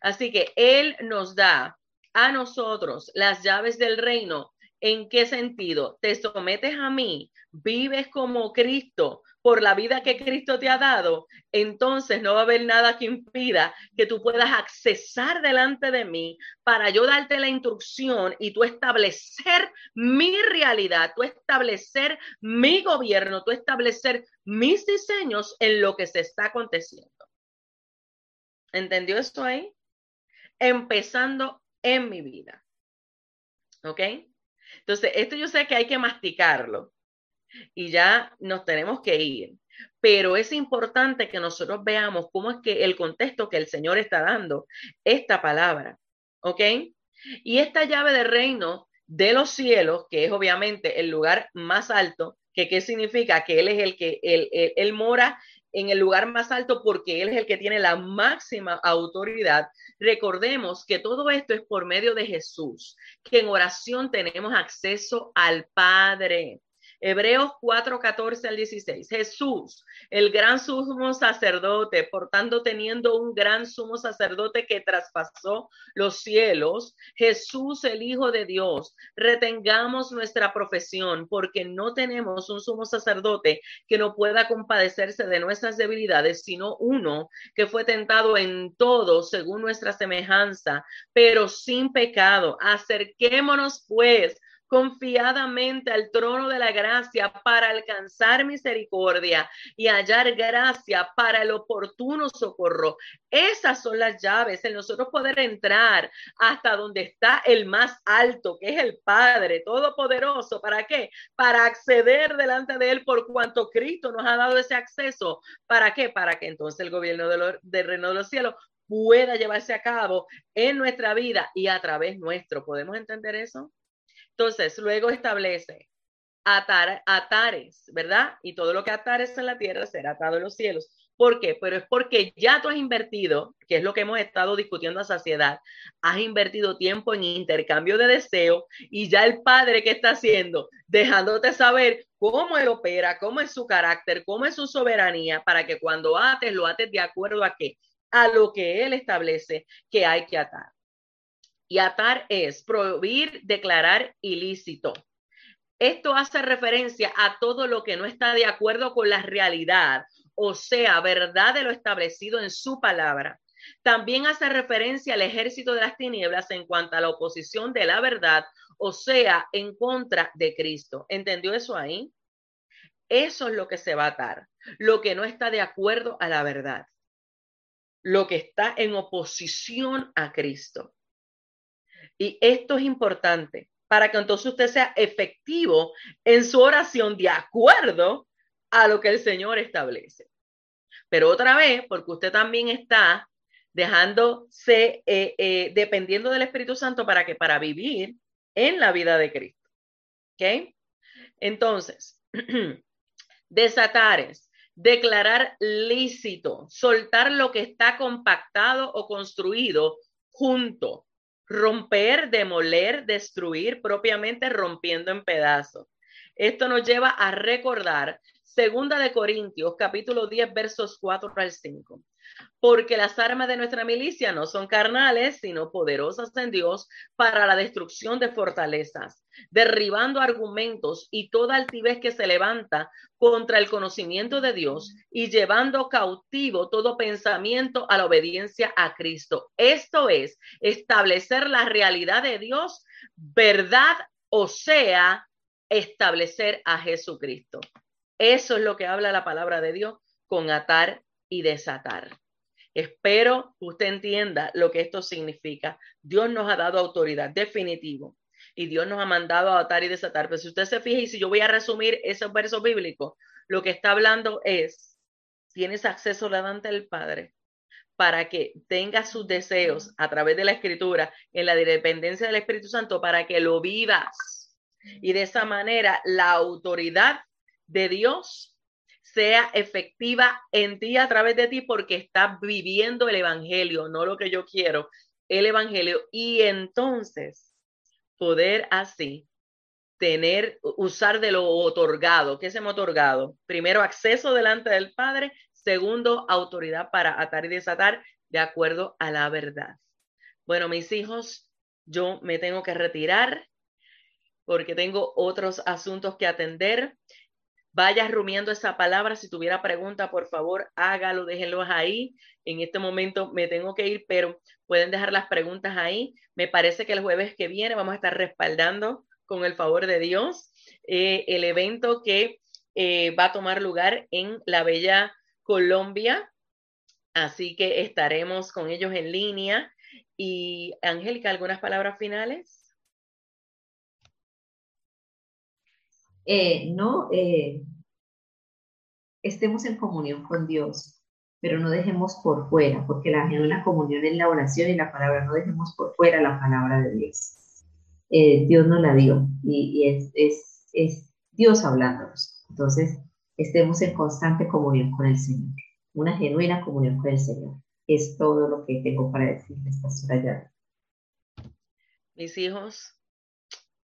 Así que Él nos da a nosotros las llaves del reino ¿En qué sentido? Te sometes a mí, vives como Cristo por la vida que Cristo te ha dado, entonces no va a haber nada que impida que tú puedas accesar delante de mí para yo darte la instrucción y tú establecer mi realidad, tú establecer mi gobierno, tú establecer mis diseños en lo que se está aconteciendo. ¿Entendió esto ahí? Empezando en mi vida. ¿Ok? Entonces, esto yo sé que hay que masticarlo y ya nos tenemos que ir, pero es importante que nosotros veamos cómo es que el contexto que el Señor está dando esta palabra, ¿ok? Y esta llave de reino de los cielos, que es obviamente el lugar más alto, que qué significa que Él es el que, él, él mora en el lugar más alto porque Él es el que tiene la máxima autoridad. Recordemos que todo esto es por medio de Jesús, que en oración tenemos acceso al Padre. Hebreos 4, 14 al 16. Jesús, el gran sumo sacerdote, portando teniendo un gran sumo sacerdote que traspasó los cielos, Jesús, el Hijo de Dios, retengamos nuestra profesión, porque no tenemos un sumo sacerdote que no pueda compadecerse de nuestras debilidades, sino uno que fue tentado en todo según nuestra semejanza, pero sin pecado. Acerquémonos pues confiadamente al trono de la gracia para alcanzar misericordia y hallar gracia para el oportuno socorro. Esas son las llaves en nosotros poder entrar hasta donde está el más alto, que es el Padre Todopoderoso. ¿Para qué? Para acceder delante de Él por cuanto Cristo nos ha dado ese acceso. ¿Para qué? Para que entonces el gobierno del reino de los cielos pueda llevarse a cabo en nuestra vida y a través nuestro. ¿Podemos entender eso? Entonces, luego establece atar, atares, ¿verdad? Y todo lo que atares en la tierra será atado en los cielos. ¿Por qué? Pero es porque ya tú has invertido, que es lo que hemos estado discutiendo a saciedad, has invertido tiempo en intercambio de deseo y ya el padre que está haciendo, dejándote saber cómo él opera, cómo es su carácter, cómo es su soberanía, para que cuando ates, lo ates de acuerdo a qué? A lo que él establece que hay que atar. Y atar es prohibir, declarar ilícito. Esto hace referencia a todo lo que no está de acuerdo con la realidad, o sea, verdad de lo establecido en su palabra. También hace referencia al ejército de las tinieblas en cuanto a la oposición de la verdad, o sea, en contra de Cristo. ¿Entendió eso ahí? Eso es lo que se va a atar, lo que no está de acuerdo a la verdad, lo que está en oposición a Cristo. Y esto es importante para que entonces usted sea efectivo en su oración de acuerdo a lo que el Señor establece. Pero otra vez, porque usted también está dejándose, eh, dependiendo del Espíritu Santo para que para vivir en la vida de Cristo. ¿Ok? Entonces, desatar es declarar lícito, soltar lo que está compactado o construido junto, romper, demoler, destruir, propiamente rompiendo en pedazos. Esto nos lleva a recordar Segunda de Corintios, capítulo 10, versos 4 al 5 porque las armas de nuestra milicia no son carnales, sino poderosas en Dios para la destrucción de fortalezas, derribando argumentos y toda altivez que se levanta contra el conocimiento de Dios y llevando cautivo todo pensamiento a la obediencia a Cristo. Esto es establecer la realidad de Dios, verdad, o sea, establecer a Jesucristo. Eso es lo que habla la palabra de Dios con atar y desatar. Espero que usted entienda lo que esto significa. Dios nos ha dado autoridad, definitivo. Y Dios nos ha mandado a atar y desatar. Pero si usted se fija y si yo voy a resumir esos versos bíblicos, lo que está hablando es, tienes acceso delante del Padre para que tenga sus deseos a través de la escritura en la dependencia del Espíritu Santo para que lo vivas. Y de esa manera la autoridad de Dios sea efectiva en ti a través de ti porque estás viviendo el Evangelio, no lo que yo quiero, el Evangelio. Y entonces poder así tener, usar de lo otorgado. ¿Qué es hemos otorgado? Primero, acceso delante del Padre. Segundo, autoridad para atar y desatar de acuerdo a la verdad. Bueno, mis hijos, yo me tengo que retirar porque tengo otros asuntos que atender. Vaya rumiando esa palabra. Si tuviera pregunta, por favor, hágalo, déjenlos ahí. En este momento me tengo que ir, pero pueden dejar las preguntas ahí. Me parece que el jueves que viene vamos a estar respaldando, con el favor de Dios, eh, el evento que eh, va a tomar lugar en la bella Colombia. Así que estaremos con ellos en línea. Y Angélica, ¿algunas palabras finales? Eh, no eh, estemos en comunión con Dios, pero no dejemos por fuera, porque la genuina comunión es la oración y la palabra, no dejemos por fuera la palabra de Dios. Eh, Dios nos la dio y, es, Dios hablándonos. Entonces, estemos en constante comunión con el Señor, una genuina comunión con el Señor. Es todo lo que tengo para decirles, Pastora Yara. Mis hijos,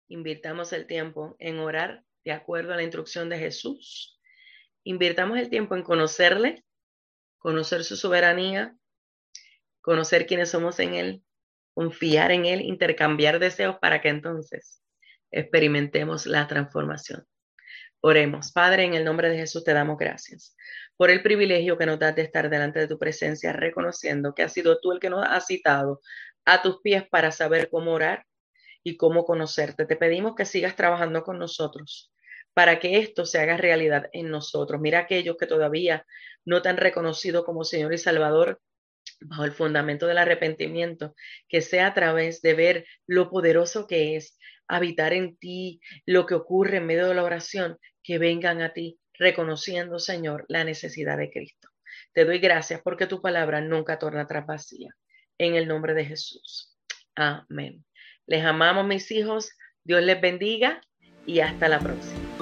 invirtamos el tiempo en orar de acuerdo a la instrucción de Jesús. Invirtamos el tiempo en conocerle, conocer su soberanía, conocer quiénes somos en Él, confiar en Él, intercambiar deseos para que entonces experimentemos la transformación. Oremos. Padre, en el nombre de Jesús te damos gracias por el privilegio que nos das de estar delante de tu presencia, reconociendo que has sido tú el que nos ha citado a tus pies para saber cómo orar, y cómo conocerte. Te pedimos que sigas trabajando con nosotros para que esto se haga realidad en nosotros. Mira aquellos que todavía no te han reconocido como Señor y Salvador bajo el fundamento del arrepentimiento, que sea a través de ver lo poderoso que es habitar en ti, lo que ocurre en medio de la oración, que vengan a ti reconociendo, Señor, la necesidad de Cristo. Te doy gracias porque tu palabra nunca torna atrás vacía. En el nombre de Jesús. Amén. Les amamos mis hijos, Dios les bendiga y hasta la próxima.